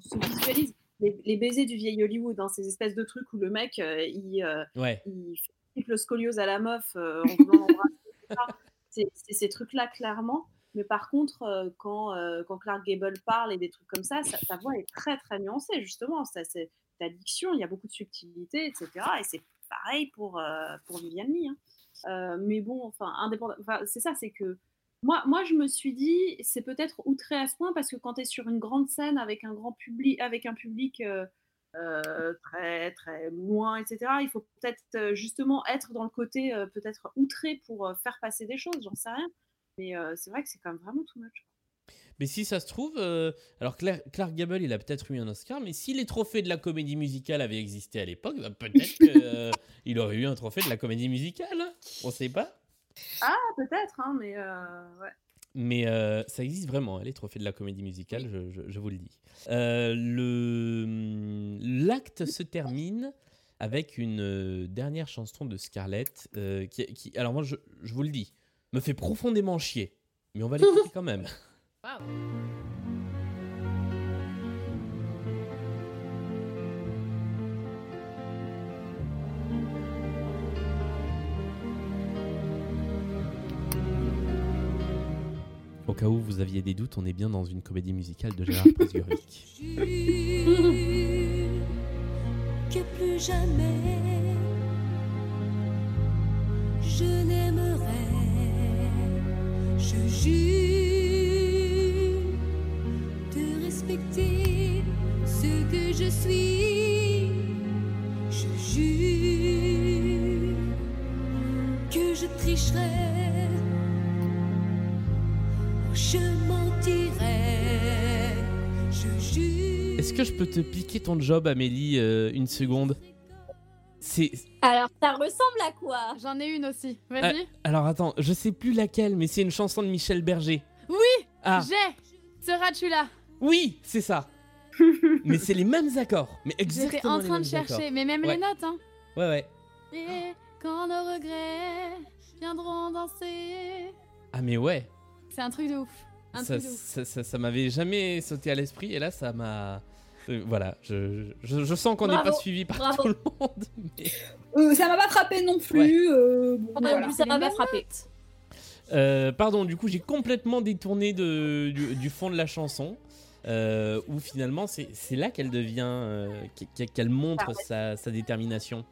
se visualise. Les, les baisers du vieil Hollywood, hein, ces espèces de trucs où le mec, euh, il, euh, Ouais. il fait le scoliose à la meuf euh, en voulant l'embrasser, etc. C'est c'est ces trucs-là, clairement. Mais par contre, euh, quand, euh, quand Clark Gable parle et des trucs comme ça, sa, voix est très, très nuancée, justement. C'est ta diction, il y a beaucoup de subtilité, etc. Et c'est pareil pour, euh, pour Viviane Lee. hein. Mais bon, enfin, indépendant. Enfin, c'est ça, c'est que moi, moi, je me suis dit, c'est peut-être outré à ce point parce que quand tu es sur une grande scène avec un grand public, avec un public très, très loin, etc., il faut peut-être justement être dans le côté peut-être outré pour faire passer des choses, j'en sais rien. Mais euh, c'est vrai que c'est quand même vraiment too much. Mais si ça se trouve, euh, alors Claire- Clark Gable, il a peut-être eu un Oscar, mais si les trophées de la comédie musicale avaient existé à l'époque, bah, peut-être qu'il aurait eu un trophée de la comédie musicale. hein. On sait pas. Ah, peut-être, hein, mais euh, ouais. Mais euh, ça existe vraiment, hein, les trophées de la comédie musicale, je, je- je vous le dis. Euh, le- L'acte se termine avec une euh, dernière chanson de Scarlett, euh, qui, qui- alors moi je, je vous le dis, me fait profondément chier. Mais on va l'écouter quand même. Au cas où vous aviez des doutes, on est bien dans une comédie musicale de Gérard Presgurvic. que plus jamais je n'aimerai. Je jure de respecter ce que je suis. Je jure que je tricherai. Je mentirai. Je jure. Est-ce que je peux te piquer ton job, Amélie, euh, une seconde? C'est. Alors, ça ressemble à quoi? J'en ai une aussi. Ah, Vas-y. alors attends, je sais plus laquelle, mais c'est une chanson de Michel Berger. Oui Ah. J'ai Seras-tu là Oui, c'est ça. mais c'est les mêmes accords. Mais J'étais exactement en les train de chercher, accords. mais même Ouais. les notes, hein. Ouais, ouais. Et quand nos regrets viendront danser. Ah, mais ouais. C'est un truc de ouf. Un Ça, truc de ouf. ça, ça- ça m'avait jamais sauté à l'esprit, et là, ça m'a. Euh, Voilà, je, je, je sens qu'on n'est pas suivi par bravo. tout le monde. mais- Euh, ça m'a pas frappé non plus. euh, bon, Ah, non voilà. plus, ça m'a pas frappé. Euh, pardon, du coup, j'ai complètement détourné de, du, du fond de la chanson. euh, où finalement, c'est c'est là qu'elle devient. euh, qu'elle- montre sa, sa détermination.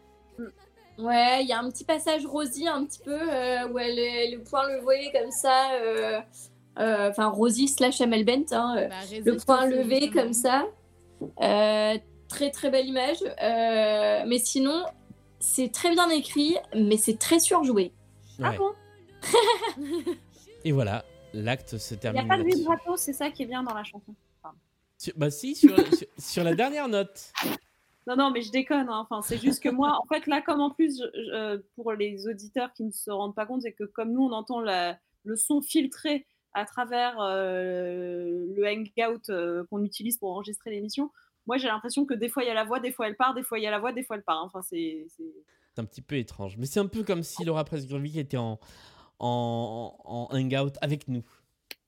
Ouais, il y a un petit passage Rosie un petit peu euh, où elle est le point levé comme ça. euh, euh, Enfin, Rosie slash Amel Bent, hein, euh, résiste le point levé comme ça. Euh, très très belle image. Euh, mais sinon, c'est très bien écrit, mais c'est très surjoué. Ah bon Et voilà, l'acte se Il n'y termine. a pas de vibrato, c'est ça qui est bien dans la chanson. Sur- bah si, sur, sur, sur la dernière note. Non, non, mais je déconne. hein. Enfin, c'est juste que moi, en fait, là, comme en plus, je- je- euh, pour les auditeurs qui ne se rendent pas compte, c'est que comme nous, on entend la- le son filtré à travers euh, le hangout euh, qu'on utilise pour enregistrer l'émission, moi j'ai l'impression que des fois il y a la voix, des fois elle part, des fois il y a la voix, des fois elle part. Enfin, c'est. un petit peu étrange. Mais c'est un peu comme si Laura Presgurvic était en, en, en hangout avec nous.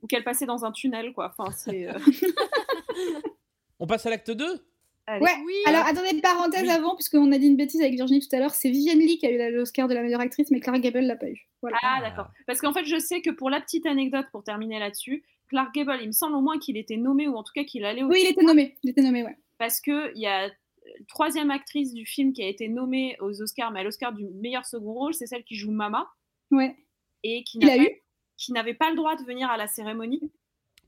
Ou qu'elle passait dans un tunnel, quoi. Enfin, c'est. euh, On passe à l'acte 2 Allez. Ouais, alors attendez, parenthèse avant, puisqu'on a dit une bêtise avec Virginie tout à l'heure, c'est Vivienne Lee qui a eu l'Oscar de la meilleure actrice, mais Clara Gable l'a pas eu. Voilà. Ah, d'accord. Parce qu'en fait, je sais que pour la petite anecdote, pour terminer là-dessus, Clark Gable, il me semble au moins qu'il était nommé, ou en tout cas qu'il allait au Oui, il était nommé, il était nommé, ouais. Parce qu'il y a la troisième actrice du film qui a été nommée aux Oscars, mais à l'Oscar du meilleur second rôle, c'est celle qui joue Mama, Ouais. et qui Il n'a a pas- eu qui n'avait pas le droit de venir à la cérémonie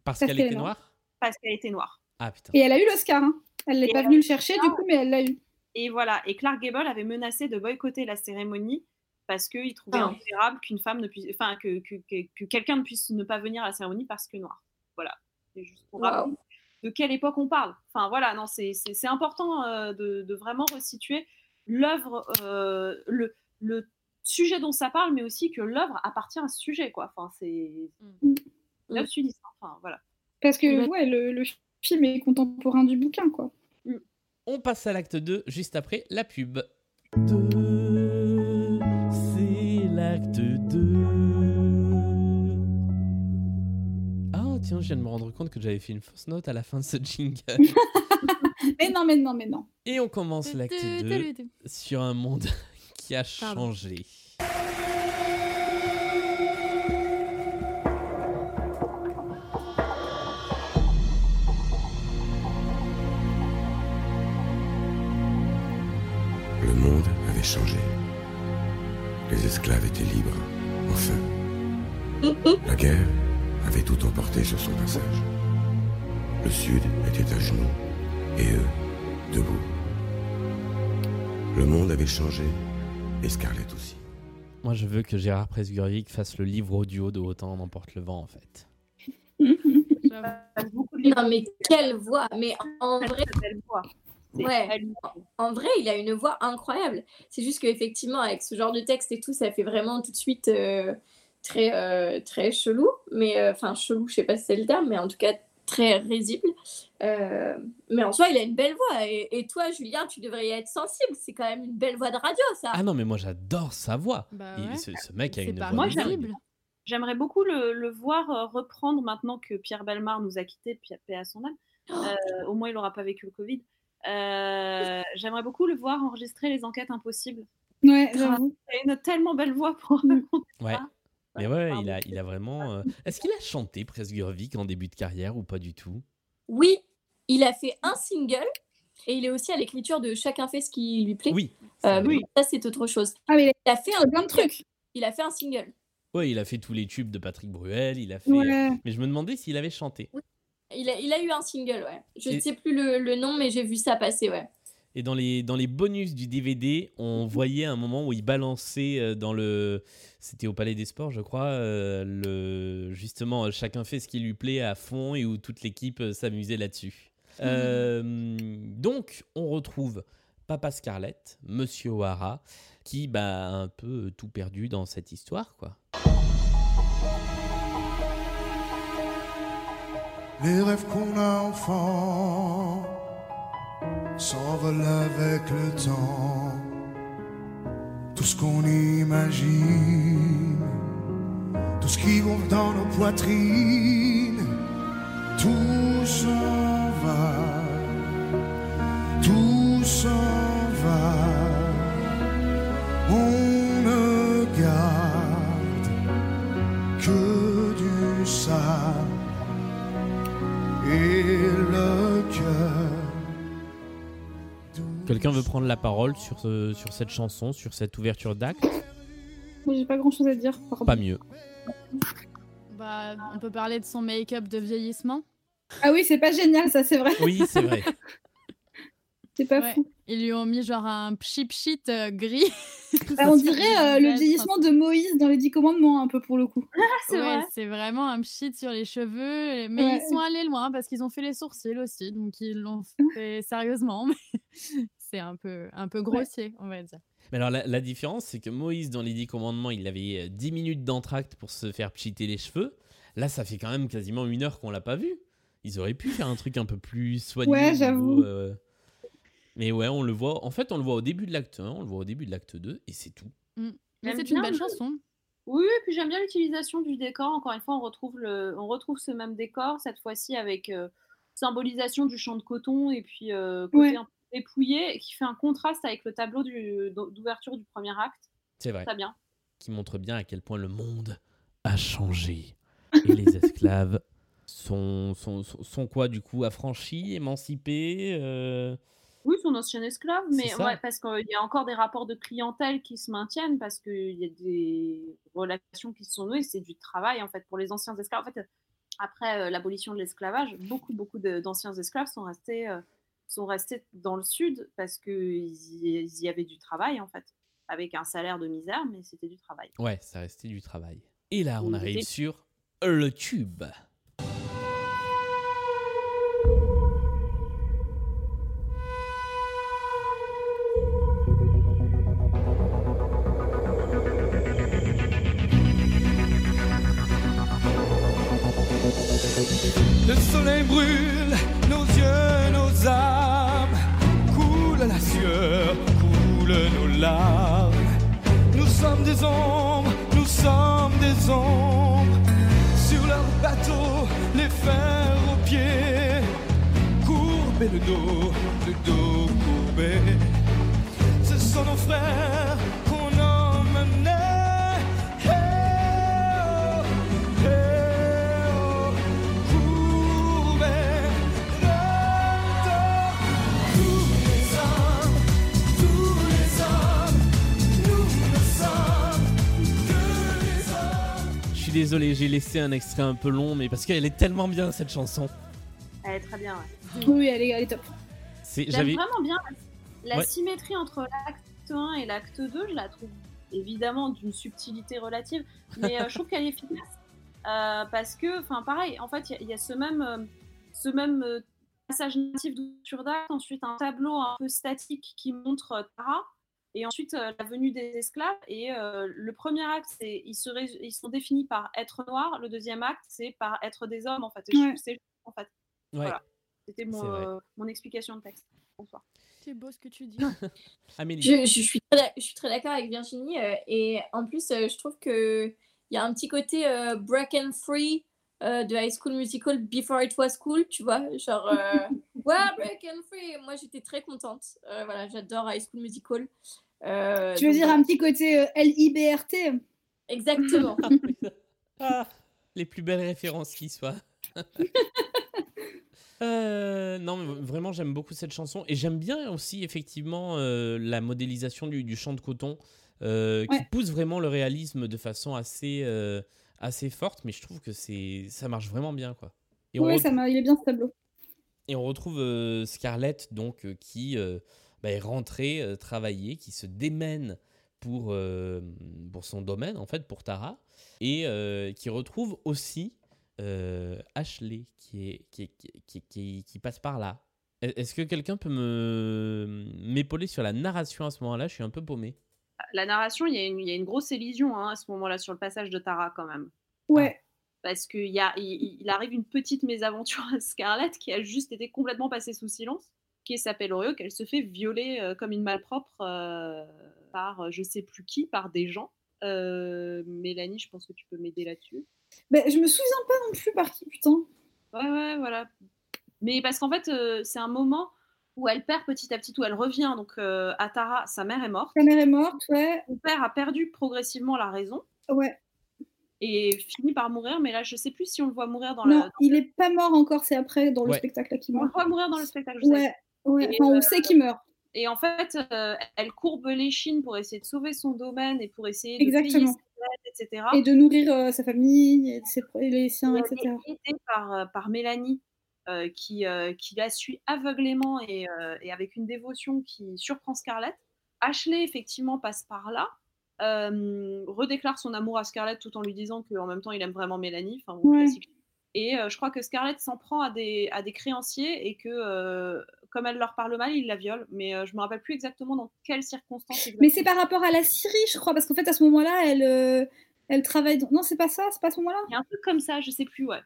Parce Parce qu'elle était est noire? Parce qu'elle était noire. Ah putain. Et elle a eu l'Oscar, hein. Elle n'est pas venue le chercher, du coup, mais elle l'a eu. Et voilà. Et Clark Gable avait menacé de boycotter la cérémonie parce qu'il trouvait Ah. intolérable qu'une femme ne puisse, enfin que, que, que- que quelqu'un ne puisse ne pas venir à la cérémonie parce que noir. Voilà. C'est juste pour Wow. rappeler de quelle époque on parle. Enfin voilà, non, c'est important euh, de, de vraiment resituer l'œuvre, euh, le, le sujet dont ça parle, mais aussi que l'œuvre appartient à ce sujet, quoi. Enfin, c'est l'œuvre sudiste. hein. Enfin voilà. Parce que, ouais, le, le film est contemporain du bouquin, quoi. On passe à l'acte 2 juste après la pub. C'est l'acte 2. Ah tiens, je viens de me rendre compte que j'avais fait une fausse note à la fin de ce jingle. mais non, mais non, mais non. Et on commence l'acte 2 sur un monde qui a Pardon. changé. Avait changé. Les esclaves étaient libres, enfin. La guerre avait tout emporté sur son passage. Le Sud était à genoux, et eux, debout. Le monde avait changé, et Scarlett aussi. Moi, je veux que Gérard Presgurvic fasse le livre audio de Autant n'emporte le vent, en fait. Non, mais quelle voix Mais en vrai, C'est ouais, en vrai, il a une voix incroyable. C'est juste qu'effectivement, avec ce genre de texte et tout, ça fait vraiment tout de suite euh, très, euh, très chelou. Mais euh, enfin, chelou, je sais pas si c'est le terme, mais en tout cas très risible. Euh, mais en soi, il a une belle voix. Et, et toi, Julien, tu devrais y être sensible. C'est quand même une belle voix de radio, ça. Ah non, mais moi, j'adore sa voix. Bah Il- ce, ce mec a une pas voix Moi. J'aimerais beaucoup le, le voir reprendre maintenant que Pierre Belmar nous a quittés, Pierre paix à son âme. Euh, au moins, il n'aura pas vécu le Covid. Euh, J'aimerais beaucoup le voir enregistrer les enquêtes impossibles. Ouais, j'avoue. Il a une tellement belle voix pour raconter Ouais. ça. Mais ouais, il a, il a vraiment. euh, Est-ce qu'il a chanté Presgurvic en début de carrière ou pas du tout? Oui, il a fait un single. Et il est aussi à l'écriture de Chacun fait ce qui lui plaît. Oui. Euh, mais ça, c'est autre chose. Ah, mais il a fait un plein de trucs. Il a fait un single. Ouais, il a fait tous les tubes de Patrick Bruel, il a fait. Ouais. Mais je me demandais s'il avait chanté. Il a, il a eu un single, ouais. Je ne Et- sais plus le, le nom, mais j'ai vu ça passer, ouais. Et dans les, dans les bonus du DVD, on voyait un moment où il balançait euh, dans le. C'était au Palais des Sports, je crois. euh, le, justement, chacun fait ce qui lui plaît à fond et où toute l'équipe euh, s'amusait là-dessus. Euh, donc, on retrouve Papa Scarlett, Monsieur O'Hara, qui bah, a un peu tout perdu dans cette histoire, quoi. Les rêves qu'on a enfants s'envolent avec le temps. Tout ce qu'on imagine, tout ce qui gonfle dans nos poitrines, tout s'en va, tout s'en va. Quelqu'un veut prendre la parole sur, ce- sur cette chanson, sur cette ouverture d'acte Moi, j'ai pas grand chose à dire. pardon. Pas mieux. Bah, on peut parler de son make-up de vieillissement. Ah oui, c'est pas génial, ça, c'est vrai. Oui, c'est vrai. c'est pas Ouais. fou. Ils lui ont mis genre un pchip shit euh, gris. Bah, on dirait euh, le vieillissement de Moïse dans les Dix Commandements, un peu pour le coup. c'est c'est vraiment un pchit sur les cheveux. Mais Ouais. ils sont allés loin parce qu'ils ont fait les sourcils aussi. Donc ils l'ont fait sérieusement. C'est un peu, un peu grossier, on va dire. Mais alors, la, la différence, c'est que Moïse, dans les Dix Commandements, il avait euh, 10 minutes d'entracte pour se faire pchiter les cheveux. Là, ça fait quand même quasiment une heure qu'on l'a pas vu. Ils auraient pu faire un truc un peu plus soigné. Ouais, j'avoue. euh, Mais ouais, on le voit. En fait, on le voit au début de l'acte 1, on le voit au début de l'acte 2, et c'est tout. Mm. Mais J'aime c'est une belle le- chanson. Oui, et puis j'aime bien l'utilisation du décor. Encore une fois, on retrouve, le, on retrouve ce même décor, cette fois-ci avec euh, symbolisation du champ de coton et puis euh, côté Ouais. un peu dépouillé, qui fait un contraste avec le tableau du- d'ouverture du premier acte. C'est vrai. Très bien. Qui montre bien à quel point le monde a changé. Et les esclaves sont, sont, sont, sont quoi, du coup, affranchis, émancipés euh, Oui, son ancien esclave, mais ouais, parce qu'il y a encore des rapports de clientèle qui se maintiennent, parce qu'il y a des relations qui se sont nouées, c'est du travail en fait pour les anciens esclaves. En fait, après euh, l'abolition de l'esclavage, beaucoup, beaucoup d'anciens esclaves sont restés, euh, sont restés dans le sud parce qu'ils y, y avaient du travail en fait, avec un salaire de misère, mais c'était du travail. Ouais, ça restait du travail. Et là, on arrive sur le tube. Nous sommes des ombres. Sur leur bateau, les fers aux pieds. Courbez le dos, le dos courbé. Ce sont nos frères suis désolé, j'ai laissé un extrait un peu long, mais parce qu'elle est tellement bien cette chanson. Elle est très bien. ouais. Oui, elle est, elle est top. C'est, J'aime vraiment bien la Ouais. symétrie entre l'acte 1 et l'acte 2, je la trouve évidemment d'une subtilité relative, mais euh, je trouve qu'elle est efficace. Euh, parce que, enfin, pareil, en fait, il y a- il y, a ce même, euh, ce même euh, passage natif d'ouverture d'acte, ensuite un tableau un peu statique qui montre euh, Tara, et ensuite euh, la venue des esclaves. Et euh, le premier acte, c'est ils, se ils sont définis par être noirs, le deuxième acte, c'est par être des hommes, en fait. Et je Ouais. trouve que c'est en fait. Ouais. Voilà. C'était mon, euh, mon explication de texte. Bonsoir. C'est beau ce que tu dis. Amélie. Je, je suis très, je suis très d'accord avec Virginie. euh, et en plus, euh, je trouve qu'il y a un petit côté euh, break and free euh, de High School Musical Before It Was Cool, tu vois. Genre, euh, ouais, break and free. Moi, j'étais très contente. Euh, voilà, j'adore High School Musical. Euh, Tu veux donc dire un petit côté euh, LIBRT Exactement. Ah, les plus belles références qui soient. Euh, non, mais vraiment, j'aime beaucoup cette chanson. Et j'aime bien aussi, effectivement, euh, la modélisation du, du champ de coton, euh, qui pousse vraiment le réalisme de façon assez, euh, assez forte. Mais je trouve que c'est ça marche vraiment bien, quoi. Et ça m'a- il est bien ce tableau. et on retrouve euh, Scarlett, donc, euh, qui euh, bah, est rentrée travailler, qui se démène pour, pour son domaine, en fait, pour Tara, et qui retrouve aussi Ashley, qui, est, qui, est- qui, qui- qui- passe par là. Est- Est-ce que quelqu'un peut me m'épauler sur la narration à ce moment-là? Je suis un peu paumé. La narration, il y, a une- il y a une grosse élision hein, à ce moment-là sur le passage de Tara quand même. Ouais. Parce qu'il y a, il, il arrive une petite mésaventure à Scarlett qui a juste été complètement passée sous silence, qui s'appelle Oreo, qu'elle se fait violer euh, comme une malpropre euh, par euh, je sais plus qui, par des gens. Euh, Mélanie, je pense que tu peux m'aider là-dessus. Ben, je me souviens pas non plus par qui, putain. Ouais, ouais, voilà. Mais parce qu'en fait, euh, c'est un moment où elle perd petit à petit, où elle revient donc euh, à Tara, sa mère est morte. Sa mère est morte, ouais. Son père a perdu progressivement la raison Ouais. et finit par mourir, mais là, je sais plus si on le voit mourir dans non, la. il est pas mort encore, c'est après dans le Ouais. spectacle qu'il On le meurt. voit mourir dans le spectacle, je sais. Ouais, ouais. Et, Enfin, on euh, sait qu'il meurt. Et en fait, euh, elle courbe l'échine pour essayer de sauver son domaine et pour essayer de Exactement. payer ses dettes, etc. Et de nourrir euh, sa famille, et, ses, et les siens, Et etc. elle est aidée par, par Mélanie, euh, qui, euh, qui la suit aveuglément et, euh, et avec une dévotion qui surprend Scarlett. Ashley, effectivement, passe par là, redéclare son amour à Scarlett tout en lui disant qu'en même temps, il aime vraiment Mélanie. Ouais. Et je crois que Scarlett s'en prend à des, à des créanciers et que, comme elle leur parle mal, il la viole. Mais je me rappelle plus exactement dans quelles circonstances. Mais c'est par rapport à la Syrie, je crois, parce qu'en fait, à ce moment-là, elle, elle travaille. Dans... Non, c'est pas ça, c'est pas à ce moment-là? Il y a un truc comme ça, je sais plus, ouais.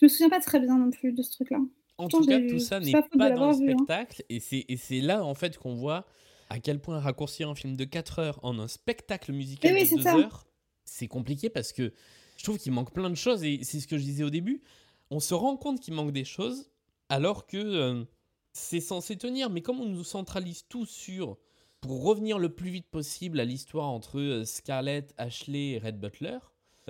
Je me souviens pas très bien non plus de ce truc-là. En Pourtant, tout cas, tout ça n'est pas pas dans le vu, hein. spectacle. Et c'est là, en fait, qu'on voit à quel point raccourcir un film de 4 heures en un spectacle musical Oui, de c'est 2 ça. heures, c'est compliqué parce que je trouve qu'il manque plein de choses. Et c'est ce que je disais au début. On se rend compte qu'il manque des choses alors que euh, c'est censé tenir. Mais comme on nous centralise tout sur. Pour revenir le plus vite possible à l'histoire entre euh, Scarlett, Ashley et Red Butler,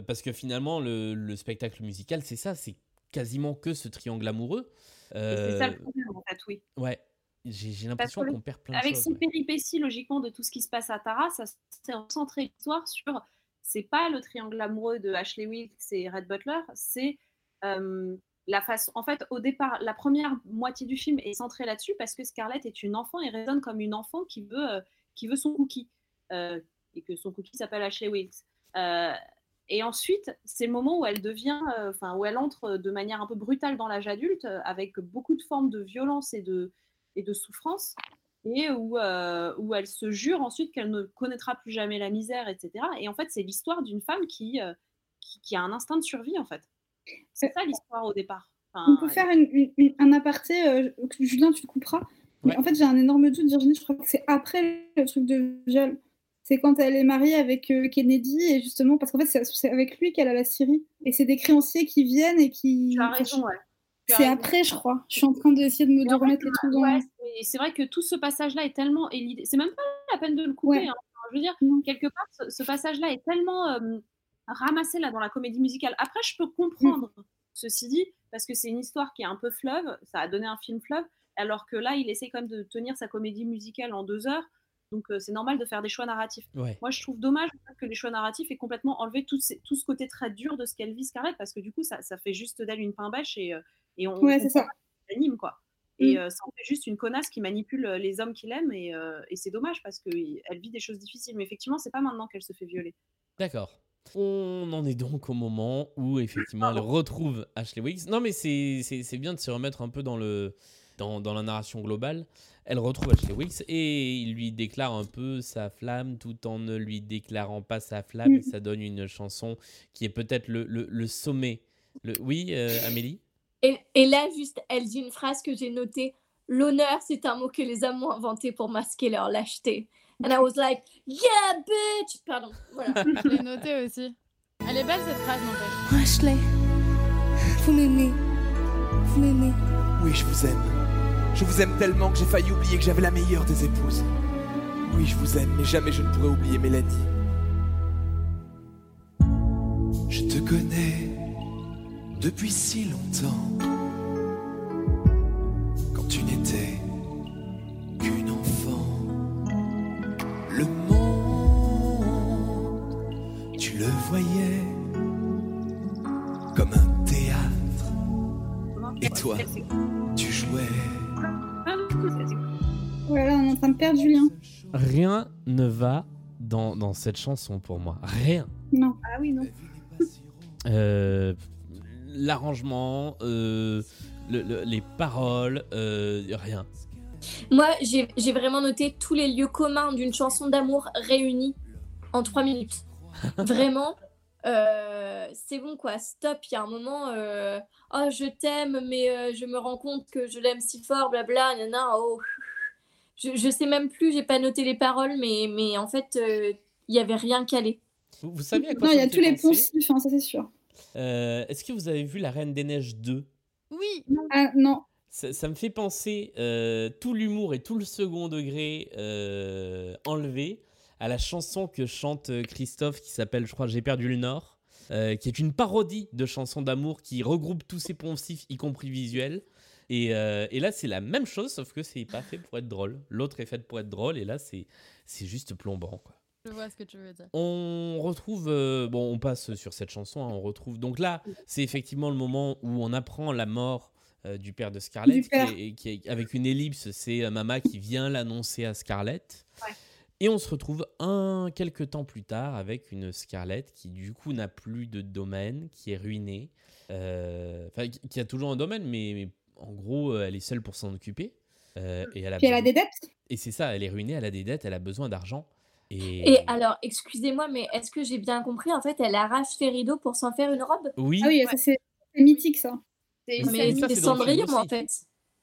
parce que finalement, le, le spectacle musical, c'est ça, c'est quasiment que ce triangle amoureux. C'est ça Euh, le problème, en fait, oui. Ouais, j'ai l'impression qu'on perd plein de avec choses. ces ouais. péripéties, logiquement, de tout ce qui se passe à Tara, ça s'est recentré l'histoire sur. C'est pas le triangle amoureux de Ashley Wilkes et Red Butler, c'est euh, la façon. En fait, au départ, la première moitié du film est centrée là-dessus parce que Scarlett est une enfant et raisonne comme une enfant qui veut, euh, qui veut son cookie. Euh, et que son cookie s'appelle Ashley Wilkes. Et ensuite, c'est le moment où elle devient, euh, enfin, où elle entre de manière un peu brutale dans l'âge adulte, euh, avec beaucoup de formes de violence et de, et de souffrance, et où, euh, où elle se jure ensuite qu'elle ne connaîtra plus jamais la misère, etc. Et en fait, c'est l'histoire d'une femme qui, euh, qui, qui a un instinct de survie, en fait. C'est ça l'histoire au départ. Enfin, On peut faire une- une- une- un aparté, euh, Julien, tu le couperas. Mais en fait, j'ai un énorme doute, Virginie, je crois que c'est après le truc de viol. C'est quand elle est mariée avec euh, Kennedy, et justement, parce qu'en fait, c'est- avec lui qu'elle a la Syrie. Et c'est des créanciers qui viennent et qui. Tu as raison, ouais. C'est après, je crois. Je suis en train d'essayer de me de remettre les trucs dans. ouais, c'est- c'est vrai que tout ce passage-là est tellement. et l'idée- C'est même pas la peine de le couper. Ouais. hein. Je veux dire, quelque part, ce, ce passage-là est tellement euh, ramassé là dans la comédie musicale. Après, je peux comprendre, ceci dit, parce que c'est une histoire qui est un peu fleuve. Ça a donné un film fleuve, alors que là, il essaie quand même de tenir sa comédie musicale en deux heures. Donc, euh, c'est normal de faire des choix narratifs. Ouais. Moi, je trouve dommage que les choix narratifs aient complètement enlevé tout, ces- tout ce côté très dur de ce qu'elle vit, Scarlett, parce que du coup, ça, ça fait juste d'elle une pain bêche et, euh, et on, Ouais, on c'est ça. anime quoi. Et Mm. euh, ça en fait juste une connasse qui manipule les hommes qu'il aime et, euh, et c'est dommage parce qu'elle vit des choses difficiles. Mais effectivement, c'est pas maintenant qu'elle se fait violer. D'accord. On en est donc au moment où effectivement elle retrouve Ashley Wicks. Non mais c'est bien de se remettre un peu dans, le, dans, dans la narration globale. Elle retrouve Ashley Wicks et il lui déclare un peu sa flamme tout en ne lui déclarant pas sa flamme. Mm. Et ça donne une chanson qui est peut-être le, le, le sommet. Le... Oui, euh, Amélie? Et, et là, juste, elle dit une phrase que j'ai notée. L'honneur, c'est un mot que les hommes ont inventé pour masquer leur lâcheté. And I was like, yeah, bitch! Pardon, voilà. Je l'ai noté aussi. Elle est belle cette phrase, n'empêche. Ashley, vous m'aimez. Vous m'aimez. Oui, je vous aime. Je vous aime tellement que j'ai failli oublier que j'avais la meilleure des épouses. Oui, je vous aime, mais jamais je ne pourrai oublier Mélanie. Je te connais depuis si longtemps. Quand tu n'étais qu'une enfant. Le monde, tu le voyais comme un théâtre. Et toi, tu jouais. Julien. Rien ne va dans, dans cette chanson pour moi. Rien. Non. Ah oui, non. Euh, L'arrangement, euh, le- le- les paroles, euh, rien. Moi, j'ai j'ai vraiment noté tous les lieux communs d'une chanson d'amour réunis en trois minutes. Vraiment, euh, c'est bon quoi, stop. Il y a un moment, euh, oh je t'aime, mais euh, je me rends compte que je l'aime si fort, blabla, nana, oh. Je, je sais même plus, j'ai pas noté les paroles, mais, mais en fait, euh, il y avait rien calé. Vous, vous savez à quoi Non, il y a tous les poncifs, hein, ça c'est sûr. Euh, Est-ce que vous avez vu La Reine des Neiges 2 Oui. Ah non. ça, ça me fait penser euh, tout l'humour et tout le second degré euh, enlevé à la chanson que chante euh, Christophe qui s'appelle, je crois, J'ai perdu le Nord, euh, qui est une parodie de chansons d'amour qui regroupe tous ces poncifs, y compris visuels. Et, euh, et là, c'est la même chose, sauf que c'est pas fait pour être drôle. L'autre est fait pour être drôle, et là, c'est juste plombant. Quoi. Je vois ce que tu veux dire. On retrouve, euh, bon, on passe sur cette chanson, hein, on retrouve. Donc là, c'est effectivement le moment où on apprend la mort euh, du père de Scarlett, Du père. Qui est, qui est- avec une ellipse, c'est euh, Mama qui vient l'annoncer à Scarlett. Ouais. Et on se retrouve un quelques temps plus tard avec une Scarlett qui du coup n'a plus de domaine, qui est ruinée, enfin qui- qui a toujours un domaine, mais, mais en gros euh, elle est seule pour s'en occuper. Euh, et elle a Puis elle a des dettes? Et c'est ça, elle est ruinée, elle a des dettes, elle a besoin d'argent. Et, Et alors, excusez-moi, mais est-ce que j'ai bien compris? En fait, elle arrache les rideaux pour s'en faire une robe? Oui, Ah oui, ça c'est mythique ça. C'est- Cendrillon, en fait.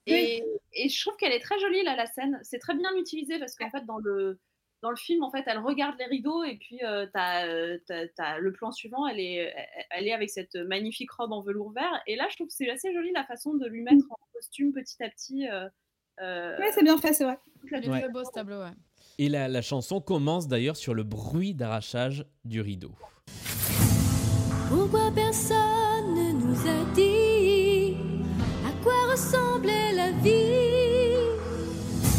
Et, et je trouve qu'elle est très jolie là la scène. C'est très bien utilisé parce qu'en fait dans le dans le film en fait elle regarde les rideaux et puis euh, t'as, euh, t'as- t'as le plan suivant elle est elle est avec cette magnifique robe en velours vert et là je trouve que c'est assez joli la façon de lui mettre en costume petit à petit. euh, Ouais, c'est bien fait, c'est vrai. toute la Il est Ouais. très beau ce tableau, ouais. et la, la chanson commence d'ailleurs sur le bruit d'arrachage du rideau. Pourquoi personne ne nous a dit à quoi ressemblait la vie?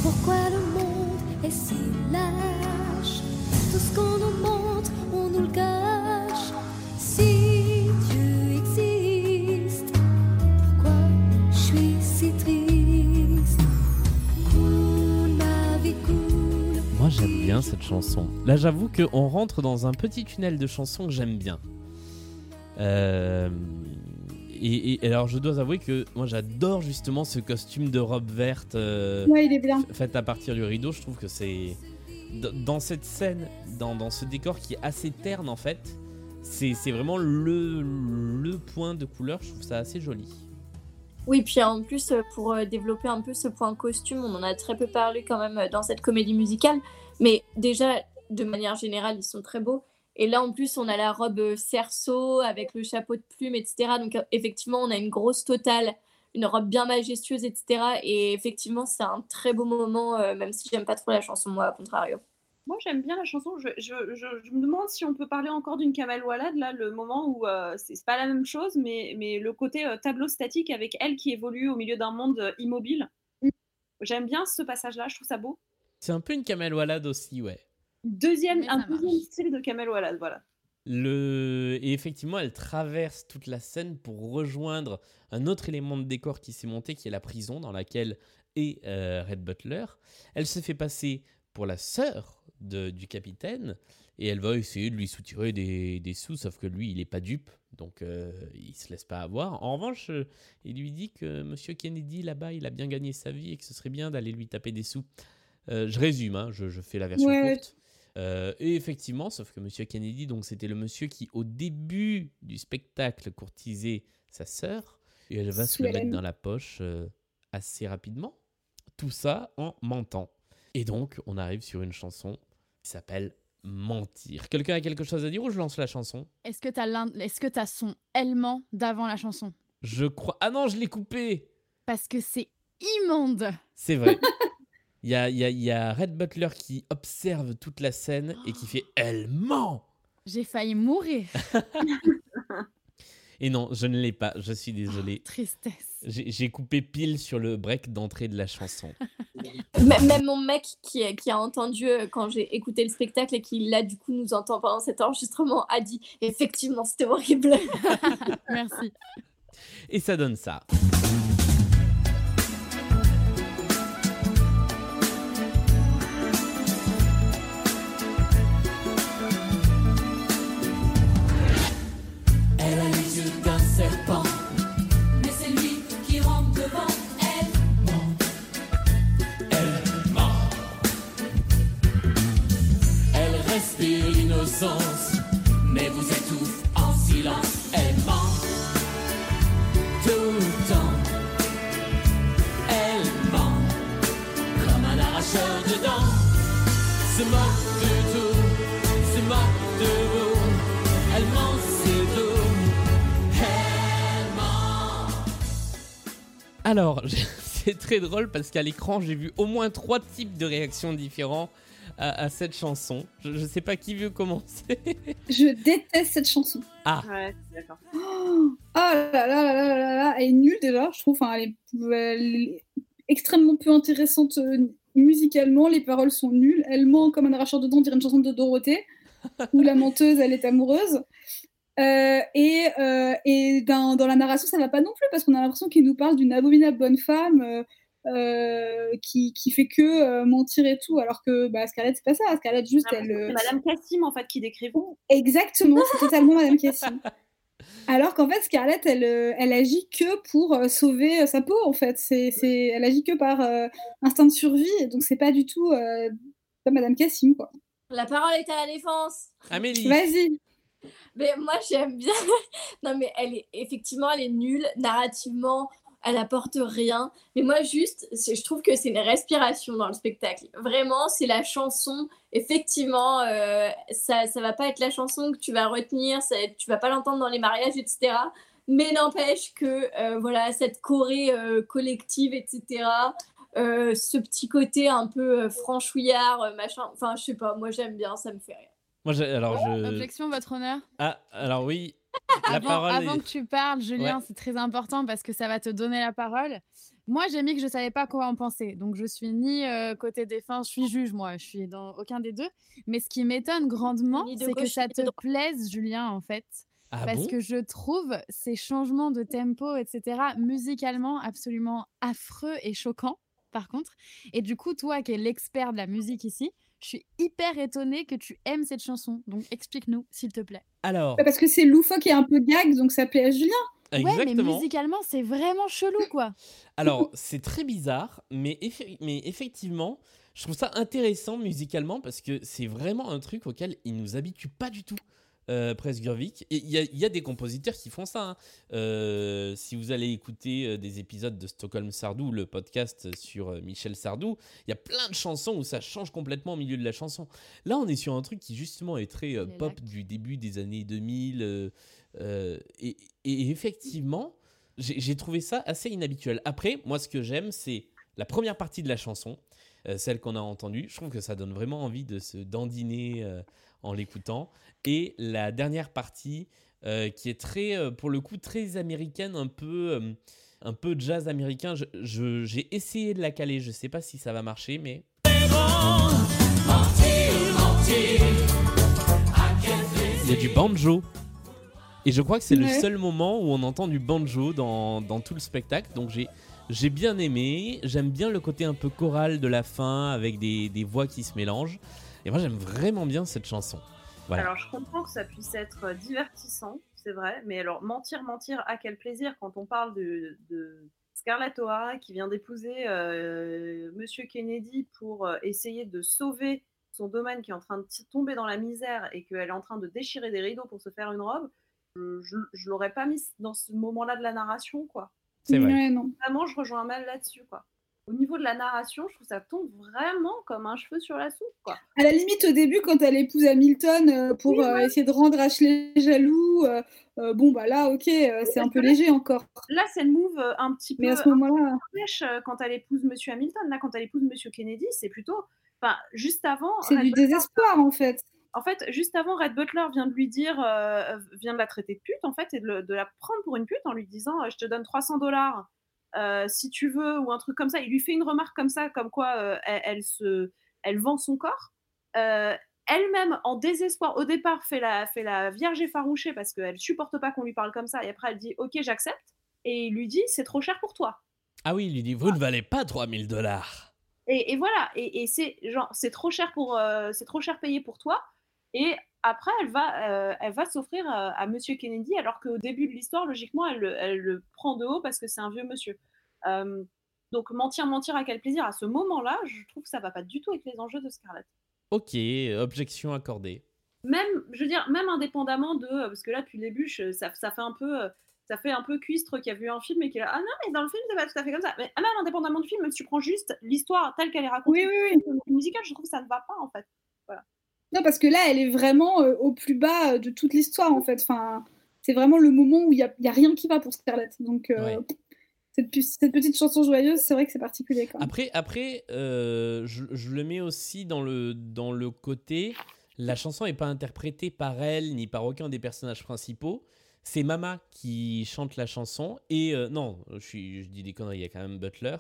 Pourquoi le monde est si lâche bien cette chanson. Là j'avoue qu'on rentre dans un petit tunnel de chansons que j'aime bien. Euh, et, et alors je dois avouer que moi j'adore justement ce costume de robe verte euh, Ouais, il est bien. fait à partir du rideau. Je trouve que c'est dans cette scène, dans, dans ce décor qui est assez terne en fait, c'est vraiment le, le point de couleur. Je trouve ça assez joli. Oui, puis en plus, euh, pour euh, développer un peu ce point costume, on en a très peu parlé quand même dans cette comédie musicale. Mais déjà, de manière générale, ils sont très beaux. Et là, en plus, on a la robe euh, cerceau avec le chapeau de plume, etc. Donc, euh, effectivement, on a une grosse totale, une robe bien majestueuse, etc. Et effectivement, c'est un très beau moment, euh, même si j'aime pas trop la chanson, moi, à contrario. Moi, j'aime bien la chanson. Je, je, je, je me demande si on peut parler encore d'une Kamel Walad, là, le moment où euh, c'est c'est pas la même chose, mais, mais le côté euh, tableau statique avec elle qui évolue au milieu d'un monde euh, immobile. J'aime bien ce passage-là, je trouve ça beau. C'est un peu une Kamel Walad aussi, ouais. Deuxième, un deuxième style de Kamel Walad, voilà. Le... Et effectivement, elle traverse toute la scène pour rejoindre un autre élément de décor qui s'est monté, qui est la prison dans laquelle est euh, Red Butler. Elle se fait passer pour la sœur de- du capitaine et elle va essayer de lui soutirer des, des sous, sauf que lui, il n'est pas dupe, donc euh, il se laisse pas avoir. En revanche, euh, il lui dit que Monsieur Kennedy, là-bas, il a bien gagné sa vie et que ce serait bien d'aller lui taper des sous. Euh, je résume, hein, je, je fais la version Ouais. courte. Euh, et effectivement, sauf que Monsieur Kennedy, donc c'était le monsieur qui, au début du spectacle, courtisait sa sœur, et elle va se le mettre dans la poche euh, assez rapidement. Tout ça en mentant. Et donc, on arrive sur une chanson qui s'appelle Mentir. Quelqu'un a quelque chose à dire ou je lance la chanson? Est-ce que t'as est-ce que t'as son aimant d'avant la chanson? Je crois. Ah non, je l'ai coupé Parce que c'est immonde. C'est vrai. Il y a, il y a- il y a Red Butler qui observe toute la scène et qui fait Elle ment J'ai failli mourir. Et non, je ne l'ai pas, je suis désolé. Tristesse. J'ai coupé pile sur le break d'entrée de la chanson. Même mon mec qui, qui a entendu euh, quand j'ai écouté le spectacle et qui là du coup nous entend pendant cet enregistrement a dit effectivement c'était horrible. Merci. Et ça donne ça. Alors, c'est très drôle parce qu'à l'écran, j'ai vu au moins trois types de réactions différents à, à cette chanson. Je ne sais pas qui veut commencer. Je déteste cette chanson. Ah, Ouais, d'accord. Oh là là là là là là là, elle est nulle déjà, je trouve. Enfin, elle, est, elle est extrêmement peu intéressante euh, musicalement. Les paroles sont nulles. Elle ment comme un arracheur de dents, on dirait une chanson de Dorothée, où la menteuse, elle est amoureuse. Euh, et euh, et dans, dans la narration, ça va pas non plus, parce qu'on a l'impression qu'il nous parle d'une abominable bonne femme euh, qui, qui fait que euh, mentir et tout, alors que bah, Scarlett, c'est pas ça. Scarlett, juste, elle. euh, C'est Madame Cassim en fait qui décrit. Exactement, c'est totalement Madame Cassim. Alors qu'en fait, Scarlett, elle, elle agit que pour sauver sa peau, en fait. C'est, c'est, elle agit que par euh, instinct de survie, et donc c'est pas du tout euh, pas Madame Cassim, quoi. La parole est à la défense. Amélie. Vas-y. Mais moi, j'aime bien. non, mais elle est effectivement, elle est nulle narrativement. Elle apporte rien. Mais moi, juste, je trouve que c'est une respiration dans le spectacle. Vraiment, c'est la chanson. Effectivement, euh, ça, ça va pas être la chanson que tu vas retenir. Ça, tu vas pas l'entendre dans les mariages, etc. Mais n'empêche que euh, voilà cette choré euh, collective, etc. ce petit côté un peu franchouillard, machin. Enfin, je sais pas. Moi, j'aime bien. Ça me fait rire. Moi, alors je. Objection, votre honneur. Ah, alors oui. La avant, parole. avant est- que tu parles, Julien, Ouais. c'est très important parce que ça va te donner la parole. Moi, j'ai mis que je savais pas quoi en penser. Donc, je suis ni euh, côté défense, je suis juge, moi. Je suis dans aucun des deux. Mais ce qui m'étonne grandement, c'est que ça te plaise, Julien, en fait. Ah parce bon? que je trouve ces changements de tempo, etc., musicalement absolument affreux et choquants, par contre. Et du coup, toi qui es l'expert de la musique ici, je suis hyper étonnée que tu aimes cette chanson. Donc, explique-nous, s'il te plaît. Alors, Bah, Parce que c'est loufoque et un peu gag, donc ça plaît à Julien. Ouais, mais exactement. musicalement, c'est vraiment chelou, quoi. Alors, c'est très bizarre, mais, mais effectivement, je trouve ça intéressant musicalement parce que c'est vraiment un truc auquel il nous habitue pas du tout. Euh, Presgurvic. Et il y, a- il y a des compositeurs qui font ça. hein. Euh, si vous allez écouter euh, des épisodes de Stockholm Sardou, le podcast sur euh, Michel Sardou, il y a plein de chansons où ça change complètement au milieu de la chanson. Là, on est sur un truc qui justement est très euh, pop du début des années 2000. euh, euh, et, et effectivement, j'ai trouvé ça assez inhabituel. Après, moi, ce que j'aime, c'est la première partie de la chanson, celle qu'on a entendue. Je trouve que ça donne vraiment envie de se dandiner en l'écoutant. Et la dernière partie, euh, qui est très, euh, pour le coup, très américaine, un peu, euh, un peu jazz américain. Je- je- J'ai essayé de la caler. Je sais pas si ça va marcher, mais il y a du banjo. Et je crois que c'est le seul moment où on entend du banjo dans, dans tout le spectacle. Donc j'ai j'ai bien aimé. J'aime bien le côté un peu choral de la fin avec des, des voix qui se mélangent. Et moi j'aime vraiment bien cette chanson. Voilà. Alors, je comprends que ça puisse être euh, divertissant, c'est vrai, mais alors, mentir, mentir, à quel plaisir quand on parle de, de Scarlett O'Hara qui vient d'épouser euh, Monsieur Kennedy pour euh, essayer de sauver son domaine qui est en train de tomber dans la misère et qu'elle est en train de déchirer des rideaux pour se faire une robe. Je, je l'aurais pas mis dans ce moment-là de la narration, quoi. C'est vrai. Ouais, non. Vraiment, je rejoins mal là-dessus, quoi. Au niveau de la narration, je trouve que ça tombe vraiment comme un cheveu sur la soupe, quoi. À la limite, au début, quand elle épouse Hamilton euh, pour Oui, euh, essayer de rendre Ashley jaloux, euh, bon, bah là, ok, c'est un peu léger encore. Là, c'est le move un petit peu. Mais à ce moment-là, quand elle épouse Monsieur Hamilton. Là, quand elle épouse Monsieur Kennedy, c'est plutôt. Enfin, juste avant. c'est du Butler- désespoir, en fait. En fait, juste avant, Red Butler vient de lui dire, vient de la traiter de pute, en fait, et de, le- de la prendre pour une pute en lui disant Je te donne 300 dollars si tu veux, ou un truc comme ça. Il lui fait une remarque comme ça, comme quoi euh, elle, elle se, elle vend son corps. Euh, elle-même, en désespoir, au départ, fait la, fait la vierge effarouchée parce qu'elle supporte pas qu'on lui parle comme ça, et après, elle dit Ok, j'accepte. Et il lui dit C'est trop cher pour toi. Ah oui, il lui dit Vous ne valez pas 3000 dollars. Et, et voilà, et, et c'est genre c'est trop cher pour euh, c'est trop cher payé pour toi. Et après, elle va euh, elle va s'offrir à, à Monsieur Kennedy, alors qu'au début de l'histoire, logiquement, elle, le- elle le prend de haut parce que c'est un vieux monsieur. Euh, donc mentir, mentir à quel plaisir? À ce moment-là, je trouve que ça va pas du tout avec les enjeux de Scarlett. Ok, objection accordée. Même, je veux dire, même indépendamment de, parce que là depuis le début, je- ça, ça fait un peu, euh, ça fait un peu cuistre qui a vu un film et qui est là, ah non mais dans le film c'est pas tout à fait comme ça. Mais même indépendamment du film, même si tu prends juste l'histoire telle qu'elle est racontée, Oui, oui, oui. musicale, je trouve que ça ne va pas en fait. Voilà. Non, parce que là, elle est vraiment euh, au plus bas euh, de toute l'histoire, en fait. Enfin, c'est vraiment le moment où il n'y a, y a rien qui va pour Scarlett. Donc, euh, Ouais. cette, petite chanson joyeuse, c'est vrai que c'est particulier quand même. Après, après euh, je, je le mets aussi dans le, dans le côté. La chanson n'est pas interprétée par elle ni par aucun des personnages principaux. C'est Mama qui chante la chanson. Et non, je, suis, je dis des conneries, il y a quand même Butler.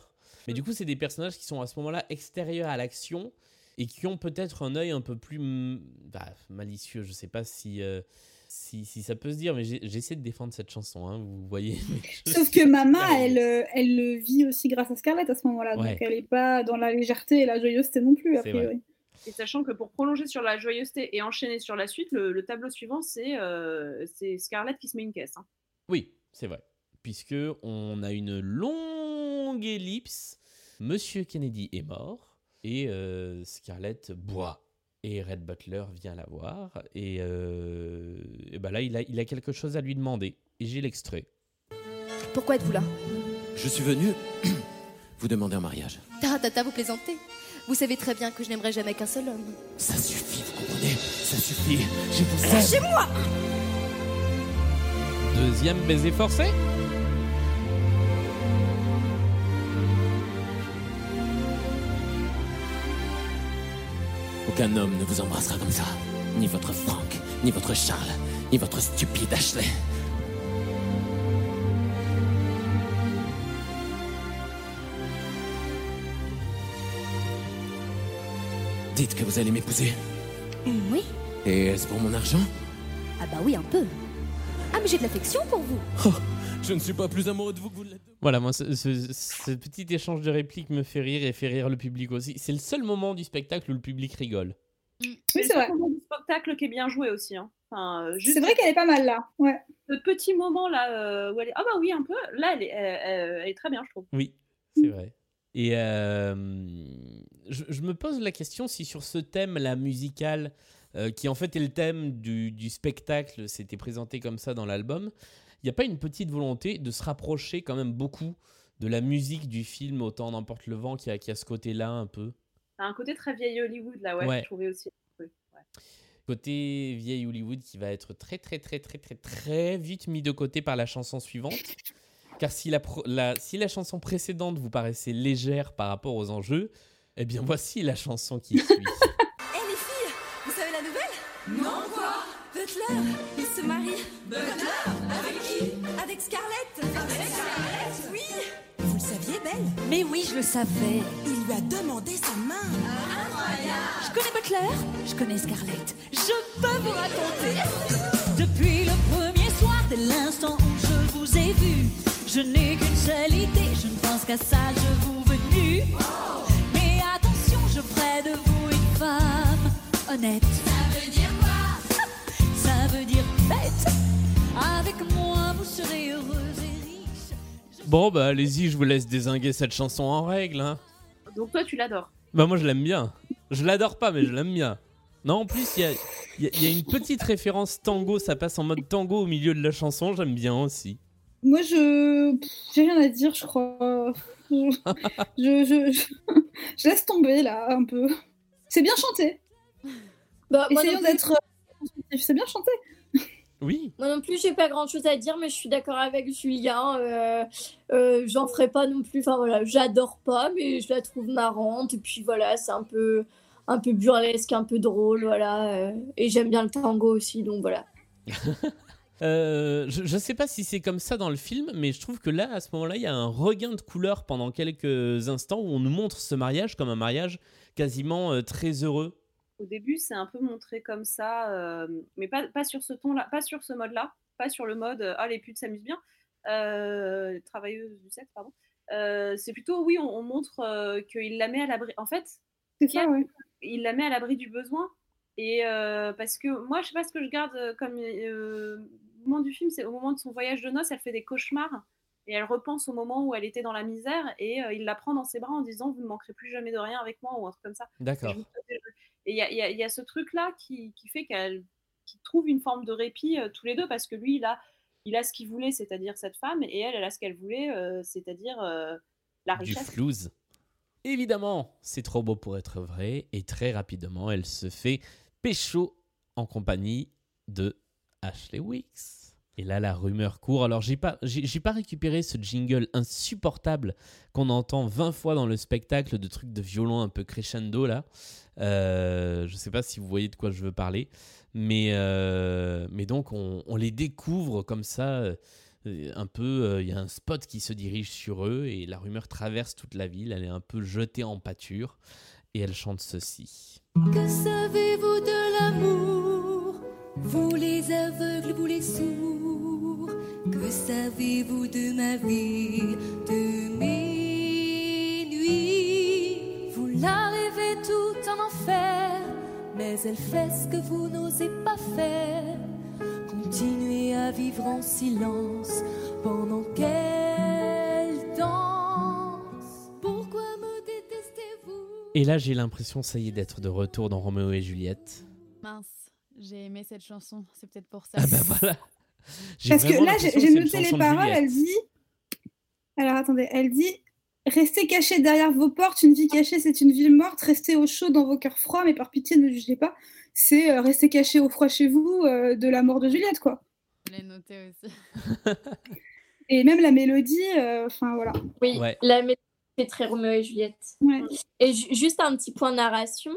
Mais du coup, c'est des personnages qui sont à ce moment-là extérieurs à l'action et qui ont peut-être un œil un peu plus bah, malicieux. Je sais pas si, euh, si, si ça peut se dire, mais j'essaie de défendre cette chanson, hein, vous voyez. Sauf que Mama, elle, euh, elle le vit aussi grâce à Scarlett à ce moment-là. Ouais. Donc, elle n'est pas dans la légèreté et la joyeuseté non plus, a priori. Et sachant que pour prolonger sur la joyeuseté et enchaîner sur la suite, le, le tableau suivant, c'est euh, c'est Scarlett qui se met une caisse. hein. Oui, c'est vrai. Puisque on a une longue ellipse. Monsieur Kennedy est mort et euh, Scarlett boit. Et Red Butler vient la voir. Et, euh, et ben là, il a, il a quelque chose à lui demander. Et j'ai l'extrait. Pourquoi êtes-vous là? Je suis venu vous demander en mariage. Taratata, vous plaisantez. Vous savez très bien que je n'aimerais jamais qu'un seul homme. Ça suffit, vous comprenez? Ça suffit. Je vous aime. Lâchez-moi Deuxième baiser forcé? Aucun homme ne vous embrassera comme ça. Ni votre Franck, ni votre Charles, ni votre stupide Ashley. Dites que vous allez m'épouser. Oui Et est-ce pour mon argent? Ah bah oui, un peu. Ah mais j'ai de l'affection pour vous. Oh, Je ne suis pas plus amoureux de vous que vous l'êtes. Voilà, moi, ce, ce- ce petit échange de répliques me fait rire et fait rire le public aussi. C'est le seul moment du spectacle où le public rigole. Oui, c'est vrai. du spectacle qui est bien joué aussi. Hein. Enfin, euh, juste C'est vrai qu'elle est pas mal là. Ouais. Ce petit moment là euh, où elle est. Ah bah oui, un peu. Là, elle est, elle- elle- elle est très bien, je trouve. Oui, c'est vrai. Et euh, je, je me pose la question si sur ce thème-là musical, euh, qui en fait est le thème du, du spectacle, c'était présenté comme ça dans l'album, il n'y a pas une petite volonté de se rapprocher quand même beaucoup de la musique du film Autant n'emporte le vent qui a, qui a ce côté-là un peu? Un côté très vieil Hollywood là, ouais, Ouais. je trouvais aussi. Ouais. Côté vieille Hollywood qui va être très très très très très très vite mis de côté par la chanson suivante. Car si la, si la chanson précédente vous paraissait légère par rapport aux enjeux, eh bien voici la chanson qui suit. Eh les filles, vous savez la nouvelle? Non quoi Butler, il se marie. Butler Scarlett. Scarlett Oui. Vous le saviez, Belle? Mais oui, je le savais. Il lui a demandé sa main. incroyable Je connais Butler, je connais Scarlett. Je peux vous raconter. Depuis le premier soir, dès l'instant où je vous ai vu, je n'ai qu'une seule idée, je ne pense qu'à ça, je vous veux nu. Mais attention, je ferai de vous une femme honnête. Ça veut dire quoi? Ça veut dire bête. Avec moi, vous serez heureuse et riche. bon bah allez-y, je vous laisse désinguer cette chanson en règle. Hein. Donc toi, tu l'adores. Bah moi je l'aime bien. Je l'adore pas mais je l'aime bien. Non en plus il y a, il y a- il y a une petite référence tango, ça passe en mode tango au milieu de la chanson, j'aime bien aussi. Moi, je. J'ai rien à dire, je crois. Je, je, je, je- je laisse tomber là un peu. C'est bien chanté. Bah, moi Essayons d'être euh. C'est bien chanté. Oui. Moi non plus, j'ai pas grand chose à dire, mais je suis d'accord avec Julien. euh, euh, J'en ferai pas non plus. Enfin voilà, j'adore pas, mais je la trouve marrante. Et puis voilà, c'est un peu, un peu burlesque, un peu drôle, voilà. euh, et j'aime bien le tango aussi, donc voilà. Euh, je, je sais pas si c'est comme ça dans le film, mais je trouve que là, à ce moment-là, il y a un regain de couleur pendant quelques instants où on nous montre ce mariage comme un mariage quasiment très heureux. Au début, c'est un peu montré comme ça, euh, mais pas, pas sur ce ton-là, pas sur ce mode-là, pas sur le mode euh, ah les putes s'amusent bien, euh, les travailleuses du sexe, pardon. Euh, c'est plutôt oui, on, on montre euh, qu'il la met à l'abri. En fait, C'est ça, ouais. il la met à l'abri du besoin. Et euh, parce que moi, je sais pas ce que je garde comme euh, moment du film, c'est au moment de son voyage de noces, elle fait des cauchemars et elle repense au moment où elle était dans la misère et euh, il la prend dans ses bras en disant vous ne manquerez plus jamais de rien avec moi ou un truc comme ça. D'accord. Et il y a, il y a- il y a ce truc-là qui, qui fait qu'elle qui trouve une forme de répit euh, tous les deux parce que lui, il a, il a ce qu'il voulait, c'est-à-dire cette femme, et elle, elle a ce qu'elle voulait, euh, c'est-à-dire euh, la Du richesse. flouze. Évidemment, c'est trop beau pour être vrai, et très rapidement, elle se fait pécho en compagnie de Ashley Wicks. Et là, la rumeur court. Alors, j'ai pas, j'ai pas récupéré ce jingle insupportable qu'on entend 20 fois dans le spectacle de trucs de violon un peu crescendo là. Euh, je sais pas si vous voyez de quoi je veux parler, mais euh, mais donc on, on les découvre comme ça. euh, un peu, euh, il y a un spot qui se dirige sur eux et la rumeur traverse toute la ville. Elle est un peu jetée en pâture et elle chante ceci. Que savez-vous de l'amour? Vous les aveugles, vous les sourds? Que savez-vous de ma vie, de mes nuits? Vous la rêvez tout en enfer Mais elle fait ce que vous n'osez pas faire Continuez à vivre en silence Pendant qu'elle danse Pourquoi me détestez-vous? Et là, j'ai l'impression, ça y est, d'être de retour dans Roméo et Juliette. Mince, j'ai aimé cette chanson, c'est peut-être pour ça. Ah bah voilà. Parce que là, j'ai noté les paroles, elle dit. Alors attendez, elle dit Restez cachés derrière vos portes, une vie cachée, c'est une ville morte, restez au chaud dans vos cœurs froids, mais par pitié, ne jugez pas. C'est euh, rester caché au froid chez vous euh, de la mort de Juliette, quoi. Je l'ai noté aussi. Et même la mélodie, euh, enfin voilà. Oui, la mélodie c'est très Roméo et Juliette. Et ju- juste un petit point de narration,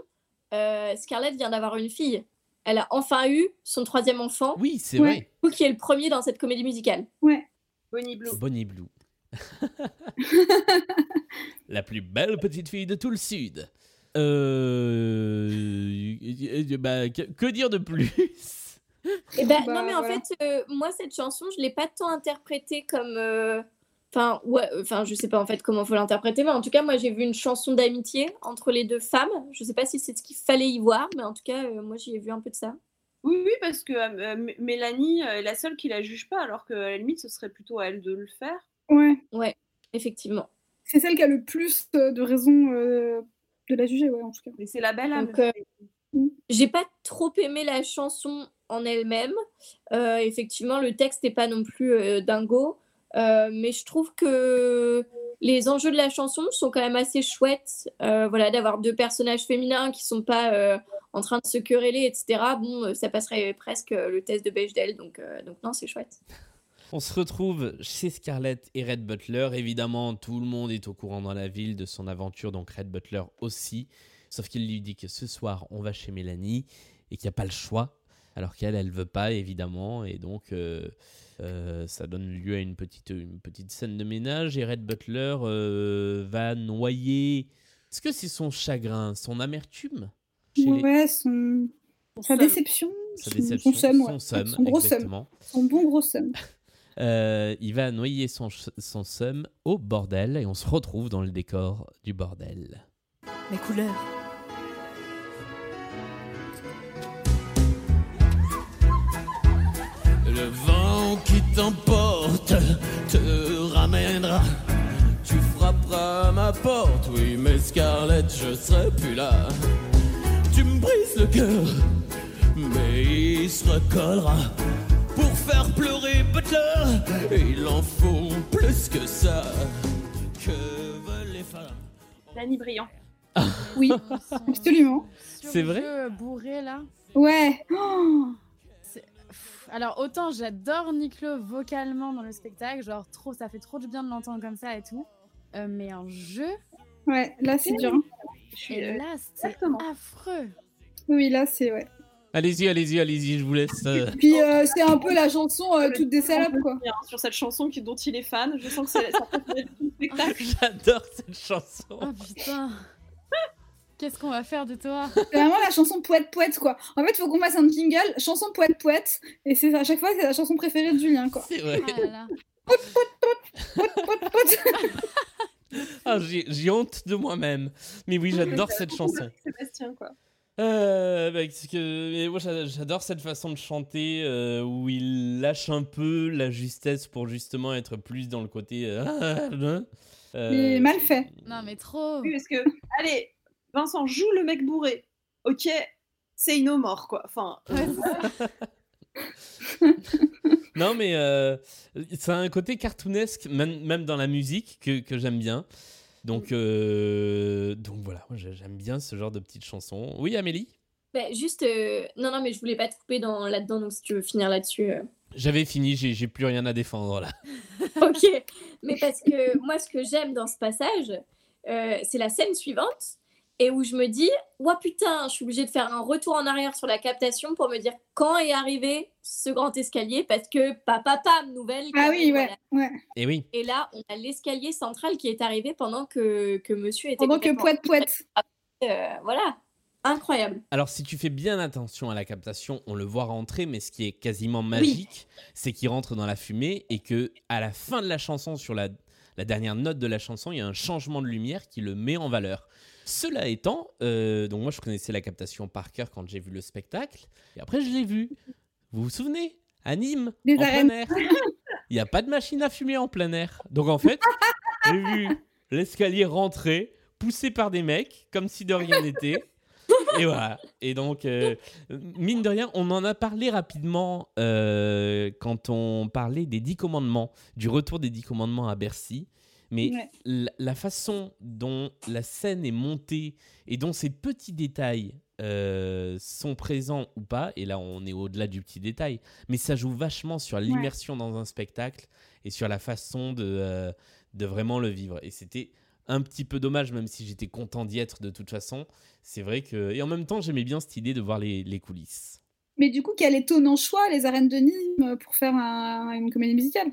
euh, Scarlett vient d'avoir une fille. Elle a enfin eu son troisième enfant. Oui, c'est vrai. Qui est le premier dans cette comédie musicale. Ouais. Bonnie Blue. Bonnie Blue. La plus belle petite fille de tout le Sud. Euh... bah, que, dire de plus? Et ben Bah, non mais en voilà. fait euh, moi cette chanson je l'ai pas tant interprétée comme euh, enfin ouais enfin je sais pas en fait comment faut l'interpréter mais en tout cas moi j'ai vu une chanson d'amitié entre les deux femmes je sais pas si c'est ce qu'il fallait y voir mais en tout cas euh, moi j'y ai vu un peu de ça Oui, oui, parce que euh, Mélanie euh, est la seule qui la juge pas, alors qu'à la limite, ce serait plutôt à elle de le faire. Ouais. Ouais, effectivement. C'est celle qui a le plus de raisons euh, de la juger, ouais, en tout cas. Mais c'est la belle âme. Euh, j'ai pas trop aimé la chanson en elle-même. Euh, effectivement, le texte n'est pas non plus euh, dingo. Euh, mais je trouve que les enjeux de la chanson sont quand même assez chouettes. Euh, voilà, d'avoir deux personnages féminins qui sont pas euh, en train de se quereller, etc. Bon, ça passerait presque le test de Bechdel. Donc, donc non, c'est chouette. On se retrouve chez Scarlett et Red Butler. Évidemment, tout le monde est au courant dans la ville de son aventure, donc Red Butler aussi. Sauf qu'il lui dit que ce soir, on va chez Mélanie et qu'il n'y a pas le choix. Alors qu'elle, elle veut pas, évidemment. Et donc, euh, euh, ça donne lieu à une petite, une petite scène de ménage. Et Red Butler euh, va noyer. Est-ce que c'est son chagrin, son amertume les- Ouais, son... sa déception, Sa son- déception, son seum, ouais. son seum, son gros seum, exactement. son bon gros seum. Euh, il va noyer son, son seum au bordel et on se retrouve dans le décor du bordel. Mes couleurs. Le vent qui t'emporte te ramènera. Tu frapperas à ma porte, oui, mais Scarlett, je serai plus là. Tu me brises le cœur, mais il se recollera. Pour faire pleurer Butler, il en faut plus que ça. Que veulent les femmes? Danny Briand. Oui, absolument. C'est vrai? bourré là. Ouais. Oh Alors autant j'adore Niclo vocalement dans le spectacle, genre trop, ça fait trop du bien de l'entendre comme ça et tout. Euh, mais en jeu, Ouais, là c'est dur. hein. et euh, là c'est affreux. Oui, là c'est ouais. Allez-y, allez-y, allez-y, je vous laisse. euh. Puis euh, c'est un peu la chanson euh, toute des salopes quoi. Bien, Sur cette chanson qui, dont il est fan, je sens que c'est ça spectacle. J'adore cette chanson. Oh putain. Qu'est-ce qu'on va faire de toi C'est vraiment la chanson poète poète quoi. En fait, faut qu'on fasse un jingle chanson poète poète et c'est à chaque fois c'est la chanson préférée de Julien quoi. C'est vrai. Ah là là. Ah, j'ai j'ai honte de moi-même. Mais oui, j'adore cette chanson. Sébastien, quoi. Euh, bah, parce que, mais moi, j'a- j'adore cette façon de chanter euh, où il lâche un peu la justesse pour justement être plus dans le côté. euh, euh, Mais mal fait. Non mais trop. Oui, parce que, allez, Vincent joue le mec bourré. Ok, c'est no more, quoi. Enfin, euh, Non, mais euh, ça a un côté cartoonesque, même, même dans la musique, que, que j'aime bien. Donc, euh, donc voilà, j'aime bien ce genre de petites chansons. Oui, Amélie? Bah, juste, euh, non, non, mais je voulais pas te couper dans, là-dedans, donc si tu veux finir là-dessus. euh. J'avais fini, j'ai j'ai plus rien à défendre là. ok, mais parce que moi, ce que j'aime dans ce passage, euh, c'est la scène suivante, et où je me dis, ouah putain, je suis obligée de faire un retour en arrière sur la captation pour me dire quand est arrivé ce grand escalier, parce que papa, pam, nouvelle. Ah oui, ouais, voilà. ouais. Et oui. Et là, on a l'escalier central qui est arrivé pendant que, que monsieur était. Pendant que poète poète. Euh, voilà, incroyable. Alors, si tu fais bien attention à la captation, on le voit rentrer, mais ce qui est quasiment magique, c'est qu'il rentre dans la fumée et que à la fin de la chanson, sur la, la dernière note de la chanson, il y a un changement de lumière qui le met en valeur. Cela étant, euh, donc moi je connaissais la captation par cœur quand j'ai vu le spectacle, et après je l'ai vu. Vous vous souvenez? À Nîmes, en plein air. Il n'y a pas de machine à fumer en plein air. Donc en fait, j'ai vu l'escalier rentrer, poussé par des mecs, comme si de rien n'était. Et voilà. Et donc, euh, mine de rien, on en a parlé rapidement euh, quand on parlait des Dix Commandements, du retour des Dix Commandements à Bercy. Mais Ouais. la, la façon dont la scène est montée et dont ces petits détails euh, sont présents ou pas, et là on est au-delà du petit détail, mais ça joue vachement sur l'immersion dans un spectacle et sur la façon de, euh, de vraiment le vivre. Et c'était un petit peu dommage, même si j'étais content d'y être de toute façon. C'est vrai que. Et en même temps, j'aimais bien cette idée de voir les, les coulisses. Mais du coup, quel étonnant choix, les arènes de Nîmes, pour faire un- une comédie musicale?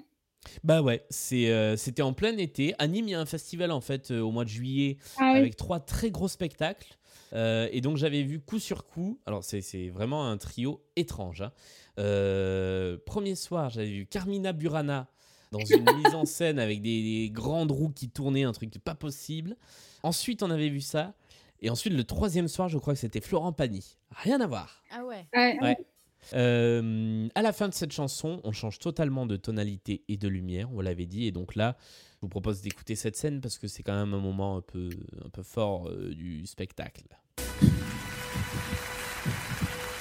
Bah ouais, c'est, euh, c'était en plein été. À Nîmes, il y a un festival en fait euh, au mois de juillet Ah oui. avec trois très gros spectacles. Euh, et donc j'avais vu coup sur coup. Alors c'est, c'est vraiment un trio étrange. hein. Euh, premier soir, j'avais vu Carmina Burana dans une mise en scène avec des, des grandes roues qui tournaient, un truc pas possible. Ensuite, on avait vu ça. Et ensuite, le troisième soir, je crois que c'était Florent Pagny. Rien à voir. Ah ouais. Ouais. Euh, à la fin de cette chanson, on change totalement de tonalité et de lumière, on l'avait dit, et donc là, je vous propose d'écouter cette scène parce que c'est quand même un moment un peu, un peu fort euh, du spectacle.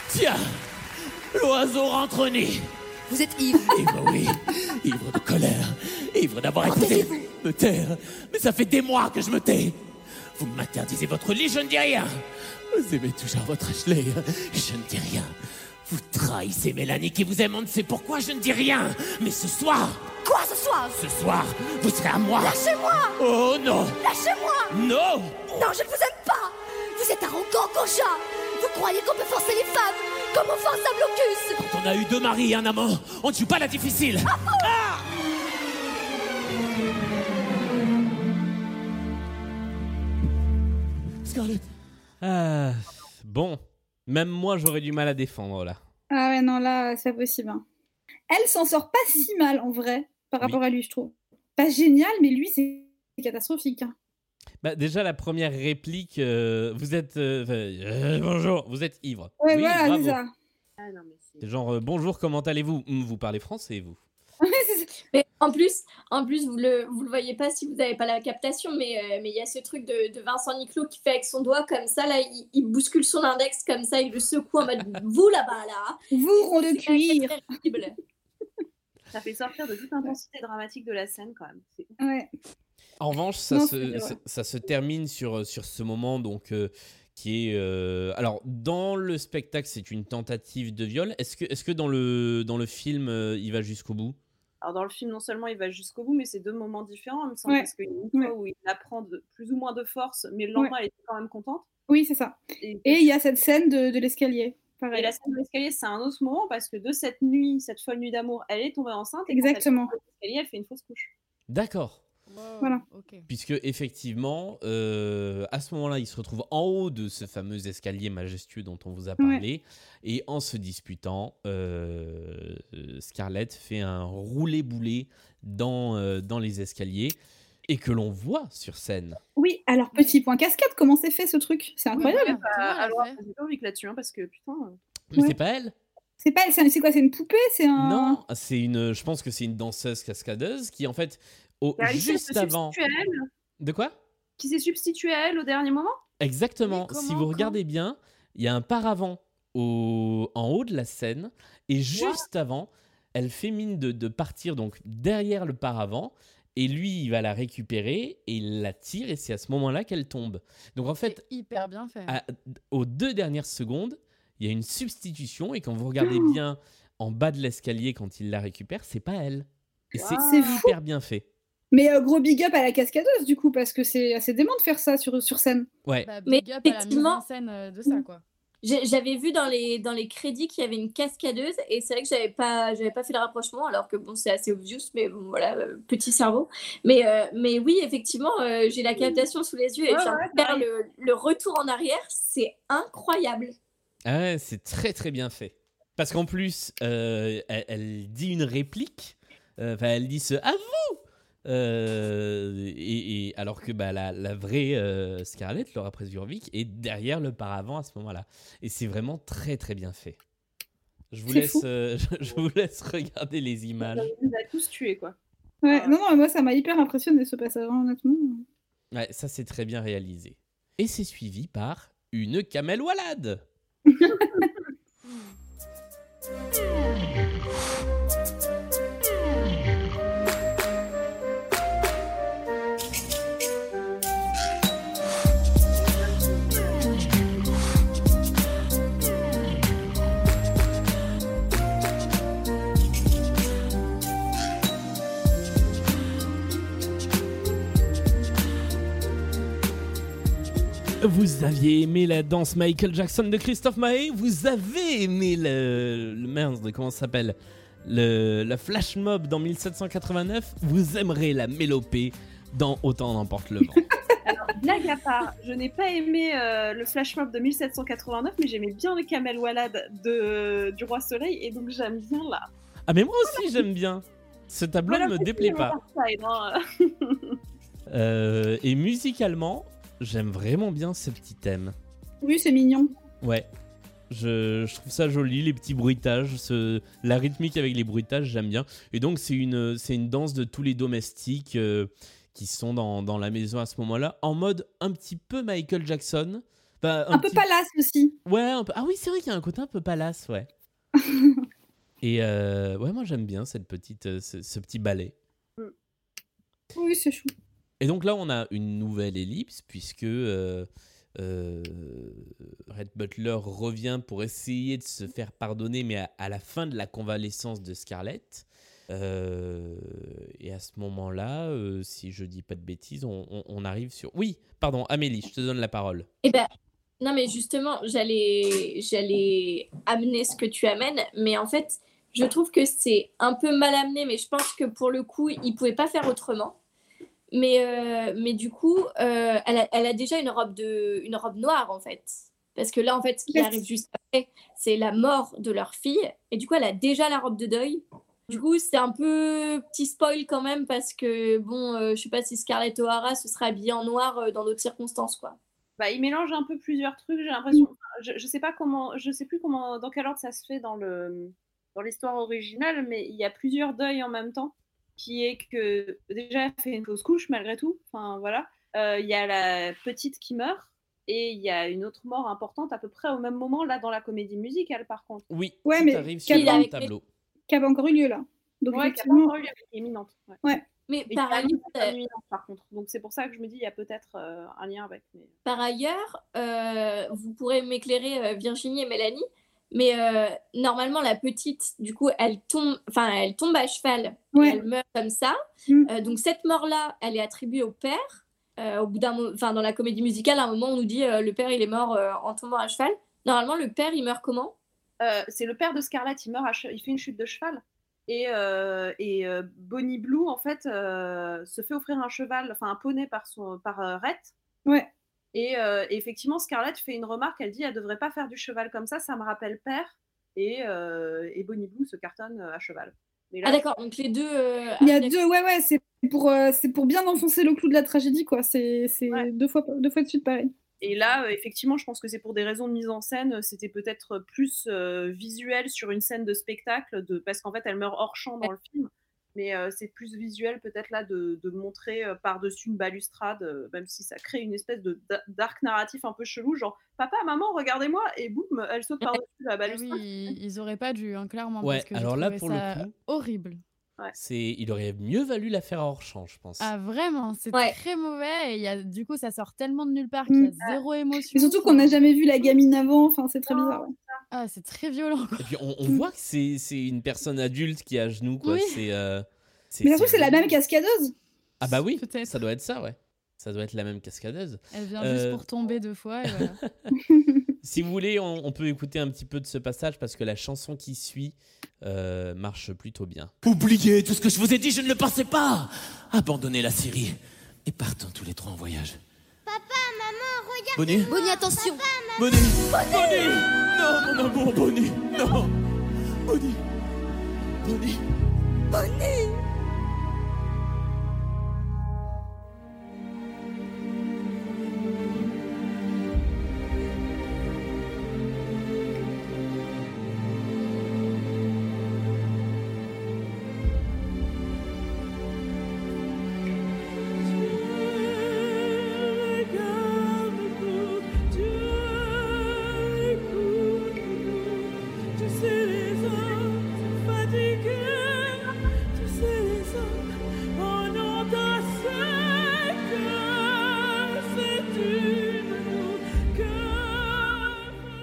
Tiens L'oiseau rentre nid Vous êtes ivre. Ivre, oui. Ivre de colère. Ivre d'avoir écouté. Me taire. Mais ça fait des mois que je me tais. Vous m'interdisez votre lit, je ne dis rien. Vous aimez toujours votre Ashley. Je ne dis rien. Vous trahissez Mélanie qui vous aime, on ne sait pourquoi, je ne dis rien. Mais ce soir, Quoi ce soir? ce soir, vous serez à moi. Lâchez-moi! Oh non! Lâchez-moi! Non! Non, je ne vous aime pas! Vous êtes arrogant, Goja Vous croyez qu'on peut forcer les femmes comme on force un blocus? Quand on a eu deux maris et un amant, on ne joue pas la difficile. Ah Scarlett. Ah, Bon, même moi j'aurais du mal à défendre là. Ah ouais, non, là, c'est pas possible. hein. Elle s'en sort pas si mal, en vrai, par rapport à lui, je trouve. Pas génial, mais lui, c'est catastrophique. hein. Bah, déjà la première réplique, euh, vous êtes... euh, euh, bonjour, vous êtes ivre. Ouais, Oui, voilà, bravo. c'est ça. C'est genre euh, bonjour, comment allez-vous? Vous parlez français, vous Mais en plus, en plus, vous le, vous le voyez pas si vous n'avez pas la captation, mais euh, mais il y a ce truc de, de Vincent Niclot qui fait avec son doigt comme ça, là, il, il bouscule son index comme ça, il le secoue en mode vous là-bas, là. Vous, rond de C'est cuir. terrible. Ça fait sortir de toute intensité dramatique de la scène quand même. Ouais. En revanche, ça, Non, se, ça, ça se termine sur, sur ce moment donc euh, qui est euh, alors dans le spectacle, c'est une tentative de viol. Est-ce que est-ce que dans le dans le film, euh, il va jusqu'au bout? Alors dans le film, non seulement il va jusqu'au bout, mais c'est deux moments différents, il me semble, Ouais. parce qu'il y a une fois où il apprend de, plus ou moins de force, mais le lendemain, elle était quand même contente. Oui, c'est ça. Et, Et il y a cette scène de, de l'escalier. Pareil. et la scène de l'escalier, c'est un autre moment, parce que de cette nuit, cette folle nuit d'amour, elle est tombée enceinte. Et quand elle Exactement. l'escalier, elle fait une fausse couche. D'accord. Voilà. Puisque effectivement, euh, à ce moment-là, il se retrouve en haut de ce fameux escalier majestueux dont on vous a parlé, et en se disputant, euh, Scarlett fait un roulé-boulé dans, euh, dans les escaliers et que l'on voit sur scène. Oui, alors petit point cascade, comment c'est fait ce truc? C'est incroyable. Bah, alors, j'ai pas envie que là-dessus, hein, parce que putain. euh, Mais Ouais. c'est pas elle? C'est pas, c'est c'est quoi C'est une poupée? C'est un. Non, c'est une. Je pense que c'est une danseuse cascadeuse qui en fait, au, juste avant. substitue à elle, De quoi? Qui s'est substituée à elle au dernier moment? Exactement. Si vous regardez bien, il y a un paravent au, en haut de la scène et juste avant, elle fait mine de, de partir donc derrière le paravent et lui il va la récupérer et il la tire et c'est à ce moment-là qu'elle tombe. Donc en fait, Hyper bien fait. à- aux deux dernières secondes, il y a une substitution et quand vous regardez bien en bas de l'escalier quand il la récupère, c'est pas elle. Et c'est hyper bien fait. Mais euh, gros big up à la cascadeuse du coup, parce que c'est assez dément de faire ça sur, sur scène. Ouais. Bah, Mais big up à la mise effectivement- en scène euh, de ça, quoi. J'ai- J'avais vu dans les, dans les crédits qu'il y avait une cascadeuse et c'est vrai que j'avais pas, j'avais pas fait le rapprochement alors que bon, c'est assez obvious, mais bon, voilà, euh, petit cerveau. Mais, euh, mais oui, effectivement, euh, j'ai la captation sous les yeux et Ouais, ouais, faire le, le retour en arrière, c'est incroyable. Ah ouais, c'est très très bien fait. Parce qu'en plus, euh, elle, elle dit une réplique. euh, Enfin, elle dit ce à vous. Euh, et, et- alors que bah, la, la vraie euh, Scarlett, Laura Presburvic, est derrière le paravent à ce moment-là. Et c'est vraiment très très bien fait. Je vous laisse, euh, je, je vous laisse regarder les images. Il nous a tous tués, quoi. Ouais, non, non, moi ça m'a hyper impressionné ce passage, honnêtement. Ouais, ça c'est très bien réalisé. Et c'est suivi par une Kamel Walad. Vous aviez aimé la danse Michael Jackson de Christophe Maé? Vous avez aimé le, le merde, comment ça s'appelle? Le, La flash mob dans 1789 Vous aimerez la mélopée dans Autant n'emporte le vent. Alors, blague à part, je n'ai pas aimé euh, le flash mob de 1789, mais j'aimais bien le Kamel Walad de, du Roi Soleil, et donc j'aime bien là. Ah mais moi aussi j'aime bien. Ce tableau ne me déplaît pas. Euh, et musicalement, j'aime vraiment bien ce petit thème. Oui, c'est mignon. Ouais. Je, je trouve ça joli, les petits bruitages, ce- la rythmique avec les bruitages, j'aime bien. Et donc, c'est une, c'est une danse de tous les domestiques euh, qui sont dans, dans la maison à ce moment-là, en mode un petit peu Michael Jackson. Bah, Un peu petit- palace aussi. Ouais, un peu- ah oui, c'est vrai qu'il y a un côté un peu palace, ouais. Et euh, ouais, moi j'aime bien cette petite, euh, ce, ce petit ballet. Oui, c'est chou. Et donc là, on a une nouvelle ellipse, puisque euh, euh, Red Butler revient pour essayer de se faire pardonner, mais à, la fin de la convalescence de Scarlett. Euh, et à ce moment-là, si je dis pas de bêtises, on arrive sur... Oui, pardon, Amélie, je te donne la parole. Eh ben, non, mais justement, j'allais, j'allais amener ce que tu amènes, mais en fait, je trouve que c'est un peu mal amené, mais je pense que pour le coup, ils pouvaient pas faire autrement. Mais, euh, mais du coup, euh, elle, a, elle a déjà une robe, de, une robe noire, en fait. Parce que là, en fait, ce qui arrive juste après, c'est la mort de leur fille. Et du coup, elle a déjà la robe de deuil. Du coup, c'est un peu petit spoil quand même, parce que, bon, euh, je sais pas si Scarlett O'Hara se serait habillée en noir dans d'autres circonstances, quoi. Bah, il mélange un peu plusieurs trucs, j'ai l'impression. Je, je sais pas comment, je sais plus comment, dans quel ordre ça se fait dans le, dans l'histoire originale, mais il y a plusieurs deuils en même temps, qui est que déjà elle fait une fausse couche malgré tout. Enfin voilà, Euh, il y a la petite qui meurt et il y a une autre mort importante à peu près au même moment là dans la comédie musicale par contre. Oui, Ouais, mais arrive sur le tableau. Qui avait encore eu lieu là. Donc, ouais, qui a pas effectivement. encore eu lieu, mais qui est imminente. Ouais. Ouais. Mais Et par ailleurs, imminence, par contre. Donc c'est pour ça que je me dis il y a peut-être euh, un lien avec. mais- Par ailleurs, euh, vous pourrez m'éclairer euh, Virginie et Mélanie, mais euh, normalement la petite, du coup, elle tombe, enfin, elle tombe à cheval, et elle meurt comme ça. Mm. Euh, donc cette mort-là, elle est attribuée au père. Euh, au bout d'un, enfin, dans la comédie musicale, à un moment, on nous dit euh, le père, il est mort euh, en tombant à cheval. Normalement, le père, il meurt comment? Euh, c'est le père de Scarlett, il meurt, à che- il fait une chute de cheval. Et, euh, et euh, Bonnie Blue, en fait, euh, se fait offrir un cheval, enfin un poney par, son, par euh, Rhett. Ouais. Et, euh, et effectivement, Scarlett fait une remarque, elle dit, elle devrait pas faire du cheval comme ça, ça me rappelle père. Et, euh, et Bonnie Blue se cartonne euh, à cheval. Mais là, Ah d'accord, donc les deux. euh, Il y a deux, ouais, ouais, c'est pour, euh, c'est pour bien enfoncer le clou de la tragédie, quoi. C'est c'est deux, fois, deux fois de suite pareil. Et là, euh, effectivement, je pense que c'est pour des raisons de mise en scène. C'était peut-être plus euh, visuel sur une scène de spectacle, de... parce qu'en fait, elle meurt hors champ dans le film. Mais euh, c'est plus visuel, peut-être là, de, de montrer euh, par-dessus une balustrade, euh, même si ça crée une espèce de da- dark narratif un peu chelou, genre papa, maman, regardez-moi, et boum, elle saute par-dessus la Ah balustrade. oui, ils auraient pas dû, hein, clairement. Ouais, parce que j'ai alors là, pour le ça coup- horrible. C'est, il aurait mieux valu la faire hors champ, je pense. Ah vraiment, c'est Ouais. très mauvais et il y a, du coup ça sort tellement de nulle part qu'il y a Mm. zéro émotion. Mais surtout qu'on n'a jamais vu la gamine avant, enfin, c'est très bizarre. ouais. Ah c'est très violent. quoi. Et puis on, on voit que c'est, c'est une personne adulte qui est à genoux, quoi. Oui. C'est, euh, c'est- Mais ça se trouve, c'est la même cascadeuse. Ah bah oui, ça doit être ça, ouais. Ça doit être la même cascadeuse. Elle vient Euh, juste pour tomber deux fois et voilà. Si vous voulez, on, on peut écouter un petit peu de ce passage parce que la chanson qui suit euh, marche plutôt bien. Oubliez tout ce que je vous ai dit, je ne le pensais pas. Abandonnez la Syrie et partons tous les trois en voyage. Papa, maman, regarde. Bonnie Bonnie, attention. Bonnie Bonnie Non, mon amour, Bonnie Non. Bonnie Bonnie Bonnie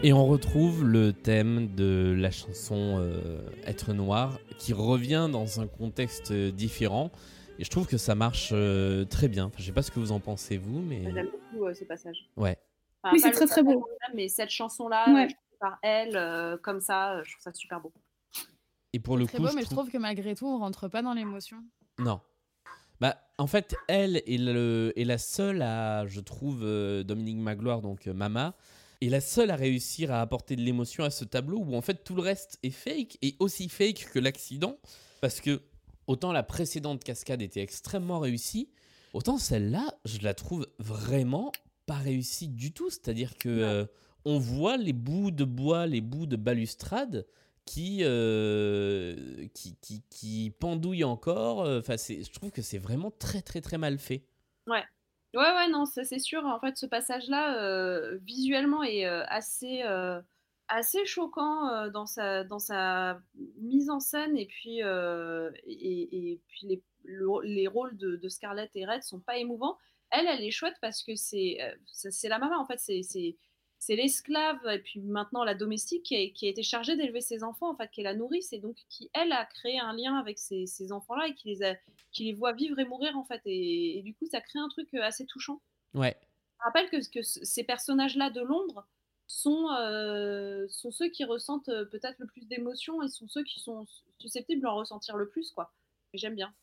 Et on retrouve le thème de la chanson euh, Être noir qui revient dans un contexte différent. Et je trouve que ça marche euh, très bien. Enfin, je sais pas ce que vous en pensez, vous, mais. J'aime beaucoup euh, ce passage. Ouais. Enfin, Oui, c'est très, très beau. Mais cette chanson-là, Ouais. par elle, euh, comme ça, je trouve ça super beau. Et pour le Très coup, beau, je mais je trouve- que malgré tout, on rentre pas dans l'émotion. Non. Bah, en fait, elle est, le, est la seule à, je trouve, euh, Dominique Magloire, donc euh, Mama, est la seule à réussir à apporter de l'émotion à ce tableau où en fait tout le reste est fake et aussi fake que l'accident. Parce que autant la précédente cascade était extrêmement réussie, autant celle-là, je la trouve vraiment pas réussie du tout. C'est-à-dire que euh, on voit les bouts de bois, les bouts de balustrade qui, euh, qui, qui, qui pendouillent encore. Enfin, je trouve que c'est vraiment très très très mal fait. Ouais. Ouais, ouais, non, ça c'est sûr. En fait, ce passage-là, euh, visuellement, est euh, assez, euh, assez choquant dans, sa, dans sa mise en scène. Et puis, et, puis les, le- les rôles de, de Scarlett et Red sont pas émouvants. Elle, elle est chouette parce que c'est la maman, en fait. C'est c'est- l'esclave et puis maintenant la domestique qui a, qui a été chargée d'élever ses enfants, en fait, qui est la nourrice et donc qui, elle, a créé un lien avec ces, ces enfants-là et qui les, a, qui les voit vivre et mourir, en fait. Et, et du coup, ça crée un truc euh, assez touchant. Ouais. Je rappelle que, ces personnages-là de l'ombre sont, euh, sont ceux qui ressentent euh, peut-être le plus d'émotions et sont ceux qui sont susceptibles d'en ressentir le plus, quoi. J'aime bien.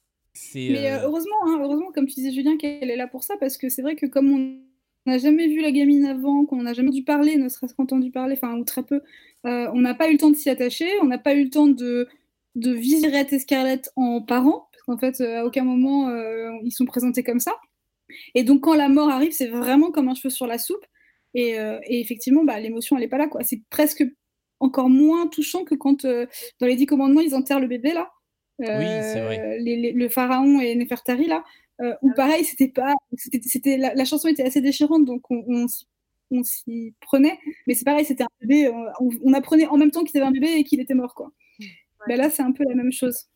Mais euh, heureusement, hein, heureusement, comme tu disais Julien, qu'elle est là pour ça, parce que c'est vrai que comme on n'a jamais vu la gamine avant, qu'on n'a jamais dû parler, ne serait-ce qu'entendu parler, enfin ou très peu, euh, on n'a pas eu le temps de s'y attacher, on n'a pas eu le temps de, de viser Red et Scarlett en parents, parce qu'en fait, euh, à aucun moment euh, ils sont présentés comme ça. Et donc quand la mort arrive, c'est vraiment comme un cheveu sur la soupe. Et, et effectivement, bah, l'émotion, elle est pas là, quoi. C'est presque encore moins touchant que quand dans les Dix Commandements ils enterrent le bébé là. Oui, c'est vrai. Les- les- le pharaon et Nefertari là, euh, où pareil, c'était pas, c'était, c'était la, la chanson était assez déchirante, donc on, on s'y- on s'y prenait. Mais c'est pareil, c'était un bébé, euh, on, on apprenait en même temps qu'il avait un bébé et qu'il était mort, quoi. Ben là, c'est un peu la même chose.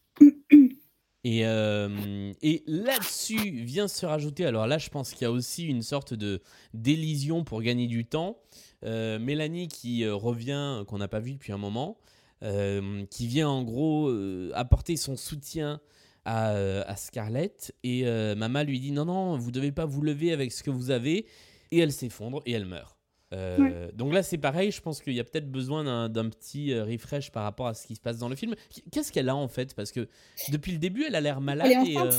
Et, euh, et là-dessus vient se rajouter, alors là je pense qu'il y a aussi une sorte de d'élision pour gagner du temps. Euh, Mélanie qui revient, qu'on n'a pas vu depuis un moment, euh, qui vient en gros euh, apporter son soutien à, euh, à Scarlett. Et euh, Mama lui dit non, non, vous devez pas vous lever avec ce que vous avez. Et elle s'effondre et elle meurt. Euh, Donc là, c'est pareil. Je pense qu'il y a peut-être besoin d'un- petit refresh par rapport à ce qui se passe dans le film. Qu'est-ce qu'elle a en fait? Parce que depuis le début, elle a l'air malade. Elle est et, euh,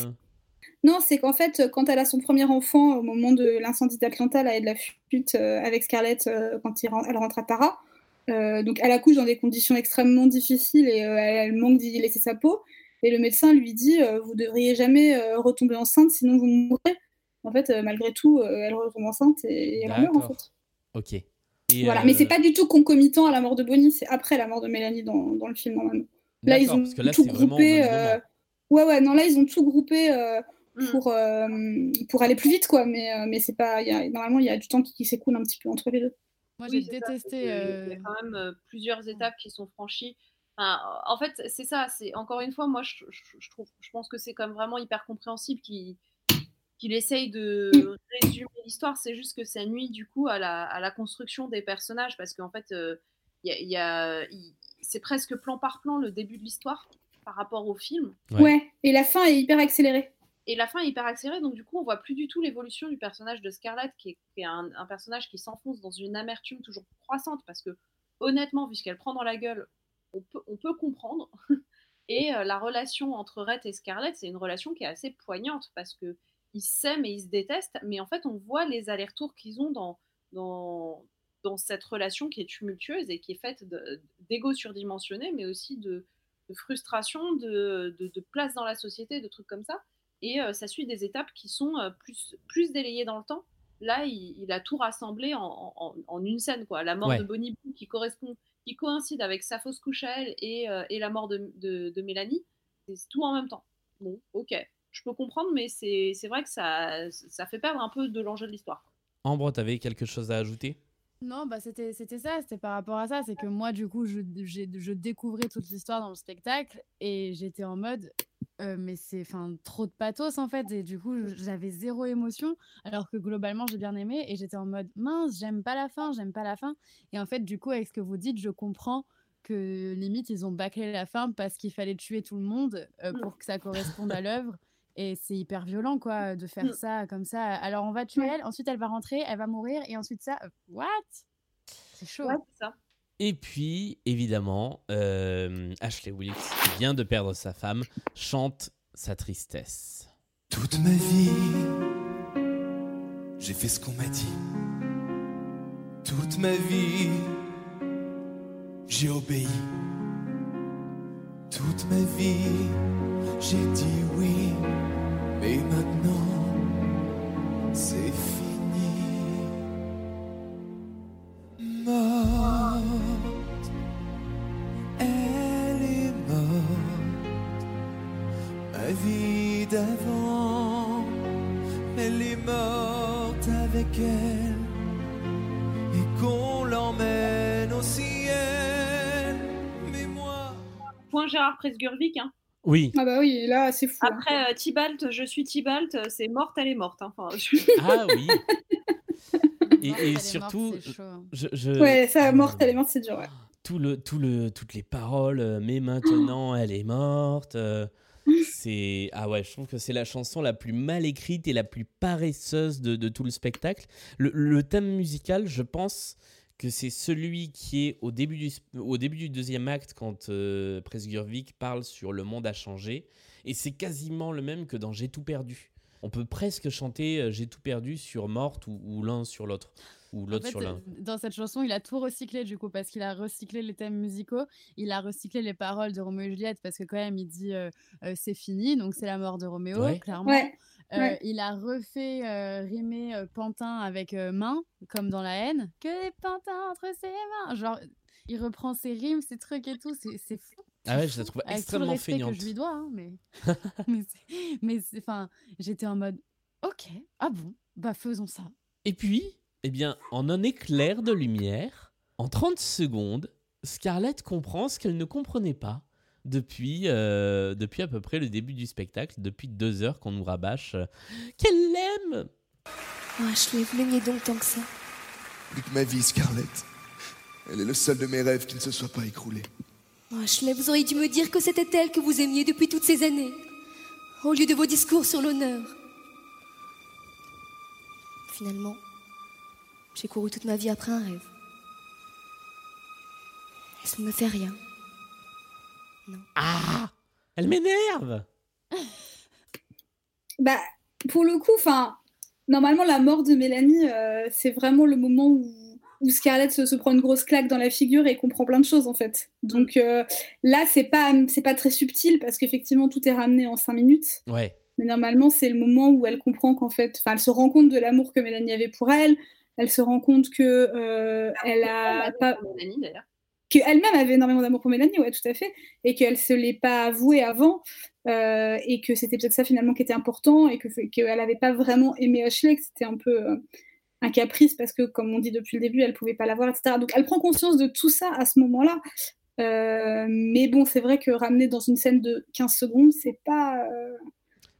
Non, c'est qu'en fait, quand elle a son premier enfant au moment de l'incendie d'Atlanta, là, et de la fuite euh, avec Scarlett quand il elle rentre à Tara, donc elle accouche dans des conditions extrêmement difficiles et elle manque d'y laisser sa peau. Et le médecin lui dit euh, Vous devriez jamais euh, retomber enceinte, sinon vous mourrez. En fait, euh, malgré tout, euh, elle retombe enceinte et, et elle meurt en fait. Ok. Et, Voilà. euh, Mais c'est pas du tout concomitant à la mort de Bonnie, c'est après la mort de Mélanie dans, dans le film normalement. Là, ils ont parce que là, tout vraiment groupé. euh. Ouais, ouais, non, là, ils ont tout groupé euh, Mm. pour, euh, pour aller plus vite, quoi. Mais, euh, mais c'est pas. il Y a, normalement, il y a du temps qui, qui s'écoule un petit peu entre les deux. Moi, j'ai détesté. euh, Il y a quand même plusieurs étapes qui sont franchies. Enfin, en fait, c'est ça. C'est encore une fois, moi, je, je- je trouve, je pense que c'est quand même vraiment hyper compréhensible qu'il qu'il essaye de résumer l'histoire. C'est juste que ça nuit du coup à la, à la construction des personnages parce qu'en fait, euh, il y a- il y a- il- c'est presque plan par plan le début de l'histoire par rapport au film. Ouais. et la fin est hyper accélérée. Et la fin est hyper accélérée, donc du coup, on voit plus du tout l'évolution du personnage de Scarlett, qui est, qui est un, un personnage qui s'enfonce dans une amertume toujours croissante, parce que honnêtement, vu ce qu'elle prend dans la gueule, on peut, on peut comprendre. Et euh, la relation entre Rhett et Scarlett, c'est une relation qui est assez poignante, parce que ils s'aiment et ils se détestent, mais en fait, on voit les allers-retours qu'ils ont dans, dans, dans cette relation qui est tumultueuse et qui est faite de- d'ego surdimensionné, mais aussi de, de frustration, de, de, de place dans la société, de trucs comme ça. Et euh, ça suit des étapes qui sont euh, plus, plus délayées dans le temps. Là, il, il a tout rassemblé en, en- en une scène. Quoi. La mort Ouais. de Bonnie Boo qui correspond, qui coïncide avec sa fausse couche à elle et, euh, et la mort de, de, de Mélanie. C'est tout en même temps. Bon, ok, je peux comprendre, mais c'est c'est vrai que ça, ça fait perdre un peu de l'enjeu de l'histoire. Ambre, t'avais quelque chose à ajouter? Non, bah c'était c'était ça, c'était par rapport à ça. C'est que moi, du coup, je, je découvrais toute l'histoire dans le spectacle et j'étais en mode euh, mais c'est enfin trop de pathos en fait et du coup j'avais zéro émotion alors que globalement j'ai bien aimé et j'étais en mode mince j'aime pas la fin j'aime pas la fin et en fait du coup avec ce que vous dites je comprends que limite ils ont bâclé la fin parce qu'il fallait tuer tout le monde euh, Mm. pour que ça corresponde à l'œuvre et c'est hyper violent quoi de faire Mm. ça comme ça alors on va tuer elle ensuite elle va rentrer elle va mourir et ensuite ça euh, what? C'est chaud Ouais, ça. Et puis, évidemment, euh, Ashley Wilkes, qui vient de perdre sa femme, chante sa tristesse. Toute ma vie, j'ai fait ce qu'on m'a dit. Toute ma vie, j'ai obéi. Toute ma vie, j'ai dit oui. Mais maintenant, c'est fini. Gérard Presgurvic. Hein. Oui. Ah bah oui, là, c'est fou. hein. Après, euh, Tybalt, je suis Tybalt, euh, c'est morte, elle est morte. hein. Enfin, je- Ah oui. Et, Morte, et elle est morte, surtout, je, je- Ouais, ça, morte, elle est morte, c'est dur, ouais. tout le, tout le, toutes les paroles, euh, mais maintenant elle est morte. euh, c'est ah ouais, je trouve que c'est la chanson la plus mal écrite et la plus paresseuse de, de tout le spectacle. Le, le thème musical, je pense que c'est celui qui est au début du, sp- au début du deuxième acte quand euh, Presgurvic parle sur le monde a changé et c'est quasiment le même que dans J'ai tout perdu. On peut presque chanter euh, J'ai tout perdu sur Morte ou, ou l'un sur l'autre ou En l'autre fait, sur l'un. euh, dans cette chanson, il a tout recyclé du coup parce qu'il a recyclé les thèmes musicaux, il a recyclé les paroles de Roméo et Juliette parce que quand même il dit euh, euh, c'est fini, donc c'est la mort de Roméo, Ouais. clairement. Ouais, ouais. Il a refait euh, rimer euh, Pantin avec euh, main, comme dans la haine. Que les pantins entre ses mains. Genre, il reprend ses rimes, ses trucs et tout. C'est fou. Ah ouais, je la trouve Avec tout le extrêmement feignante. que je lui dois, hein, mais mais enfin, j'étais en mode ok, ah bon, bah faisons ça. Et puis, eh bien, en un éclair de lumière, en 30 secondes, Scarlett comprend ce qu'elle ne comprenait pas depuis, euh, depuis à peu près le début du spectacle, depuis deux heures qu'on nous rabâche euh, qu'elle l'aime. Oh, Ashley, vous l'aimiez donc tant que ça Plus que ma vie, Scarlett. Elle est le seul de mes rêves qui ne se soit pas écroulé. Oh, Ashley, vous auriez dû me dire que c'était elle que vous aimiez depuis toutes ces années, au lieu de vos discours sur l'honneur. Finalement, j'ai couru toute ma vie après un rêve. Et ça ne me fait rien. Ah Elle m'énerve Bah, pour le coup, enfin, normalement, la mort de Mélanie, euh, c'est vraiment le moment où, où Scarlett se, se prend une grosse claque dans la figure et comprend plein de choses, en fait. Donc euh, là, c'est pas, c'est pas très subtil parce qu'effectivement, tout est ramené en cinq minutes. Ouais. Mais normalement, c'est le moment où elle comprend qu'en fait, enfin, elle se rend compte de l'amour que Mélanie avait pour elle. Elle se rend compte que euh, elle a pas, Mélanie, d'ailleurs. Qu'elle-même avait énormément d'amour pour Mélanie, ouais, tout à fait, et qu'elle se l'est pas avoué avant, euh, et que c'était peut-être ça finalement qui était important, et que qu'elle n'avait pas vraiment aimé Ashley, que c'était un peu euh, un caprice parce que, comme on dit depuis le début, elle pouvait pas l'avoir, etc. Donc elle prend conscience de tout ça à ce moment-là. Euh, mais bon, c'est vrai que ramener dans une scène de 15 secondes, c'est pas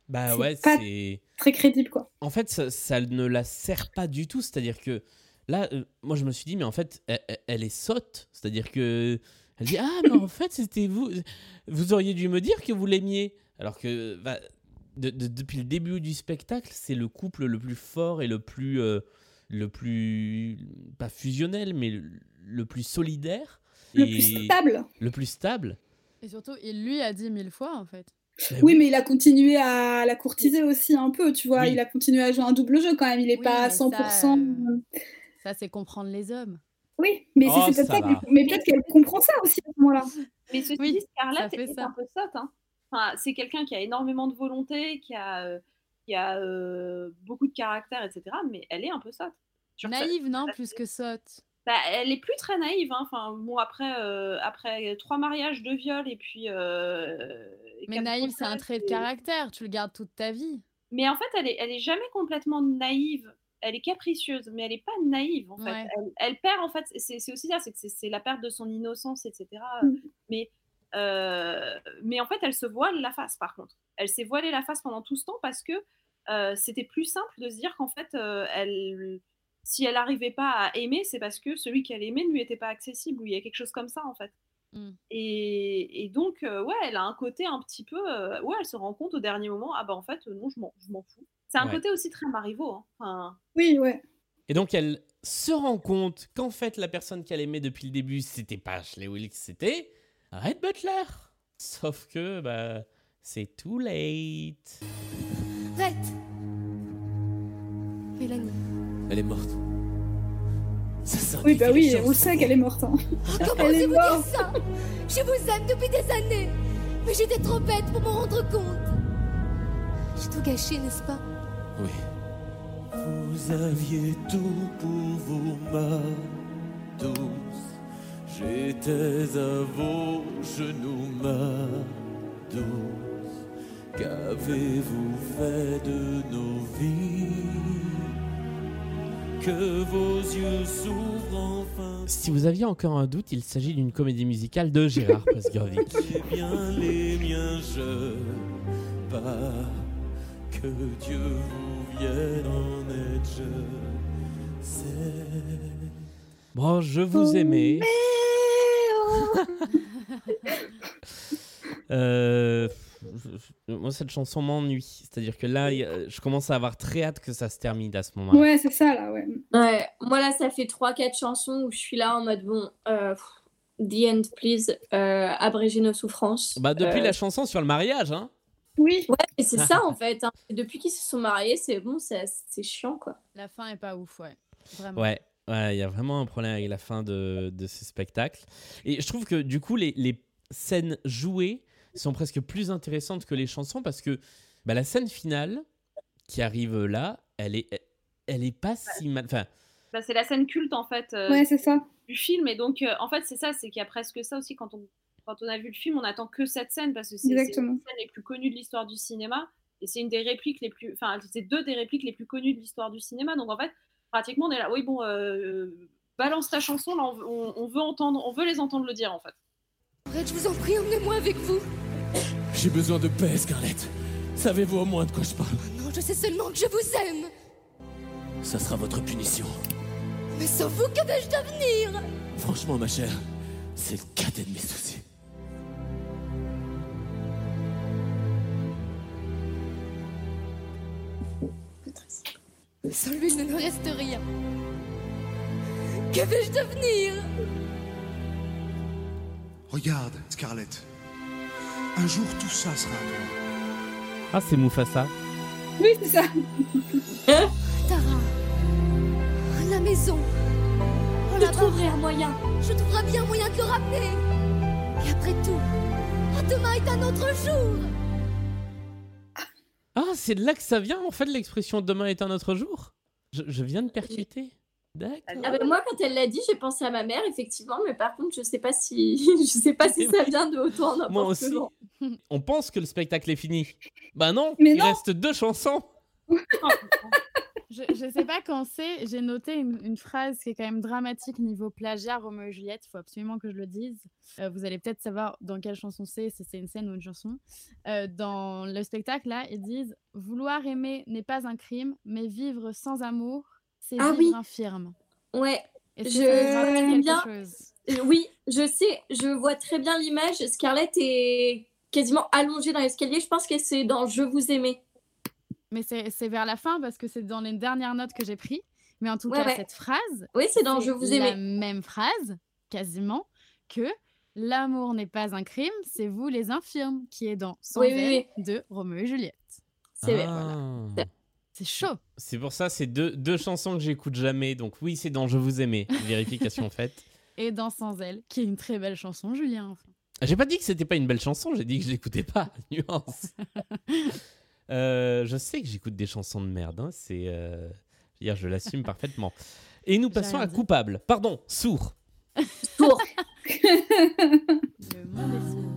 Bah ouais, c'est. très crédible, quoi. En fait, ça, ça ne la sert pas du tout. C'est-à-dire que là, euh, moi, je me suis dit, mais en fait, elle, est sotte. C'est-à-dire que. Elle dit, ah, mais en fait, c'était vous. Vous auriez dû me dire que vous l'aimiez. Alors que bah, de- de- depuis le début du spectacle, c'est le couple le plus fort et le plus. euh, le plus. Pas fusionnel, mais le, le plus solidaire. Le et plus stable. Le plus stable. Et surtout, il lui a dit mille fois en fait. Oui, mais il a continué à la courtiser aussi un peu, tu vois. Oui. Il a continué à jouer un double jeu quand même. Il est Oui, pas à mais ça, 100%. euh, Ça, c'est comprendre les hommes. Oui, mais c'est- Oh, c'est peut-être ça mais peut-être qu'elle comprend ça aussi à ce moment-là. Mais ceci Oui, dit, ça Scarlett fait est ça. un peu sotte. Hein. Enfin, c'est quelqu'un qui a énormément de volonté, qui a, euh, qui a euh, beaucoup de caractère, etc. Mais elle est un peu sotte. Ça- Naïve, non, plus que sotte. Bah, elle est plus très naïve. hein. Enfin, bon, après, euh, après trois mariages, deux viols, et puis. euh, Mais naïve, c'est un trait de caractère. Tu le gardes toute ta vie. Mais en fait, elle est, elle est jamais complètement naïve. Elle est capricieuse, mais elle est pas naïve en fait. Ouais. Elle, elle perd en fait. C'est aussi ça, c'est la perte de son innocence, etc. Mm. Mais, euh, mais en fait, elle se voile la face par contre. elle s'est voilée la face pendant tout ce temps parce que euh, c'était plus simple de se dire qu'en fait, euh, elle, si elle n'arrivait pas à aimer, c'est parce que celui qu'elle aimait ne lui était pas accessible, ou il y a quelque chose comme ça en fait. Mm. Et, et donc, ouais, elle a un côté un petit peu. ouais, elle se rend compte au dernier moment, ah bah en fait, non, je m'en fous. C'est un Ouais. côté aussi très Marivaux. Hein. Enfin, Oui, ouais. Et donc elle se rend compte qu'en fait la personne qu'elle aimait depuis le début, c'était pas Ashley Wilkes, c'était Red Butler. Sauf que bah c'est too late. Red Mélanie. Elle est morte. Ça, Oui, bah oui, on sait qu'elle est morte. hein. Comment Elle est osez-vous dire ça? Je vous aime depuis des années Mais j'étais trop bête pour m'en rendre compte J'ai tout gâché, n'est-ce pas? Oui. Vous aviez tout pour vous, ma douce. J'étais à vos genoux, ma douce. Qu'avez-vous fait de nos vies? Que vos yeux s'ouvrent enfin. Si vous aviez encore un doute, il s'agit d'une comédie musicale de Gérard Presgurvic. Eh bien les miens, je pas que Dieu vous Bon, je vous aimais. Euh, je- je- moi, cette chanson m'ennuie. C'est-à-dire que là, je commence à avoir très hâte que ça se termine à ce moment-là. Ouais, c'est ça, là, ouais. Ouais, moi là, ça fait 3-4 chansons où je suis là en mode bon, euh, The End, please, euh, abréger nos souffrances. Bah, depuis Euh, la chanson sur le mariage, hein. Oui. Ouais, et c'est ça en fait. hein. Depuis qu'ils se sont mariés, c'est bon, c'est c'est chiant quoi. La fin est pas ouf, ouais. Vraiment. Ouais, ouais, il y a vraiment un problème avec la fin de, de ce spectacle. Et je trouve que du coup, les, les scènes jouées sont presque plus intéressantes que les chansons parce que bah, la scène finale qui arrive là, elle est, elle est pas si mal. Enfin, bah, c'est la scène culte en fait euh, Ouais, c'est ça. du film. Et donc, euh, en fait, c'est ça, c'est qu'il y a presque ça aussi quand on, quand on a vu le film, on attend que cette scène parce que c'est une scène les plus connues de l'histoire du cinéma. Et c'est une des répliques les plus. Enfin, c'est deux des répliques les plus connues de l'histoire du cinéma. Donc, en fait, pratiquement, on est là. Oui, bon, euh, balance ta chanson, là, on, veut- on- on veut entendre, on veut les entendre le dire, en fait. Red, je vous en prie, emmenez-moi avec vous J'ai besoin de paix, Scarlett. Savez-vous au moins de quoi je parle? Non, je sais seulement que je vous aime Ça sera votre punition. Mais sans vous, que vais-je devenir? Franchement, ma chère, c'est le cadet de mes soucis. Sans lui, il ne me reste rien. Que vais-je devenir? Regarde, Scarlett. Un jour, tout ça sera à toi. ah, c'est Mufasa. Oui, c'est ça. Tara La maison On Je trouverai un moyen. Je trouverai bien moyen de le ramener Et après tout, demain est un autre jour Ah, c'est de là que ça vient en fait l'expression demain est un autre jour. Je, je viens de percuter. D'accord. Ah bah, moi, quand elle l'a dit, j'ai pensé à ma mère, effectivement, mais par contre, je sais pas si, je sais pas si ça vient de autant n'importe Moi aussi. comment. On pense que le spectacle est fini. Bah non, Mais il non. reste deux chansons. Je, je sais pas quand c'est, j'ai noté une, une phrase qui est quand même dramatique niveau plagiat Roméo et Juliette, il faut absolument que je le dise. Euh, vous allez peut-être savoir dans quelle chanson c'est, si c'est une scène ou une chanson. Euh, dans le spectacle, là, ils disent « Vouloir aimer n'est pas un crime, mais vivre sans amour, c'est Ah vivre oui. infirme. Ouais, ». Je bien. Euh, Oui, je sais, je vois très bien l'image. Scarlett est quasiment allongée dans l'escalier. Je pense que c'est dans Je vous aimais. Mais c'est vers la fin parce que c'est dans les dernières notes que j'ai pris. Mais en tout Ouais, cas, ouais. cette phrase, Oui, c'est dans Je vous la aimais. même phrase, quasiment, que l'amour n'est pas un crime, c'est vous les infirmes, qui est dans Sans Oui, oui, elle oui. de Roméo et Juliette. C'est. Ah. C'est chaud. C'est pour ça, c'est deux, deux chansons que j'écoute jamais. Donc oui, c'est dans Je vous aimais. Vérification faite. Et dans Sans elle, qui est une très belle chanson, Julien. Enfin. J'ai pas dit que c'était pas une belle chanson, j'ai dit que je l'écoutais pas. Nuance. Euh, je sais que j'écoute des chansons de merde. hein, C'est, euh, je veux dire, je l'assume parfaitement. Et nous passons à coupable. Pardon, sourd. Tour. Le monde est sourd.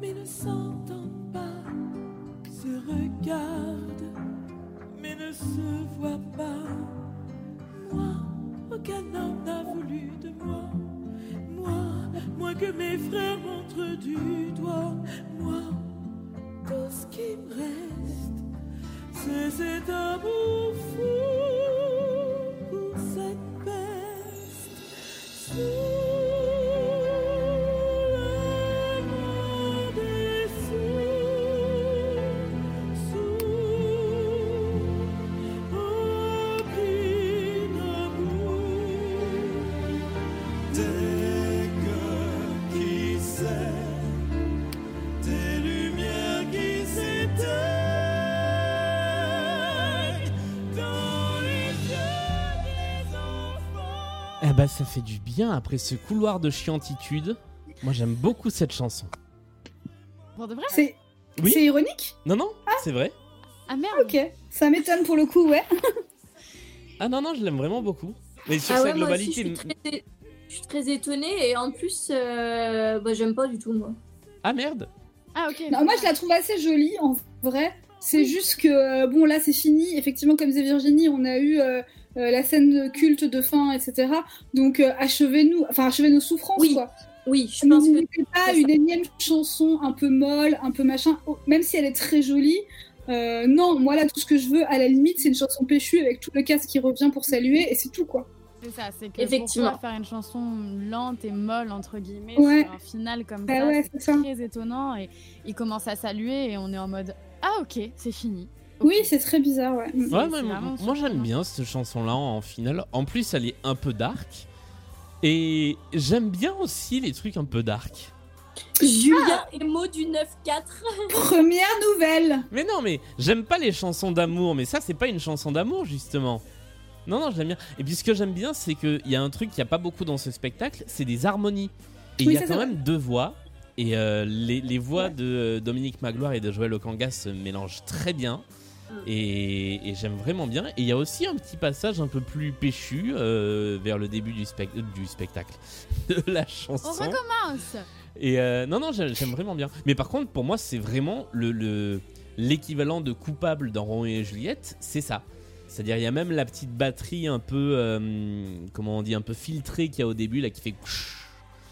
mais ne s'entend pas, se regarde, mais ne se voit pas. Moi, aucun homme n'a voulu de moi. Moi, moi que mes frères montrent du doigt. Moi, ce qui me reste, c'est cet amour fou pour cette peste. Bah ça fait du bien après ce couloir de chiantitude. Moi j'aime beaucoup cette chanson. Pour de vrai C'est Oui. c'est ironique? Non non, c'est vrai. Ah merde Ok, ça m'étonne pour le coup, ouais. Ah non non, je l'aime vraiment beaucoup. Mais sur Ah sa ouais, moi aussi, globalité. je, suis très, je suis très étonnée et en plus, euh, bah, j'aime pas du tout moi. Ah merde. Ah ok. Non, moi, je la trouve assez jolie, en vrai. C'est juste que, euh, bon, là, c'est fini. Effectivement, comme disait Virginie, on a eu euh, euh, la scène culte de fin, etc. Donc, euh, achevez-nous, enfin, achevez nos souffrances, quoi. Oui, je Ne pense que pas une énième chanson un peu molle, un peu machin, Oh, même si elle est très jolie. euh, non, moi, là, tout ce que je veux, à la limite, c'est une chanson péchue avec tout le casque qui revient pour saluer, et c'est tout, quoi. C'est ça, c'est que Effectivement. pourquoi faire une chanson lente et molle entre guillemets Ouais. sur un final comme Bah ça, ouais, c'est très étonnant et il commence à saluer et on est en mode ah ok c'est fini. Oui, c'est très bizarre, ouais. Moi, j'aime bien cette chanson-là en finale. En plus, elle est un peu dark. Et j'aime bien aussi les trucs un peu dark. Julien Emo du 9-4. Première nouvelle Mais non, mais j'aime pas les chansons d'amour. Mais ça, c'est pas une chanson d'amour, justement. Non, non, je l'aime bien. Et puis ce que j'aime bien, c'est qu'il y a un truc qu'il n'y a pas beaucoup dans ce spectacle, c'est des harmonies. Et il Oui, y a quand même deux voix. Et euh, les, les voix de euh, Dominique Magloire et de Joël Okanga se mélangent très bien. Et, et j'aime vraiment bien. Et il y a aussi un petit passage un peu plus péchu euh, vers le début du, spec- euh, du spectacle, de la On chanson. recommence. Et euh, non, non, j'aime vraiment bien. Mais par contre, pour moi, c'est vraiment le le- l'équivalent de coupable dans Roméo et Juliette, c'est ça. C'est-à-dire, il y a même la petite batterie un peu, euh, comment on dit, un peu filtrée qu'il y a au début, là, qui fait.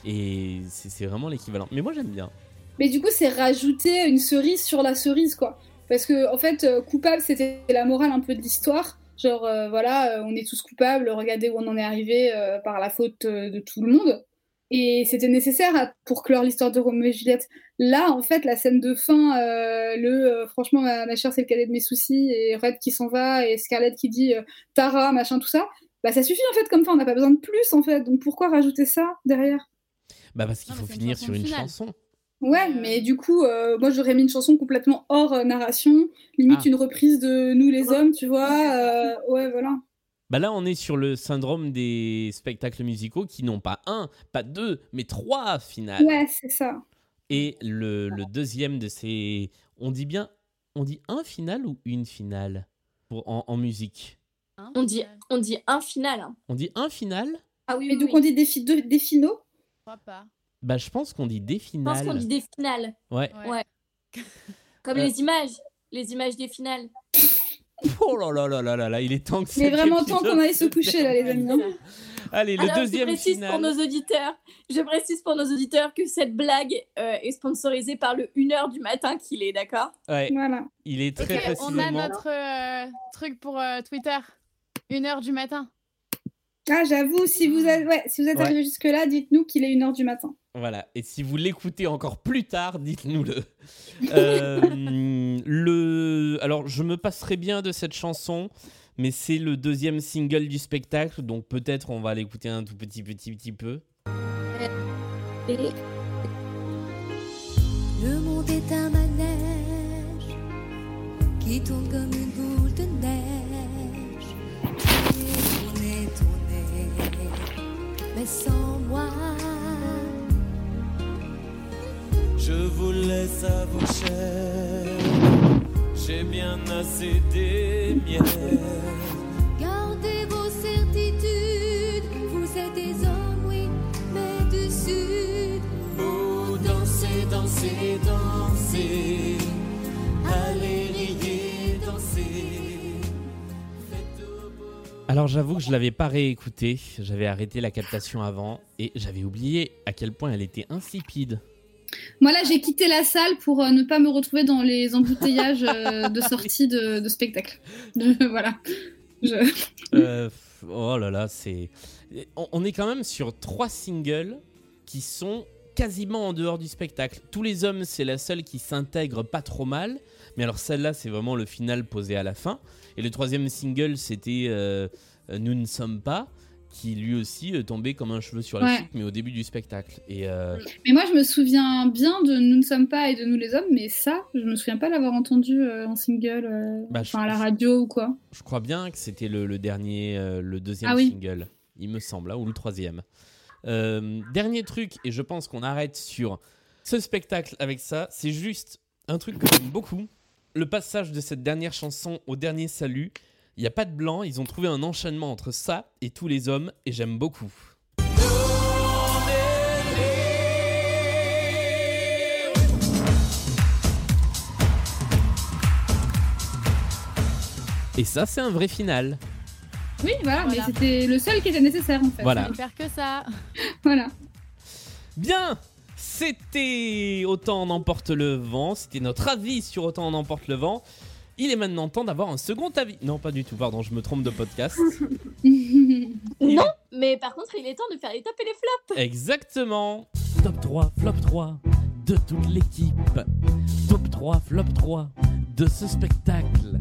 Et c'est vraiment l'équivalent. Mais moi, j'aime bien. Mais du coup, c'est rajouter une cerise sur la cerise, quoi. Parce que, en fait, euh, coupable, c'était la morale un peu de l'histoire. Genre, euh, voilà, euh, on est tous coupables, regardez où on en est arrivé euh, par la faute de tout le monde. Et c'était nécessaire pour clore l'histoire de Roméo et Juliette. Là, en fait, la scène de fin, euh, le euh, franchement, ma, ma chère, c'est le cadet de mes soucis, et Red qui s'en va, et Scarlett qui dit euh, Tara, machin, tout ça, bah ça suffit en fait comme fin, on n'a pas besoin de plus en fait. Donc pourquoi rajouter ça derrière? Bah, parce qu'il faut finir sur une finale. chanson. Ouais, mais du coup, euh, moi j'aurais mis une chanson complètement hors euh, narration, limite Ah. une reprise de Nous les hommes, tu vois. euh, ouais, voilà. Bah là, on est sur le syndrome des spectacles musicaux qui n'ont pas un, pas deux, mais trois finales. Ouais, c'est ça. Et le, le deuxième de ces. On dit bien. On dit un final ou une finale pour, en, en musique? On dit, on dit un final. hein. On dit un final? Ah oui, Et donc on dit des, fi- deux- des finaux Je crois pas. Bah, je pense qu'on dit des Je pense finales. qu'on dit des finales. Ouais. Ouais. Comme Euh. les images. Les images des finales. Oh là là là là là là, il est temps que Il est cet vraiment temps qu'on aille se coucher là, les amis. hein. Allez, le Alors, deuxième je précise pour nos auditeurs, je précise pour nos auditeurs que cette blague euh, est sponsorisée par le 1h du matin qu'il est, d'accord? Ouais. Voilà. Il est très Ok, précisément. on a notre euh, truc pour euh, Twitter. Une heure du matin. Ah, j'avoue, si vous, êtes- ouais, si vous êtes Ouais. arrivé jusque-là, dites-nous qu'il est 1h du matin. Voilà. Et si vous l'écoutez encore plus tard, dites-nous-le. Euh, le... Alors, je me passerai bien de cette chanson, mais c'est le deuxième single du spectacle, donc peut-être on va l'écouter un tout petit, petit, petit peu. Le monde est un manège qui tourne comme une boule de neige. Mais sans moi. Je vous laisse à vos chairs. J'ai bien assez des miennes. Gardez vos certitudes, vous êtes des hommes, oui, mais du sud. Oh, dansez, dansez, dansez. Allez, riez, dansez. Alors j'avoue que je l'avais pas réécouté, j'avais arrêté la captation avant et j'avais oublié à quel point elle était insipide. Moi là, j'ai quitté la salle pour euh, ne pas me retrouver dans les embouteillages euh, de sortie de, spectacle. Voilà. Euh, oh là là, c'est. On, on est quand même sur trois singles qui sont quasiment en dehors du spectacle. Tous les hommes, c'est la seule qui s'intègre pas trop mal. Mais alors celle-là, c'est vraiment le final posé à la fin. Et le troisième single, c'était Nous ne sommes pas, qui lui aussi euh, tombait comme un cheveu sur la Ouais. soupe, mais au début du spectacle. Et euh, Mais moi, je me souviens bien de Nous ne sommes pas et de Nous les hommes, mais ça, je me souviens pas l'avoir entendu euh, en single, euh, Bah, je- à la radio ou quoi. je crois bien que c'était le, le dernier, euh, le deuxième Ah oui. single, il me semble, hein, ou le troisième. Euh, dernier truc, et je pense qu'on arrête sur ce spectacle avec ça, c'est juste un truc que j'aime beaucoup. Le passage de cette dernière chanson au dernier salut, il n'y a pas de blanc, ils ont trouvé un enchaînement entre ça et tous les hommes, et j'aime beaucoup. Et ça, c'est un vrai final. Oui, voilà, Voilà. mais c'était le seul qui était nécessaire en fait. Voilà. Faire que ça. Voilà. Bien C'était Autant en emporte le vent, c'était notre avis sur Autant en emporte le vent. Il est maintenant temps d'avoir un second avis. Non, pas du tout, pardon, je me trompe de podcast. Non, mais par contre, il est temps de faire les tops et les flops. Exactement Top 3, flop 3 de toute l'équipe. Top 3, flop 3 de ce spectacle.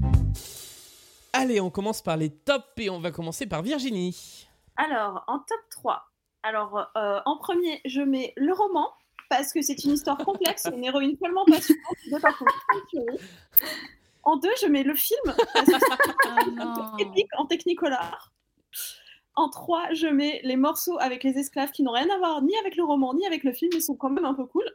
Allez, on commence par les tops et on va commencer par Virginie. Alors, en top 3, alors euh, en premier, je mets le roman, parce que c'est une histoire complexe, une héroïne tellement passionnante. En deux, je mets le film, épique en technicolor. En trois, je mets les morceaux avec les esclaves qui n'ont rien à voir ni avec le roman ni avec le film, mais sont quand même un peu cool.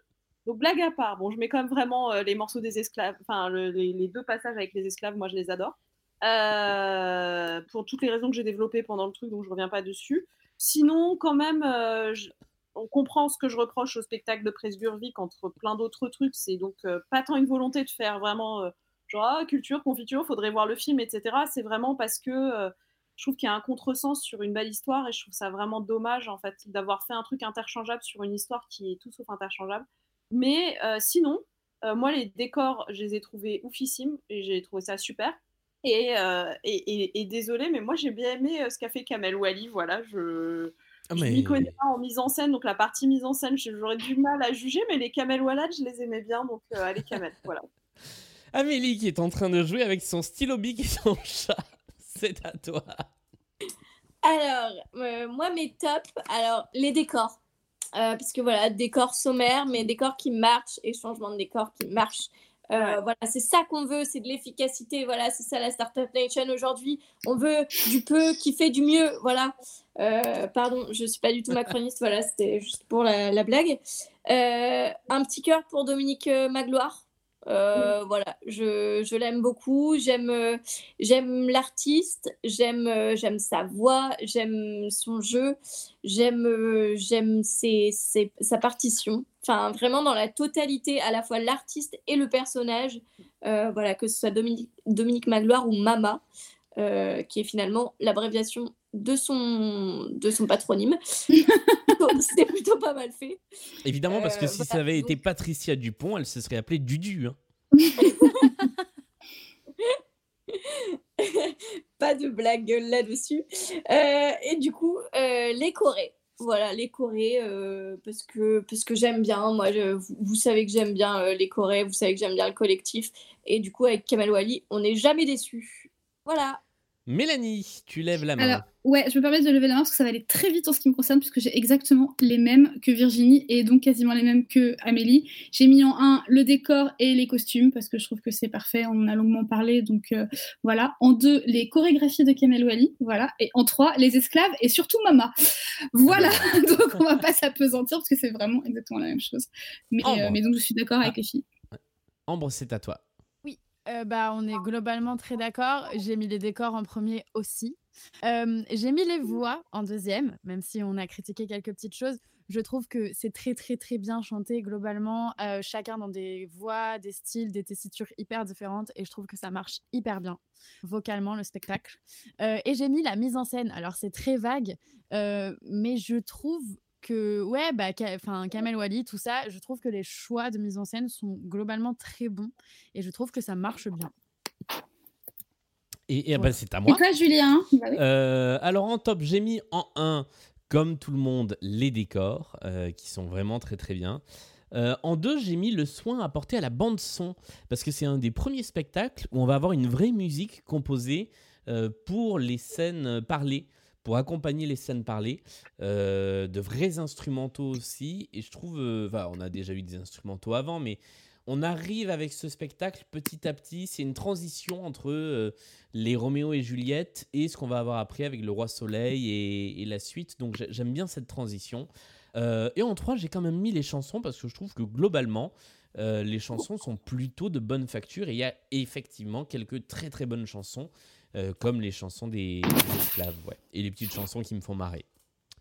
Donc blague à part, bon, je mets quand même vraiment euh, les morceaux des esclaves, enfin le- les, les deux passages avec les esclaves, moi je les adore. Euh, pour toutes les raisons que j'ai développées pendant le truc, donc je reviens pas dessus. Sinon, quand même, euh, je- on comprend ce que je reproche au spectacle de Presburvic entre plein d'autres trucs. C'est donc pas tant une volonté de faire vraiment genre ah, culture, confiture, faudrait voir le film, etc. C'est vraiment parce que euh, je trouve qu'il y a un contresens sur une belle histoire et je trouve ça vraiment dommage en fait d'avoir fait un truc interchangeable sur une histoire qui est tout sauf interchangeable. Mais euh, sinon, euh, moi les décors, je les ai trouvés oufissimes et j'ai trouvé ça super. Et, euh, et, et, et désolé, mais moi j'ai bien aimé ce qu'a fait Kamel Wally. Voilà, je Ah, je m'y connais pas en mise en scène, donc la partie mise en scène, j'aurais du mal à juger, mais les Kamel Wallad, je les aimais bien, donc allez Kamel, voilà. Amélie qui est en train de jouer avec son stylo bic et son chat. C'est à toi. Alors, euh, moi, mes tops, alors les décors. Euh, parce que voilà, décors sommaires, mais décors qui marchent et changement de décor qui marchent. Euh, Voilà, c'est ça qu'on veut, c'est de l'efficacité. Voilà, c'est ça la Startup Nation aujourd'hui. On veut du peu qui fait du mieux. Voilà. Euh, pardon, je suis pas du tout macroniste. voilà, c'était juste pour la, la blague. Euh, un petit cœur pour Dominique Magloire. Euh, Voilà, je, je l'aime beaucoup. J'aime euh, j'aime l'artiste, j'aime euh, j'aime sa voix, j'aime son jeu, j'aime j'aime ses- ses- sa partition. Enfin, vraiment dans la totalité, à la fois l'artiste et le personnage. Euh, voilà, que ce soit Dominique, Dominique Magloire ou Mama, euh, qui est finalement l'abréviation de son, de son patronyme. C'est plutôt pas mal fait. Évidemment, parce que Euh, si voilà, ça avait donc- été Patricia Dupont, elle se serait appelée Dudu. hein. pas de blague là-dessus. Euh, et du coup, euh, les Corées. Voilà, les Corées, euh, parce que, parce que j'aime bien. Moi, je- vous, vous savez que j'aime bien les Corées, vous savez que j'aime bien le collectif. Et du coup, avec Kamal Wally, on n'est jamais déçus. Voilà. Mélanie, tu lèves la main. Alors, ouais, je me permets de lever la main parce que ça va aller très vite en ce qui me concerne, puisque j'ai exactement les mêmes que Virginie et donc quasiment les mêmes que Amélie. J'ai mis en un le décor et les costumes parce que je trouve que c'est parfait, on en a longuement parlé, donc euh, voilà. En deux, les chorégraphies de Kamel Wally, voilà. Et en trois, les esclaves et surtout Mama. Voilà, donc on va pas s'apesantir parce que c'est vraiment exactement la même chose. Mais, euh, mais donc je suis d'accord avec les filles. Ambre, c'est à toi. Euh, bah, on est globalement très d'accord. J'ai mis les décors en premier aussi. Euh, j'ai mis les voix en deuxième, même si on a critiqué quelques petites choses. Je trouve que c'est très très très bien chanté globalement, euh, chacun dans des voix, des styles, des tessitures hyper différentes, et je trouve que ça marche hyper bien vocalement le spectacle. Et j'ai mis la mise en scène. Alors c'est très vague, mais je trouve que, ouais, bah, enfin, Kamel Wally, tout ça, je trouve que les choix de mise en scène sont globalement très bons et je trouve que ça marche bien. Et, et, bah, c'est à moi. Et toi, Julien? Bah oui. Euh, alors en top, j'ai mis en 1, comme tout le monde, les décors, euh, qui sont vraiment très très bien. Euh, en 2, j'ai mis le soin apporté à la bande son, parce que c'est un des premiers spectacles où on va avoir une vraie musique composée euh, pour les scènes parlées, pour accompagner les scènes parlées, euh, de vrais instrumentaux aussi. Et je trouve, euh, on a déjà eu des instrumentaux avant, mais on arrive avec ce spectacle petit à petit. C'est une transition entre euh, les Roméo et Juliette et ce qu'on va avoir après avec le Roi Soleil et, la suite. Donc j'ai- j'aime bien cette transition. Et en 3, j'ai quand même mis les chansons parce que je trouve que globalement, les chansons sont plutôt de bonne facture et il y a effectivement quelques très très bonnes chansons, euh, comme les chansons des, des esclaves, ouais, et les petites chansons qui me font marrer.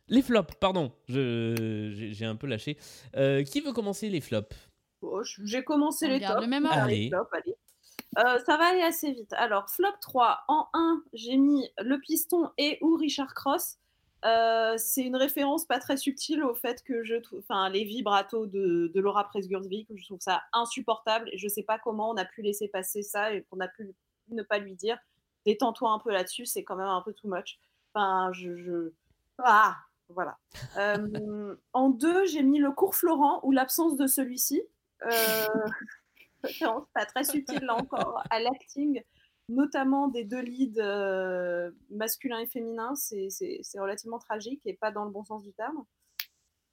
Les flops, pardon, j'ai un peu lâché. Euh, qui veut commencer les flops? Je- J'ai commencé On les tops. le même Allez. Euh, ça va aller assez vite. Alors, flop 3. En 1, j'ai mis le piston et ou Richard Cross. Euh, c'est une référence pas très subtile au fait que je trouve, enfin, les vibratos de, de Laura Presgurvik, je trouve ça insupportable et je sais pas comment on a pu laisser passer ça et qu'on a pu ne pas lui dire détends-toi un peu là-dessus, c'est quand même un peu too much. Enfin, je, ah, voilà. Euh, en deux, j'ai mis le cours Florent ou l'absence de celui-ci. Euh, pas très subtile là encore à l'acting, notamment des deux leads euh, masculins et féminins. C'est c'est- relativement tragique et pas dans le bon sens du terme.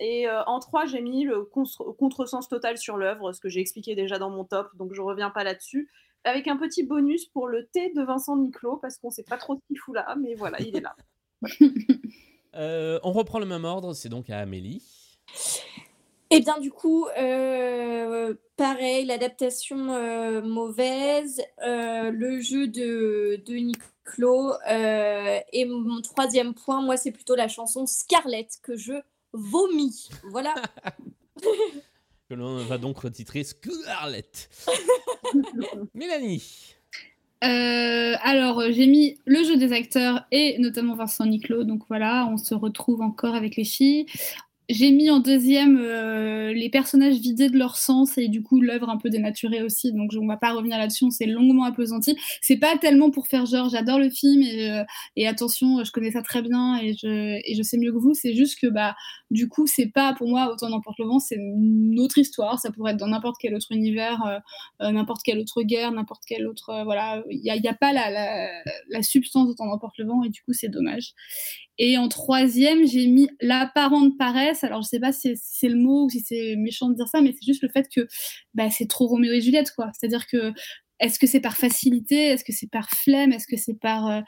Et euh, en trois, j'ai mis le contre- contresens total sur l'œuvre, ce que j'ai expliqué déjà dans mon top, donc je reviens pas là-dessus. Avec un petit bonus pour le thé de Vincent Niclot, parce qu'on sait pas trop ce qu'il fout là, mais voilà, il est là. Euh, On reprend le même ordre, c'est donc à Amélie. Et bien du coup, euh, pareil, l'adaptation euh, mauvaise, euh, le jeu de, de Niclot, euh, et mon troisième point, moi, c'est plutôt la chanson Scarlett que je vomis. Voilà. Que l'on va donc retitrer Scarlett. Mélanie. Euh, alors, euh, j'ai mis le jeu des acteurs et notamment Vincent Niclot. Donc voilà, on se retrouve encore avec les filles. J'ai mis en deuxième euh, les personnages vidés de leur sens et du coup l'œuvre un peu dénaturée aussi. Donc on va pas revenir là-dessus, on s'est longuement appesanti. C'est pas tellement pour faire genre j'adore le film et, euh, et attention, je connais ça très bien et je, et je sais mieux que vous. C'est juste que bah du coup c'est pas pour moi autant n'importe le vent, c'est une autre histoire. Ça pourrait être dans n'importe quel autre univers, euh, euh, n'importe quelle autre guerre, n'importe quelle autre euh, voilà. Il y a, a pas la, la, la substance autant n'importe le vent et du coup c'est dommage. Et en troisième, j'ai mis l'apparente paresse. Alors, je sais pas si c'est, le mot ou si c'est méchant de dire ça, mais c'est juste le fait que bah, c'est trop Roméo et Juliette, quoi. C'est-à-dire que est-ce que c'est par facilité? Est-ce que c'est par flemme? Est-ce que c'est par... euh,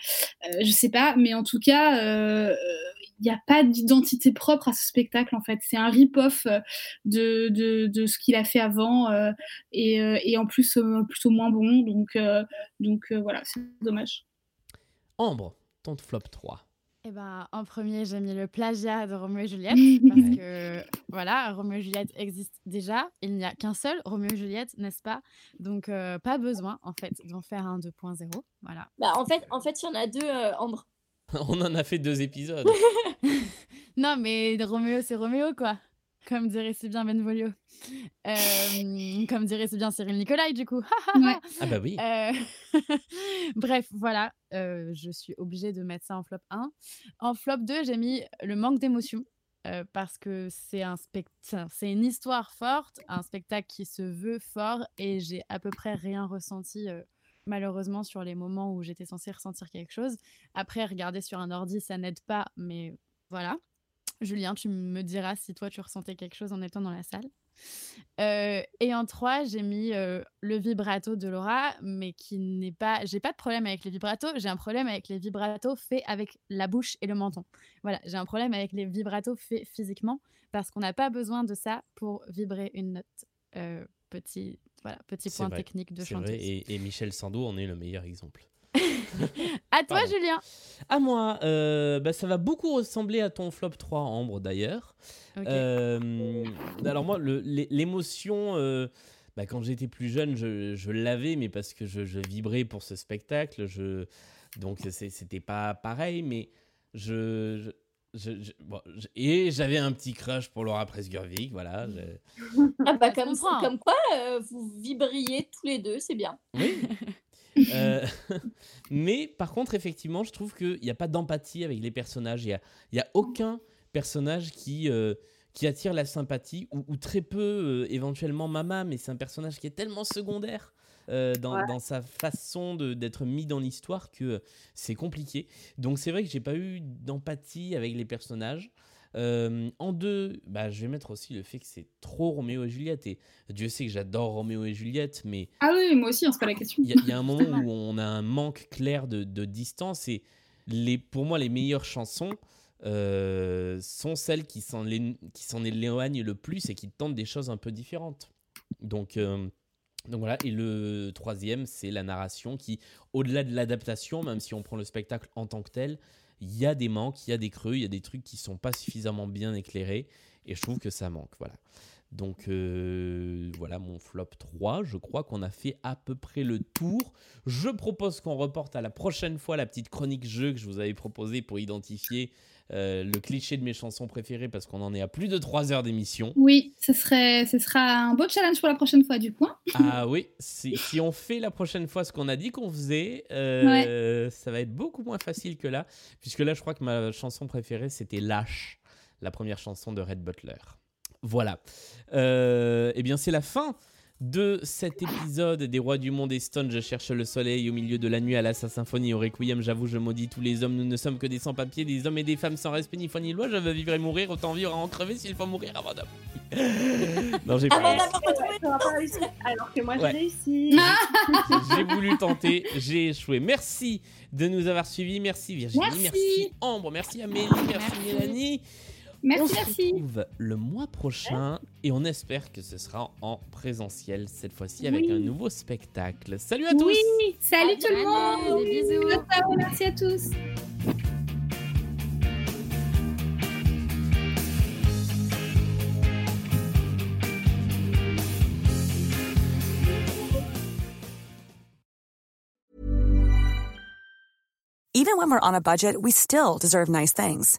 euh, je sais pas, mais en tout cas, euh, il n'y a pas d'identité propre à ce spectacle, en fait. C'est un rip-off euh, de, de, ce qu'il a fait avant et, et en plus plutôt moins bon. Donc, donc voilà, c'est dommage. Ambre, ton flop 3. Eh ben, en premier, j'ai mis le plagiat de Roméo et Juliette parce que voilà, Roméo et Juliette existe déjà. Il n'y a qu'un seul Roméo et Juliette, n'est-ce pas? Donc, euh, pas besoin en fait d'en faire un 2.0. Voilà. Bah, en fait, en fait, il y en a deux, euh, Ambre. On en a fait deux épisodes. non, mais Roméo, c'est Roméo, quoi. Comme dirait si bien Benvolio. Euh, comme dirait si bien Cyril Nicolai, du coup. Ah bah oui. Euh, Bref, voilà. euh, je suis obligée de mettre ça en flop 1. En flop 2, j'ai mis le manque d'émotion. euh, parce que c'est un c'est une histoire forte, un spectacle qui se veut fort et j'ai à peu près rien ressenti euh, malheureusement sur les moments où j'étais censée ressentir quelque chose. Après, regarder sur un ordi, ça n'aide pas, mais voilà. Julien, tu me diras si toi tu ressentais quelque chose en étant dans la salle. Euh, et en 3, j'ai mis euh, le vibrato de Laura, mais qui n'est pas. J'ai pas de problème avec les vibratos, j'ai un problème avec les vibratos faits avec la bouche et le menton. Voilà, j'ai un problème avec les vibratos faits physiquement parce qu'on n'a pas besoin de ça pour vibrer une note. Euh, petit, voilà, petit point vrai, technique de chanteuse. vrai, et, et Michel Sando en est le meilleur exemple. À toi, Pardon. Julien À moi, euh, bah, ça va beaucoup ressembler à ton flop 3 Ambre d'ailleurs. Euh, alors moi, l'émotion, euh, bah, quand j'étais plus jeune, je, je l'avais, mais parce que je, je vibrais pour ce spectacle. Je, donc c'était pas pareil, mais je, je- Je- je- bon, je- et j'avais un petit crush pour Laura Presgurvik, voilà. je- Ah bah comme, comme quoi, euh, vous vibriez tous les deux, c'est bien. Oui. Euh, mais par contre, effectivement, je trouve qu'il n'y a pas d'empathie avec les personnages. Il n'y a, y a aucun personnage qui, euh, qui attire la sympathie, ou, ou très peu, euh, éventuellement Mama, mais c'est un personnage qui est tellement secondaire. euh, dans, Ouais. dans sa façon d'être mis dans l'histoire que euh, c'est compliqué. Donc c'est vrai que j'ai pas eu d'empathie avec les personnages. Euh, en deux, bah, je vais mettre aussi le fait que c'est trop Roméo et Juliette. Et Dieu sait que j'adore Roméo et Juliette, mais Ah oui, moi aussi, hein, c'est pas la question. il y, a- il y a un moment où on a un manque clair de, de distance et les, pour moi les meilleures chansons euh, sont celles qui s'en élé- qui s'en éloignent le plus et qui tentent des choses un peu différentes. Donc, euh, donc voilà, et le troisième, c'est la narration qui, au-delà de l'adaptation, même si on prend le spectacle en tant que tel, il y a des manques, il y a des creux, il y a des trucs qui sont pas suffisamment bien éclairés et je trouve que ça manque. Voilà. Donc euh, voilà mon flop 3. Je crois qu'on a fait à peu près le tour. Je propose qu'on reporte à la prochaine fois la petite chronique jeu que je vous avais proposée pour identifier euh, le cliché de mes chansons préférées parce qu'on en est à plus de 3 heures d'émission. Oui, ce, serait, ce sera un beau challenge pour la prochaine fois, du coup. hein. Ah oui, si, si on fait la prochaine fois ce qu'on a dit qu'on faisait, euh, ça va être beaucoup moins facile que là. Puisque là, je crois que ma chanson préférée, c'était Lâche, la première chanson de Red Butler. Voilà. Euh, eh bien, c'est la fin de cet épisode des Rois du Monde et Stone. Je cherche le soleil au milieu de la nuit à la sa symphonie. Au requiem, j'avoue, je maudis tous les hommes. Nous ne sommes que des sans-papiers, des hommes et des femmes sans respect ni foi ni loi. Je veux vivre et mourir, autant vivre à en crever s'il faut mourir avant d'homme. non, j'ai pas réussi. t'auras pas réussi. Alors que moi, j'ai Ouais. réussi. j'ai voulu tenter, j'ai échoué. Merci de nous avoir suivis. Merci Virginie, merci, Merci. Ambre, merci Amélie, merci, Mélanie. Merci, on se merci. retrouve le mois prochain et on espère que ce sera en présentiel cette fois-ci avec Oui. un nouveau spectacle. Salut à tous Oui, salut tout le monde. des bisous. Merci à tous. Even when we're on a budget, we still deserve nice things.